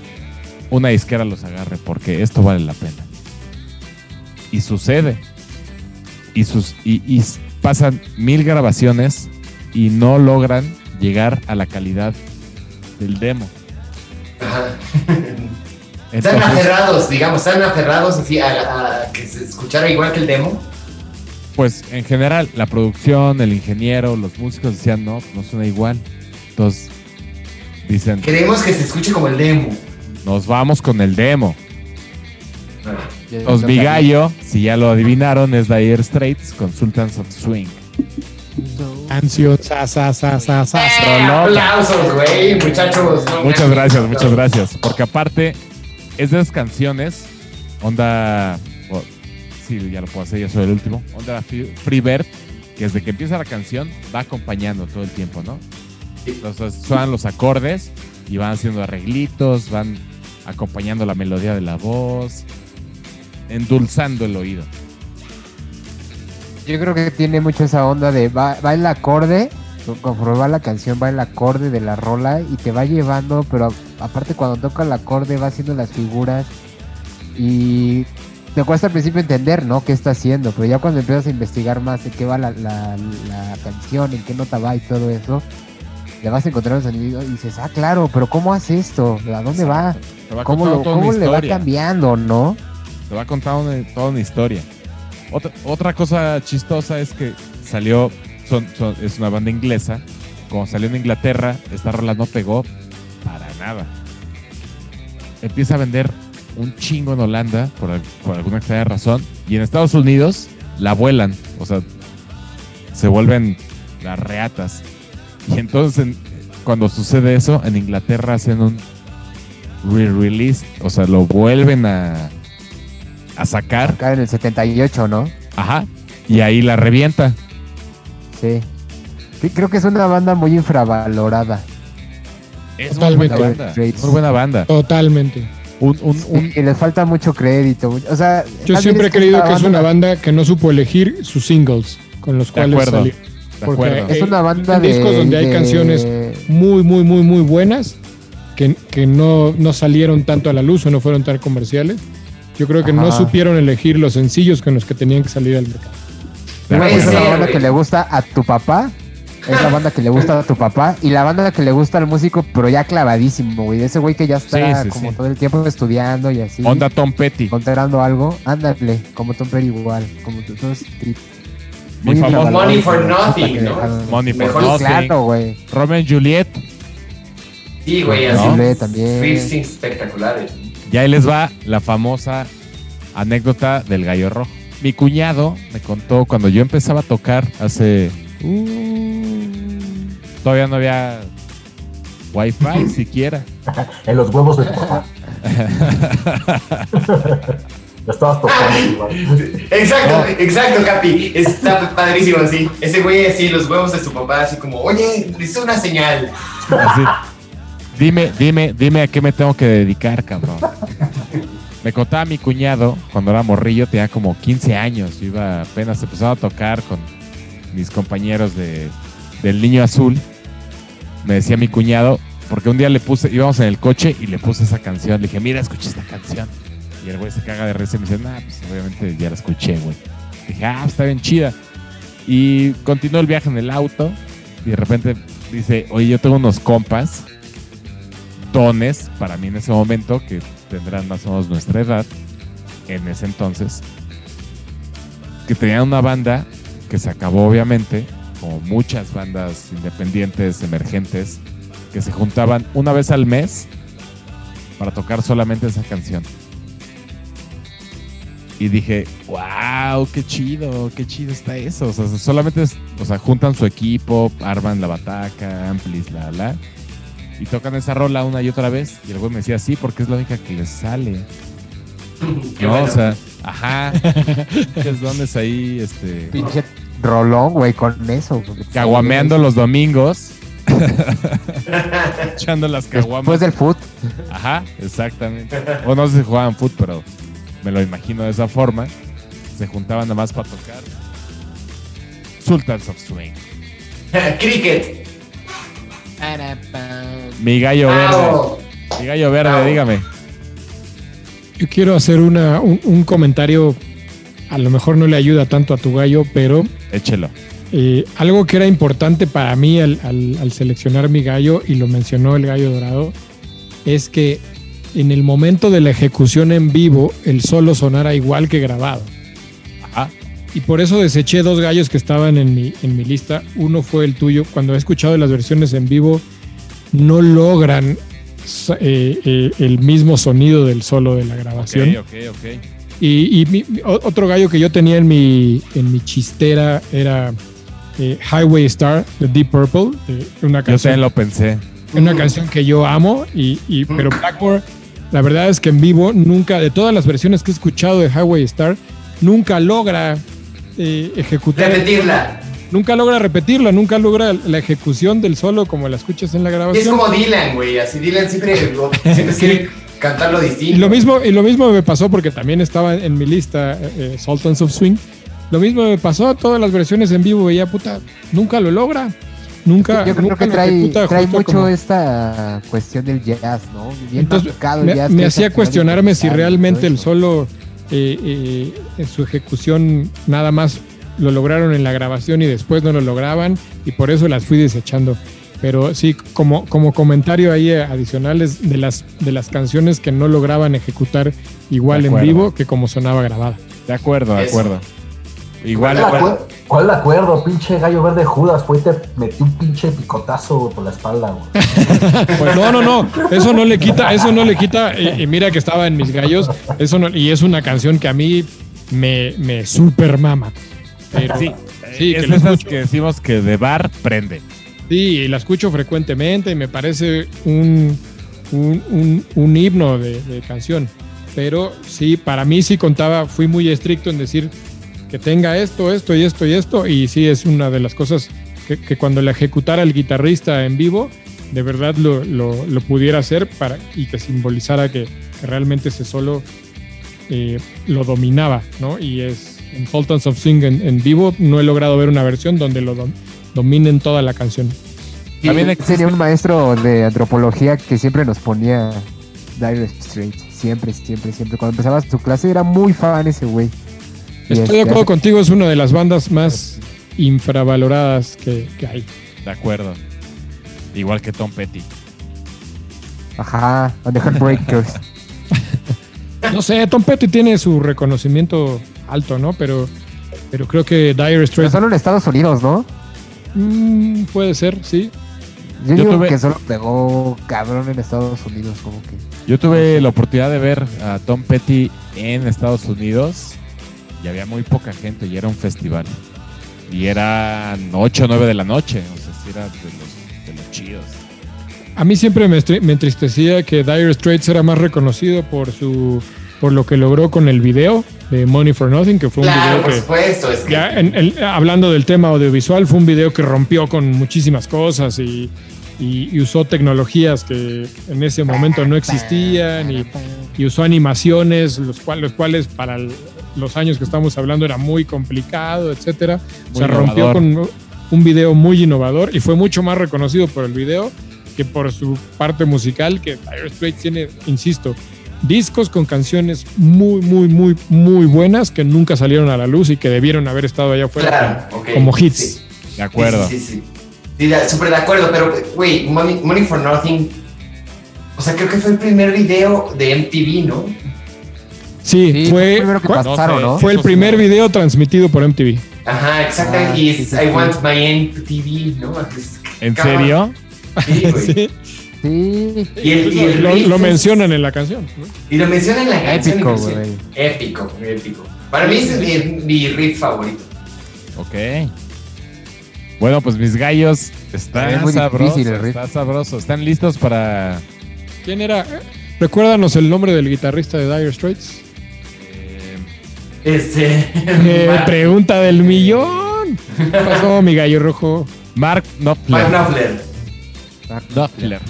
una disquera los agarre, porque esto vale la pena. Y sucede. Y, sus, y, pasan mil grabaciones y no logran llegar a la calidad del demo. Ajá. Están aferrados, digamos, están aferrados así a, a que se escuchara igual que el demo. pues en general, la producción, el ingeniero, los músicos decían, no, no suena igual. Entonces, dicen, Queremos que se escuche como el demo. nos vamos con el demo. Bueno, Entonces, mi gallo, si ya lo adivinaron, es Dire Straits con Sultans of Swing. Canción, sa, sa, sa, sa, sa. Eh, aplausos, güey, muchachos. no Muchas gracias, muchas gracias. Porque aparte, es de esas canciones, onda. oh, sí, ya lo puedo hacer, ya soy el último. Onda Free Bird, que desde que empieza la canción va acompañando todo el tiempo, ¿no? Entonces suenan los acordes y van haciendo arreglitos, van acompañando la melodía de la voz, endulzando el oído. Yo creo que tiene mucho esa onda de va, va el acorde, conforme va la canción, va el acorde de la rola y te va llevando, pero a- aparte cuando toca el acorde va haciendo las figuras y te cuesta al principio entender, ¿no? ¿Qué está haciendo? Pero ya cuando empiezas a investigar más en qué va la, la- la canción, en qué nota va y todo eso, le vas a encontrar el sonido y dices, ah, claro, pero ¿cómo hace esto? ¿A dónde va? ¿Cómo, lo, cómo le va cambiando, no? Te va contando una- toda una historia. Otra, cosa chistosa es que salió, es una banda inglesa. Como salió en Inglaterra, esta rola no pegó para nada. Empieza a vender un chingo en Holanda por, al- por alguna extraña razón. Y en Estados Unidos la vuelan. O sea, se vuelven las reatas. Y entonces, en- cuando sucede eso, en Inglaterra hacen un re-release. O sea, lo vuelven a, a sacar. Acá en el 78, ¿no? Ajá. Y ahí la revienta. Sí. Sí, creo que es una banda muy infravalorada. Es muy Totalmente. buena banda. Muy buena banda. Totalmente. Un, un, un- Y les falta mucho crédito. O sea, Yo siempre he creído que es una banda que no supo elegir sus singles con los De cuales acuerdo. de porque- acuerdo. Es una banda de. discos donde hay de- canciones Muy, muy, muy, muy buenas que, que no, no salieron tanto a la luz o no fueron tan comerciales. Yo creo que no supieron elegir los sencillos con los que tenían que salir al mercado. De Puede Es ser, banda que le gusta a tu papá. Es la banda que le gusta a tu papá. Y la banda que le gusta al músico, pero ya clavadísimo, güey. Ese güey que ya está Sí, sí, como sí. todo el tiempo estudiando y así. Onda Tom Petty. Encontrando algo. Ándale, como Tom Perry igual. Como tú, todos tri- Mi muy famoso Money for Nothing, ¿no? Money for Mejor Nothing. claro, güey. Romeo y Juliet. Sí, güey, ¿No? así. Juliet también. Riffs espectaculares. Y ahí les va la famosa anécdota del gallo rojo. Mi cuñado me contó cuando yo empezaba a tocar hace. uh, todavía no había wifi siquiera. En los huevos de tu papá. Lo estabas tocando igual. Exacto, exacto, Capi. Está padrísimo así. Ese güey así, los huevos de su papá, así como, oye, hice una señal. Así. Dime, dime, dime a qué me tengo que dedicar, cabrón. Me contaba mi cuñado cuando era morrillo, tenía como 15 años. Iba apenas empezaba a tocar con mis compañeros de, del Niño Azul. Me decía mi cuñado, porque un día le puse, íbamos en el coche y le puse esa canción. Le dije, mira, escucha esta canción. Y el güey se caga de risa y me dice, nah, pues obviamente ya la escuché, güey. Dije, ah, está bien chida. Y continuó el viaje en el auto. Y de repente dice, oye, yo tengo unos compas, dones, para mí en ese momento, que tendrán más o menos nuestra edad, en ese entonces, que tenían una banda que se acabó obviamente, como muchas bandas independientes, emergentes, que se juntaban una vez al mes para tocar solamente esa canción. Y dije, wow, qué chido, qué chido está eso. O sea, solamente, o sea, juntan su equipo, arman la bataca, amplis, la, la, y tocan esa rola una y otra vez. Y el güey me decía, sí, porque es la única que les sale. Qué no, bueno. o sea, ajá. es donde es ahí, este, Pinche rolón, güey, con eso. caguameando los domingos. Echando las caguamas. Después del foot. Ajá, exactamente. O no sé si jugaban fútbol, pero me lo imagino de esa forma. Se juntaban nada más para tocar. Sultans of Swing. Cricket. Mi gallo verde. Mi gallo verde, Bravo. dígame. Yo quiero hacer una, un, un comentario, a lo mejor no le ayuda tanto a tu gallo, pero Échelo. eh, algo que era importante para mí al, al- al seleccionar mi gallo, y lo mencionó el gallo dorado, es que en el momento de la ejecución en vivo el solo sonara igual que grabado. Ajá. Y por eso deseché dos gallos que estaban en mi, en mi lista. Uno fue el tuyo. Cuando he escuchado las versiones en vivo, no logran eh, eh, el mismo sonido del solo de la grabación. Ok, ok, ok. Y, y mi- otro gallo que yo tenía en mi, en mi chistera era eh, Highway Star de Deep Purple. eh, una Yo canción también lo pensé. una canción que yo amo, y, y- pero Blackmore, la verdad es que en vivo nunca, de todas las versiones que he escuchado de Highway Star, nunca logra eh, ejecutar, Repetirla. Nunca logra repetirla, nunca logra la ejecución del solo como la escuchas en la Y es grabación. como Dylan, güey. Así Dylan siempre, siempre quiere cantarlo distinto. Y lo mismo, y lo mismo me pasó porque también estaba en mi lista eh, eh, Sultans of Swing. Lo mismo me pasó, todas las versiones en vivo veía puta, nunca lo logra. Nunca, Yo creo nunca que trae, trae mucho como- esta cuestión del jazz, ¿no? Bien Entonces, me, jazz, me hacía cuestionarme si realmente el solo eh, eh, en su ejecución nada más lo lograron en la grabación y después no lo lograban y por eso las fui desechando. Pero sí, como, como comentario ahí eh, adicionales de las, de las canciones que no lograban ejecutar igual en vivo que como sonaba grabada. De acuerdo, de Eso. acuerdo. Igual, ¿Cuál, igual. acuer- ¿Cuál de acuerdo? Pinche gallo verde Judas, fue y te metió un pinche picotazo por la espalda, güey. Pues no, no, no, eso no le quita, eso no le quita, y, y mira que estaba en mis gallos, eso no, y es una canción que a mí me, me super mama. Pero, Sí, sí, que es de esas que decimos que de bar prende. Sí, y la escucho frecuentemente y me parece un, un, un- un himno de, de canción. Pero sí, para mí sí contaba, fui muy estricto en decir que tenga esto, esto y esto y esto. Y sí, es una de las cosas que, que cuando la ejecutara el guitarrista en vivo, de verdad lo, lo- lo pudiera hacer para, y que simbolizara que, que realmente ese solo eh, lo dominaba, ¿no? Y es en Sultans of Swing en, en vivo, no he logrado ver una versión donde lo dom- dominen toda la canción. Sí, También Sería existe, un maestro de antropología que siempre nos ponía Dire Straits. Siempre, siempre, siempre. Cuando empezaba su clase era muy fan ese güey. Estoy de este, acuerdo contigo, es una de las bandas más infravaloradas que, que hay. de acuerdo. Igual que Tom Petty. Ajá, on the Heartbreakers. No sé, Tom Petty tiene su reconocimiento alto, ¿no? Pero, pero creo que Dire Pero Straits solo en Estados Unidos, ¿no? mm, puede ser, sí. Yo, Yo digo tuve- que solo pegó cabrón en Estados Unidos, como que. Yo tuve la oportunidad de ver a Tom Petty en Estados Unidos y había muy poca gente y era un festival. Y eran 8 o 9 de la noche, o sea, sí era de los, de los chidos. A mí siempre me, me entristecía que Dire Straits era más reconocido por su por lo que logró con el video de Money for Nothing, que fue un Claro, por video que supuesto. Es que Ya en- en- hablando del tema audiovisual, fue un video que rompió con muchísimas cosas y, y- y usó tecnologías que en ese momento no existían y, y usó animaciones, los, cual- los cuales para el- los años que estamos hablando era muy complicado, etcétera. Muy Se rompió innovador. con un video muy innovador y fue mucho más reconocido por el video que por su parte musical, que Dire Straits tiene, insisto, discos con canciones muy, muy, muy, muy buenas que nunca salieron a la luz y que debieron haber estado allá afuera claro, ok. como hits. Sí. De acuerdo. Sí, sí, sí. Sí, de- súper de acuerdo, pero, güey, Money, Money for Nothing. O sea, creo que fue el primer video de MTV, ¿no? Sí, Sí, fue, el primero que fue- pasaron, ¿no? fue el primer video transmitido por MTV. Ajá, exactamente. Ah, y sí, es sí, I. Want My MTV, ¿no? ¿En serio? Sí, güey. Sí. Y el- y el lo, mencionan en la canción. ¿no? Y lo menciona en la canción. épico, güey. Épico, épico. Para mí ese es mi, mi riff favorito. Ok. Bueno, pues mis gallos están Es muy sabrosos. difícil el riff. Está sabroso. ¿Están listos para ¿Quién era? Recuérdanos el nombre del guitarrista de Dire Straits. eh, Este. Eh, Mark- pregunta del millón. ¿Qué pasó, mi gallo rojo? Mark Mark Knopfler? Knopfler. Knopfler.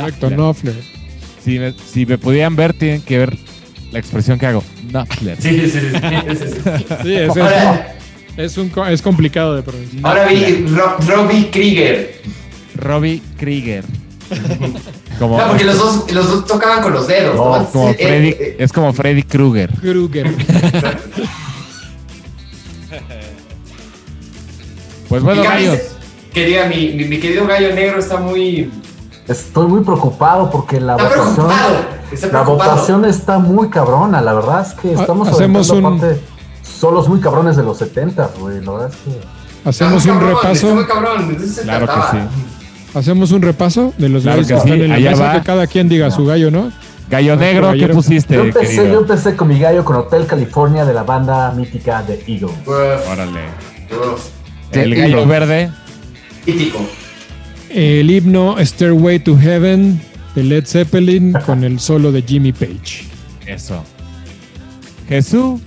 Correcto, Knopfler. Knopfler. Si me, si me pudieran ver, tienen que ver la expresión que hago. Knopfler. Sí, sí, sí. sí, sí, sí. Sí, es, Ahora, es, un es complicado de pronunciar. ahora vi Ro- Robbie Krieger. Robbie Krieger. como, No, porque los dos, los dos tocaban con los dedos. No, ¿no? como Sí, eh, Freddy, eh, es como Freddy Krueger. Kruger. Pues bueno, gallos. Quería, mi, mi, mi querido gallo negro está muy. Estoy muy preocupado porque la Está votación, preocupado. Está La votación está muy cabrona, la verdad es que estamos Ha- hacemos un- aparte solos muy cabrones de los 70, güey. La verdad es que. Hacemos Está un cabrón, muy repaso. cabrón. Claro que sí. Hacemos un repaso de los Claro gallos que que, sí, están en la allá mesa, va. que cada quien diga su gallo, ¿no? Gallo Negro, ¿qué pusiste, Yo empecé, yo empecé con mi gallo con Hotel California de la banda mítica de Eagles. Uf, Órale. uf, El gallo verde. Típico. El himno Stairway to Heaven de Led Zeppelin con el solo de Jimmy Page. Eso. Jesús.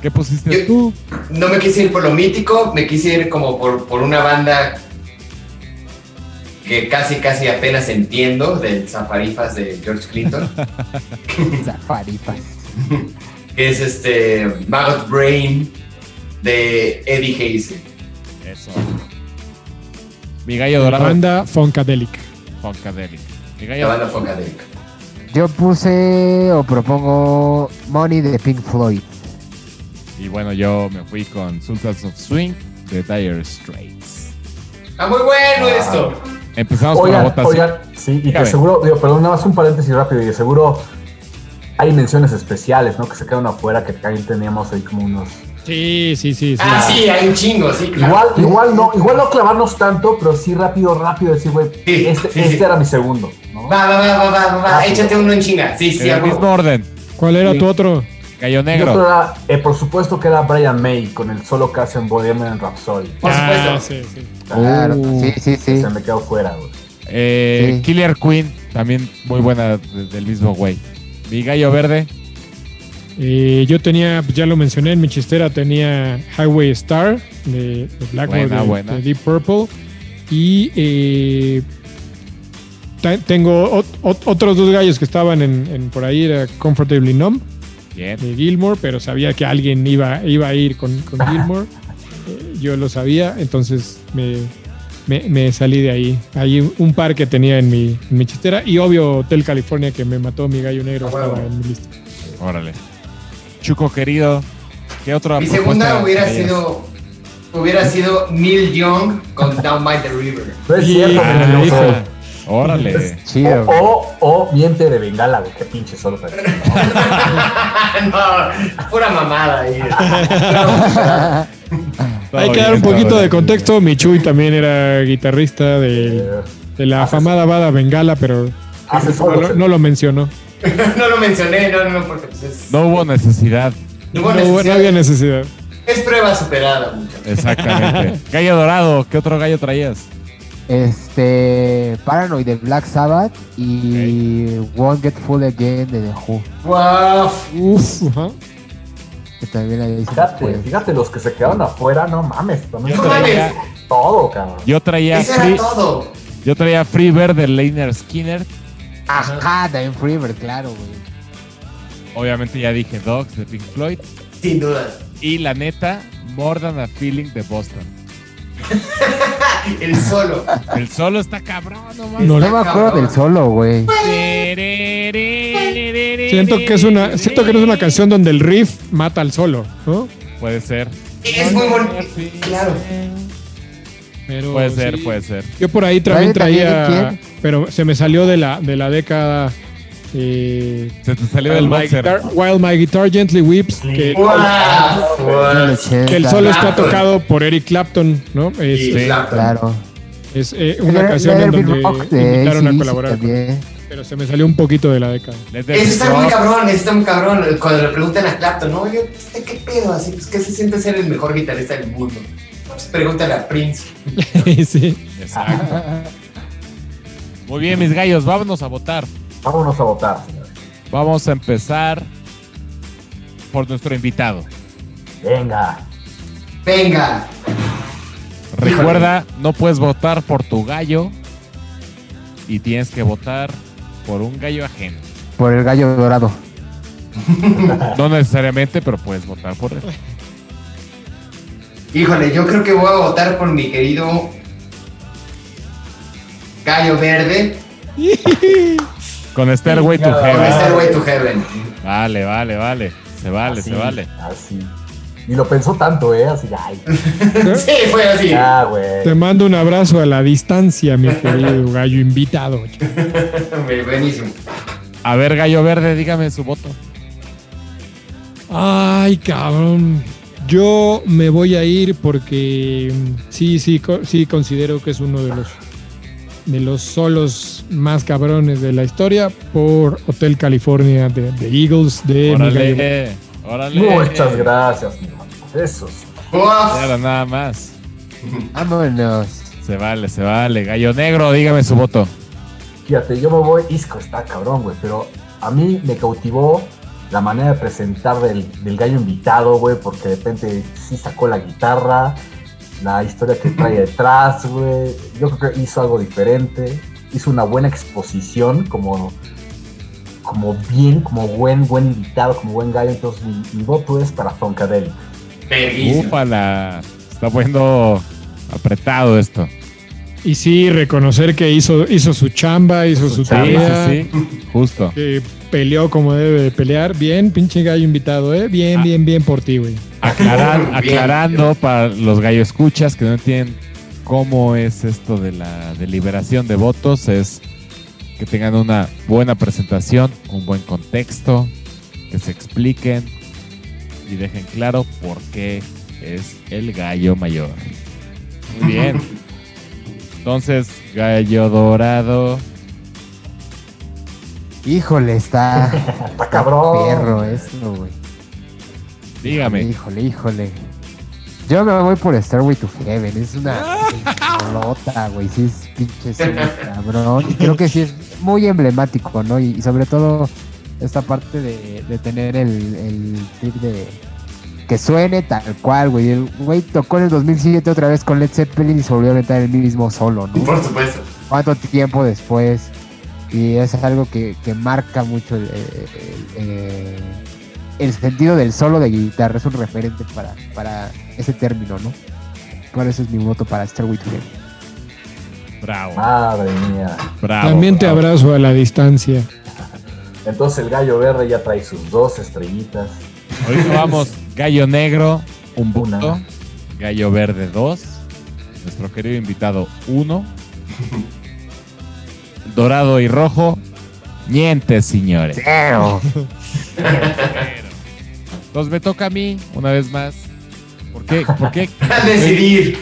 ¿Qué pusiste Yo- tú? No me quise ir por lo mítico, me quise ir como por, por una banda que casi, casi apenas entiendo del Zafarifas de George Clinton, Zafaripas. que es este Maggot Brain de Eddie Hazel. Eso. Mi gallo La dorado. banda Funkadelic. Funkadelic. Mi La gallo banda Funkadelic. Yo puse o propongo Money de Pink Floyd. Y bueno, yo me fui con Sultans of Swing de Dire Straits. ¡Ah, muy bueno Ah. esto! Empezamos con la Oigan, votación. oigan, sí, y que seguro, digo, perdón, nada más un paréntesis rápido, y de seguro hay menciones especiales, ¿no? Que se quedaron afuera, que también teníamos ahí como unos. Sí, sí, sí. sí. Ah, sí, hay un chingo, sí, claro. Igual, igual no, igual no clavarnos tanto, pero sí rápido, rápido decir, güey, Sí, este, sí, este sí. era mi segundo, ¿no? Va, va, va, va, va, va, échate uno en chinga. Sí, sí, el mismo orden. ¿Cuál era Sí. tu otro? Gallo otro Negro. era, eh, por supuesto que era Brian May con el solo que hace en Bohemian Rhapsody. Por supuesto. Ah, sí, sí. Claro, Uh. sí, sí, sí. Se me quedó fuera, güey. Eh, Sí. Killer Queen, también muy buena de- del mismo güey. Mi gallo verde. Eh, yo tenía, pues ya lo mencioné, en mi chistera tenía Highway Star de, de Blackmore Buena, de, buena. de Deep Purple. Y eh, tengo ot- ot- otros dos gallos que estaban en, en por ahí, era Comfortably Numb Bien. de Gilmore, pero sabía que alguien iba, iba a ir con, con Gilmore. Eh, yo lo sabía, entonces me, me- me salí de ahí. Hay un- par que tenía en mi, en mi chistera. Y obvio, Hotel California, que me mató mi gallo negro, Ah, estaba en mi lista. Órale. Chuco querido. ¿Qué otra Mi segunda hubiera sido hubiera sido Neil Young con Down by the River. No es cierto. Órale. Chido. O, o, o miente de bengala, güey. Qué pinche solo. pero- no, pura mamada ahí. Hay que dar un poquito de contexto. Michuy también era guitarrista de, Eh, de la afamada Bada Bengala, pero no, no lo mencionó. no lo mencioné, no, no, no, porque No hubo necesidad. no No, hubo hubo- no necesidad. había necesidad. Es prueba superada, muchachos. Exactamente. gallo dorado. ¿Qué otro gallo traías? Este. Paranoid de Black Sabbath y Won't Get Full Again de The Who. Wow. Uf. Que también Fíjate, los que se quedaron afuera, no mames. También Yo No mames, todo, cabrón. Yo traía eso Free, era todo. yo traía Free Bird de Leonard Skinner. Ajá, también Freebird, claro, güey. Obviamente ya dije Dogs de Pink Floyd. Sin duda. Y la neta, More Than a Feeling de Boston. El solo. El solo está cabrón, no mames. No, No me acuerdo cabrón. del solo, güey. Siento que es una, siento que no es una canción donde el riff mata al solo, ¿no? Puede ser. Es muy bonito. Claro. Pero Puede ser, sí. puede ser. Yo por ahí también ¿También de traía, pero se me salió de la, de la década. Eh, Se te salió del While my, boxer. guitar, While My Guitar Gently Weeps, que, Wow. Wow. 80. que el solo está tocado por Eric Clapton, ¿no? Es, Sí. Clapton. Claro. es, eh, una Let- canción en donde Rock invitaron a colaborar, con- pero se me salió un poquito de la década. Eso está muy cabrón, eso está muy cabrón. Cuando le preguntan a Clapton, ¿no? Oye, ¿usted ¿qué pedo? Así, pues, ¿qué se siente ser el mejor guitarrista del mundo? Pues pregúntale a Prince. sí. Exacto. Muy bien, mis gallos, vámonos a votar. Vámonos a votar, señores. Vamos a empezar por nuestro invitado. Venga. Venga. Recuerda, no puedes votar por tu gallo y tienes que votar por un gallo ajeno. Por el gallo dorado. No necesariamente, pero puedes votar por él. Híjole, yo creo que voy a votar por mi querido Gallo Verde Con Stairway to con Heaven. va. Stairway to Heaven. Vale, vale, vale. Se vale, Así, se vale. Así. Y lo pensó tanto, ¿eh? Así, ay, Sí, fue así. ya, güey. Te mando un abrazo a la distancia, mi querido gallo invitado. Buenísimo. A ver, Gallo Verde, dígame su voto. Ay, cabrón. Yo me voy a ir porque mm, sí, sí, sí considero que es uno de los de los solos más cabrones de la historia por Hotel California de, de Eagles de Miguel. Órale, órale. Muchas gracias, mi hermano. Eso sí. Era nada más. Vámonos. Se vale, se vale. Gallo Negro, dígame su voto. Fíjate, yo me voy, Isco está cabrón, güey, pero a mí me cautivó la manera de presentar del, del gallo invitado, güey, porque de repente sí sacó la guitarra, la historia que trae detrás, güey. Yo creo que hizo algo diferente, hizo una buena exposición, como, como bien, como buen, buen invitado, como buen gallo. Entonces mi, mi voto es para Funkadelic. Ufala. Está poniendo apretado esto. Y sí, reconocer que hizo, hizo su chamba, hizo Su su tarea, sí, sí. Justo. que peleó como debe de pelear. Bien, pinche gallo invitado, ¿eh? Bien, Ah. bien, bien por ti, güey. Aclaran- aclarando para los gallo escuchas que no entienden cómo es esto de la deliberación de votos, es que tengan una buena presentación, un buen contexto, que se expliquen y dejen claro por qué es el gallo mayor. Muy bien. Entonces, gallo dorado. Híjole, está. Está cabrón. Perro eso, güey. Dígame. Híjole, híjole. Yo me voy por Stairway to Heaven. Es una pelota, güey. Sí, es pinche cabrón. Y creo que sí es muy emblemático, ¿no? Y, y sobre todo esta parte de, de tener el, el trip de que suene tal cual, güey. El güey tocó en el 2007 otra vez con Led Zeppelin y se volvió a aventar el mismo solo, ¿no? Por supuesto. cuánto tiempo después. Y es algo que, que marca mucho el, el- el- el sentido del solo de guitarra. Es un referente para, para ese término, ¿no? Por eso es mi voto para to Heaven. Bravo. Madre mía. Bravo. También te bravo. abrazo a la distancia. Entonces el gallo verde ya trae sus dos estrellitas. Ahorita vamos, gallo negro, un Una. punto. Gallo verde, dos. Nuestro querido invitado, uno. Dorado y rojo, niente, señores. Cero. Entonces me toca a mí, una vez más. ¿Por qué, por qué, A decidir.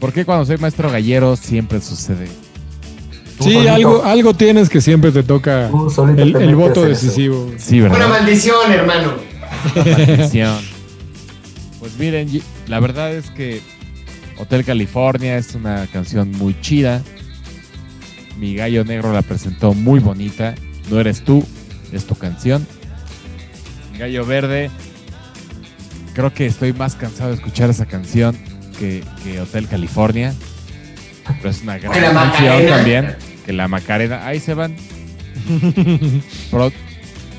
por qué cuando soy maestro gallero siempre sucede? Sí, algo, algo tienes que siempre te toca el, el voto decisivo. Sí, Una ¿verdad? maldición, hermano. Maldición. Pues miren, la verdad es que Hotel California es una canción muy chida. Mi gallo negro la presentó muy bonita. No eres tú, es tu canción. Gallo verde, creo que estoy más cansado de escuchar esa canción que, que Hotel California. Pero es una gran canción también. Que la Macarena. Ahí se van.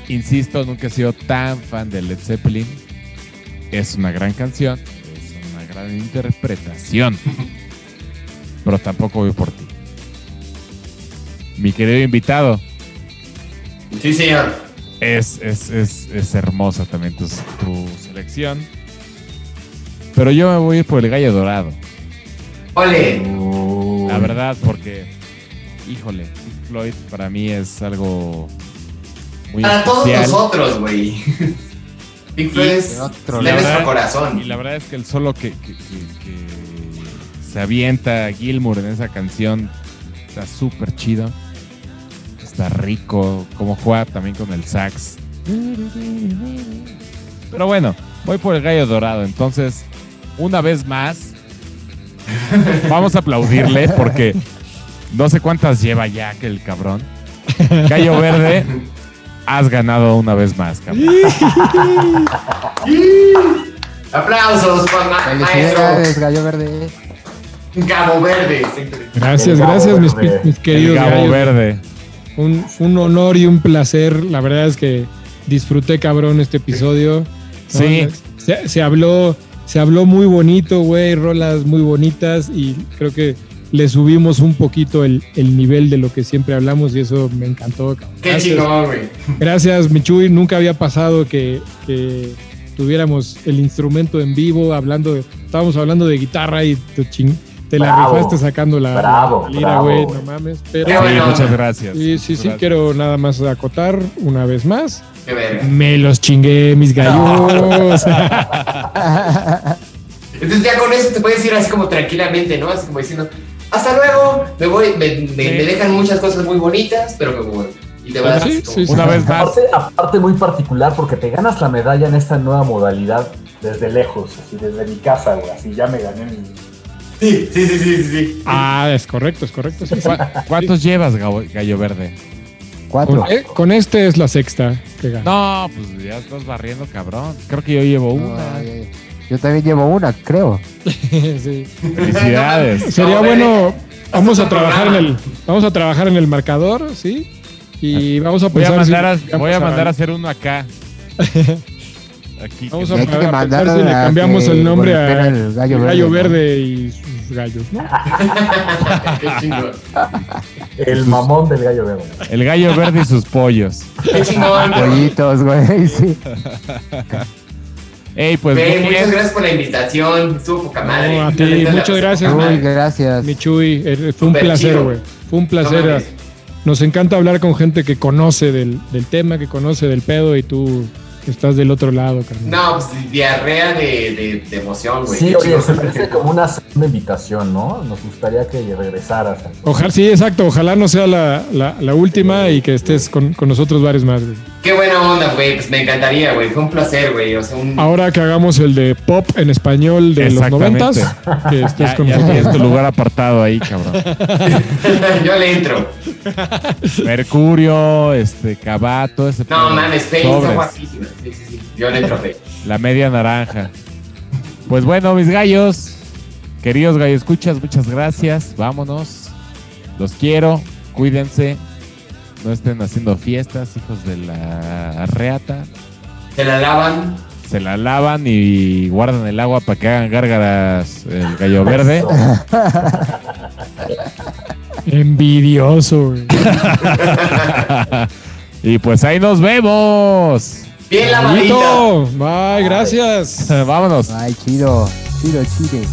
insisto, nunca he sido tan fan de Led Zeppelin. Es una gran canción, es una gran interpretación. Pero tampoco voy por ti. Mi querido invitado, Sí, señor. es, es, es, es hermosa también tu, tu selección. Pero yo me voy a ir por el gallo dorado. Ole. La verdad, porque, híjole, Floyd para mí es algo muy Para todos nosotros, güey. Pink Floyd es de otro de lado. nuestro corazón. Y la verdad es que el solo que, que- que- que se avienta Gilmour en esa canción está súper chido. Está rico. Como juega también con el sax. Pero bueno, voy por el gallo dorado. Entonces, una vez más, vamos a aplaudirle porque no sé cuántas lleva ya que el cabrón. Gallo verde, has ganado una vez más, cabrón. Aplausos, Juan Ma- Felicidades, maestro. Gallo Verde. Cabo Verde. Gracias, Gabo gracias, mis, Verde. mis El queridos Gabo gallos. verde. Un, un honor y un placer. La verdad es que disfruté cabrón este episodio. ¿no? Sí. Se, se habló, se habló muy bonito, güey, rolas muy bonitas y creo que le subimos un poquito el, el nivel de lo que siempre hablamos y eso me encantó. Qué chingón, güey. Gracias, Michuy. Nunca había pasado que, que tuviéramos el instrumento en vivo, hablando de, estábamos hablando de guitarra y te, ching- te la Bravo. rifaste sacando la, Bravo, la lira, güey, no mames. Pero, Sí, bueno. muchas gracias. sí, sí, sí, quiero nada más acotar una vez más. Qué verga. Me los chingué, mis gallos. Entonces ya con eso te puedes ir así como tranquilamente, ¿no? Así como diciendo, hasta luego, me voy, me, me- me dejan muchas cosas muy bonitas, pero me voy. Y te vas Sí, sí, sí. Una vez más. Aparte, aparte muy particular porque te ganas la medalla en esta nueva modalidad desde lejos, así desde mi casa, güey. Así ya me gané mi... Sí, sí, sí, sí, sí, sí. ah, es correcto, es correcto. sí, sí. ¿Cu- ¿Cuántos llevas, Gallo Verde? Cuatro. Con, eh, con este es la sexta que gana. No, pues ya estás barriendo, cabrón. Creo que yo llevo No, una. Yo también llevo una, creo. Sí. Felicidades. Sería No, bueno, bebé. vamos a trabajar en el, vamos a trabajar en el marcador, ¿sí? Y vamos a Voy a si mandar a, voy a mandar a hacer uno acá. Aquí. Vamos a hay que pensar mandar si le cambiamos que el nombre a el gallo el verde, gallo ¿no? verde y sus gallos, ¿no? Qué chingón. El mamón del gallo verde. El gallo verde y sus pollos. Qué chingón. Pollitos, güey, sí. Ey, pues muchas bien. gracias por la invitación. Estuvo poca madre. No, a ti, muchas gracias, madre. gracias. Mi Chuy, eh, fue un placer, güey. Fue un placer. Nos encanta hablar con gente que conoce del, del tema, que conoce del pedo y tú estás del otro lado, carnal. No, pues diarrea de, de, de emoción, güey. Sí, oye, se parece como una segunda invitación, ¿no? Nos gustaría que regresaras. Ojalá, sí, exacto. Ojalá no sea la, la- la última y que estés con, con nosotros varios más, güey. Qué buena onda, güey. Pues me encantaría, güey. Fue un placer, güey. O sea, un. Ahora que hagamos el de pop en español de los noventas, que estés Ya, con ya nosotros. tu lugar apartado ahí, cabrón. Yo le entro. Mercurio, este, Cabato, ese No mames, Face está Sobres. Sí, sí, sí. Yo le. La media naranja. Pues bueno, mis gallos, queridos gallos escuchas, muchas gracias. Vámonos. Los quiero. Cuídense. No estén haciendo fiestas, hijos de la reata. Se la lavan. Se la lavan y guardan el agua para que hagan gárgaras el gallo verde. Envidioso, y pues ahí nos vemos. Bien. Listo. Bye, gracias. Vámonos. Ay, chido. Chido, chile.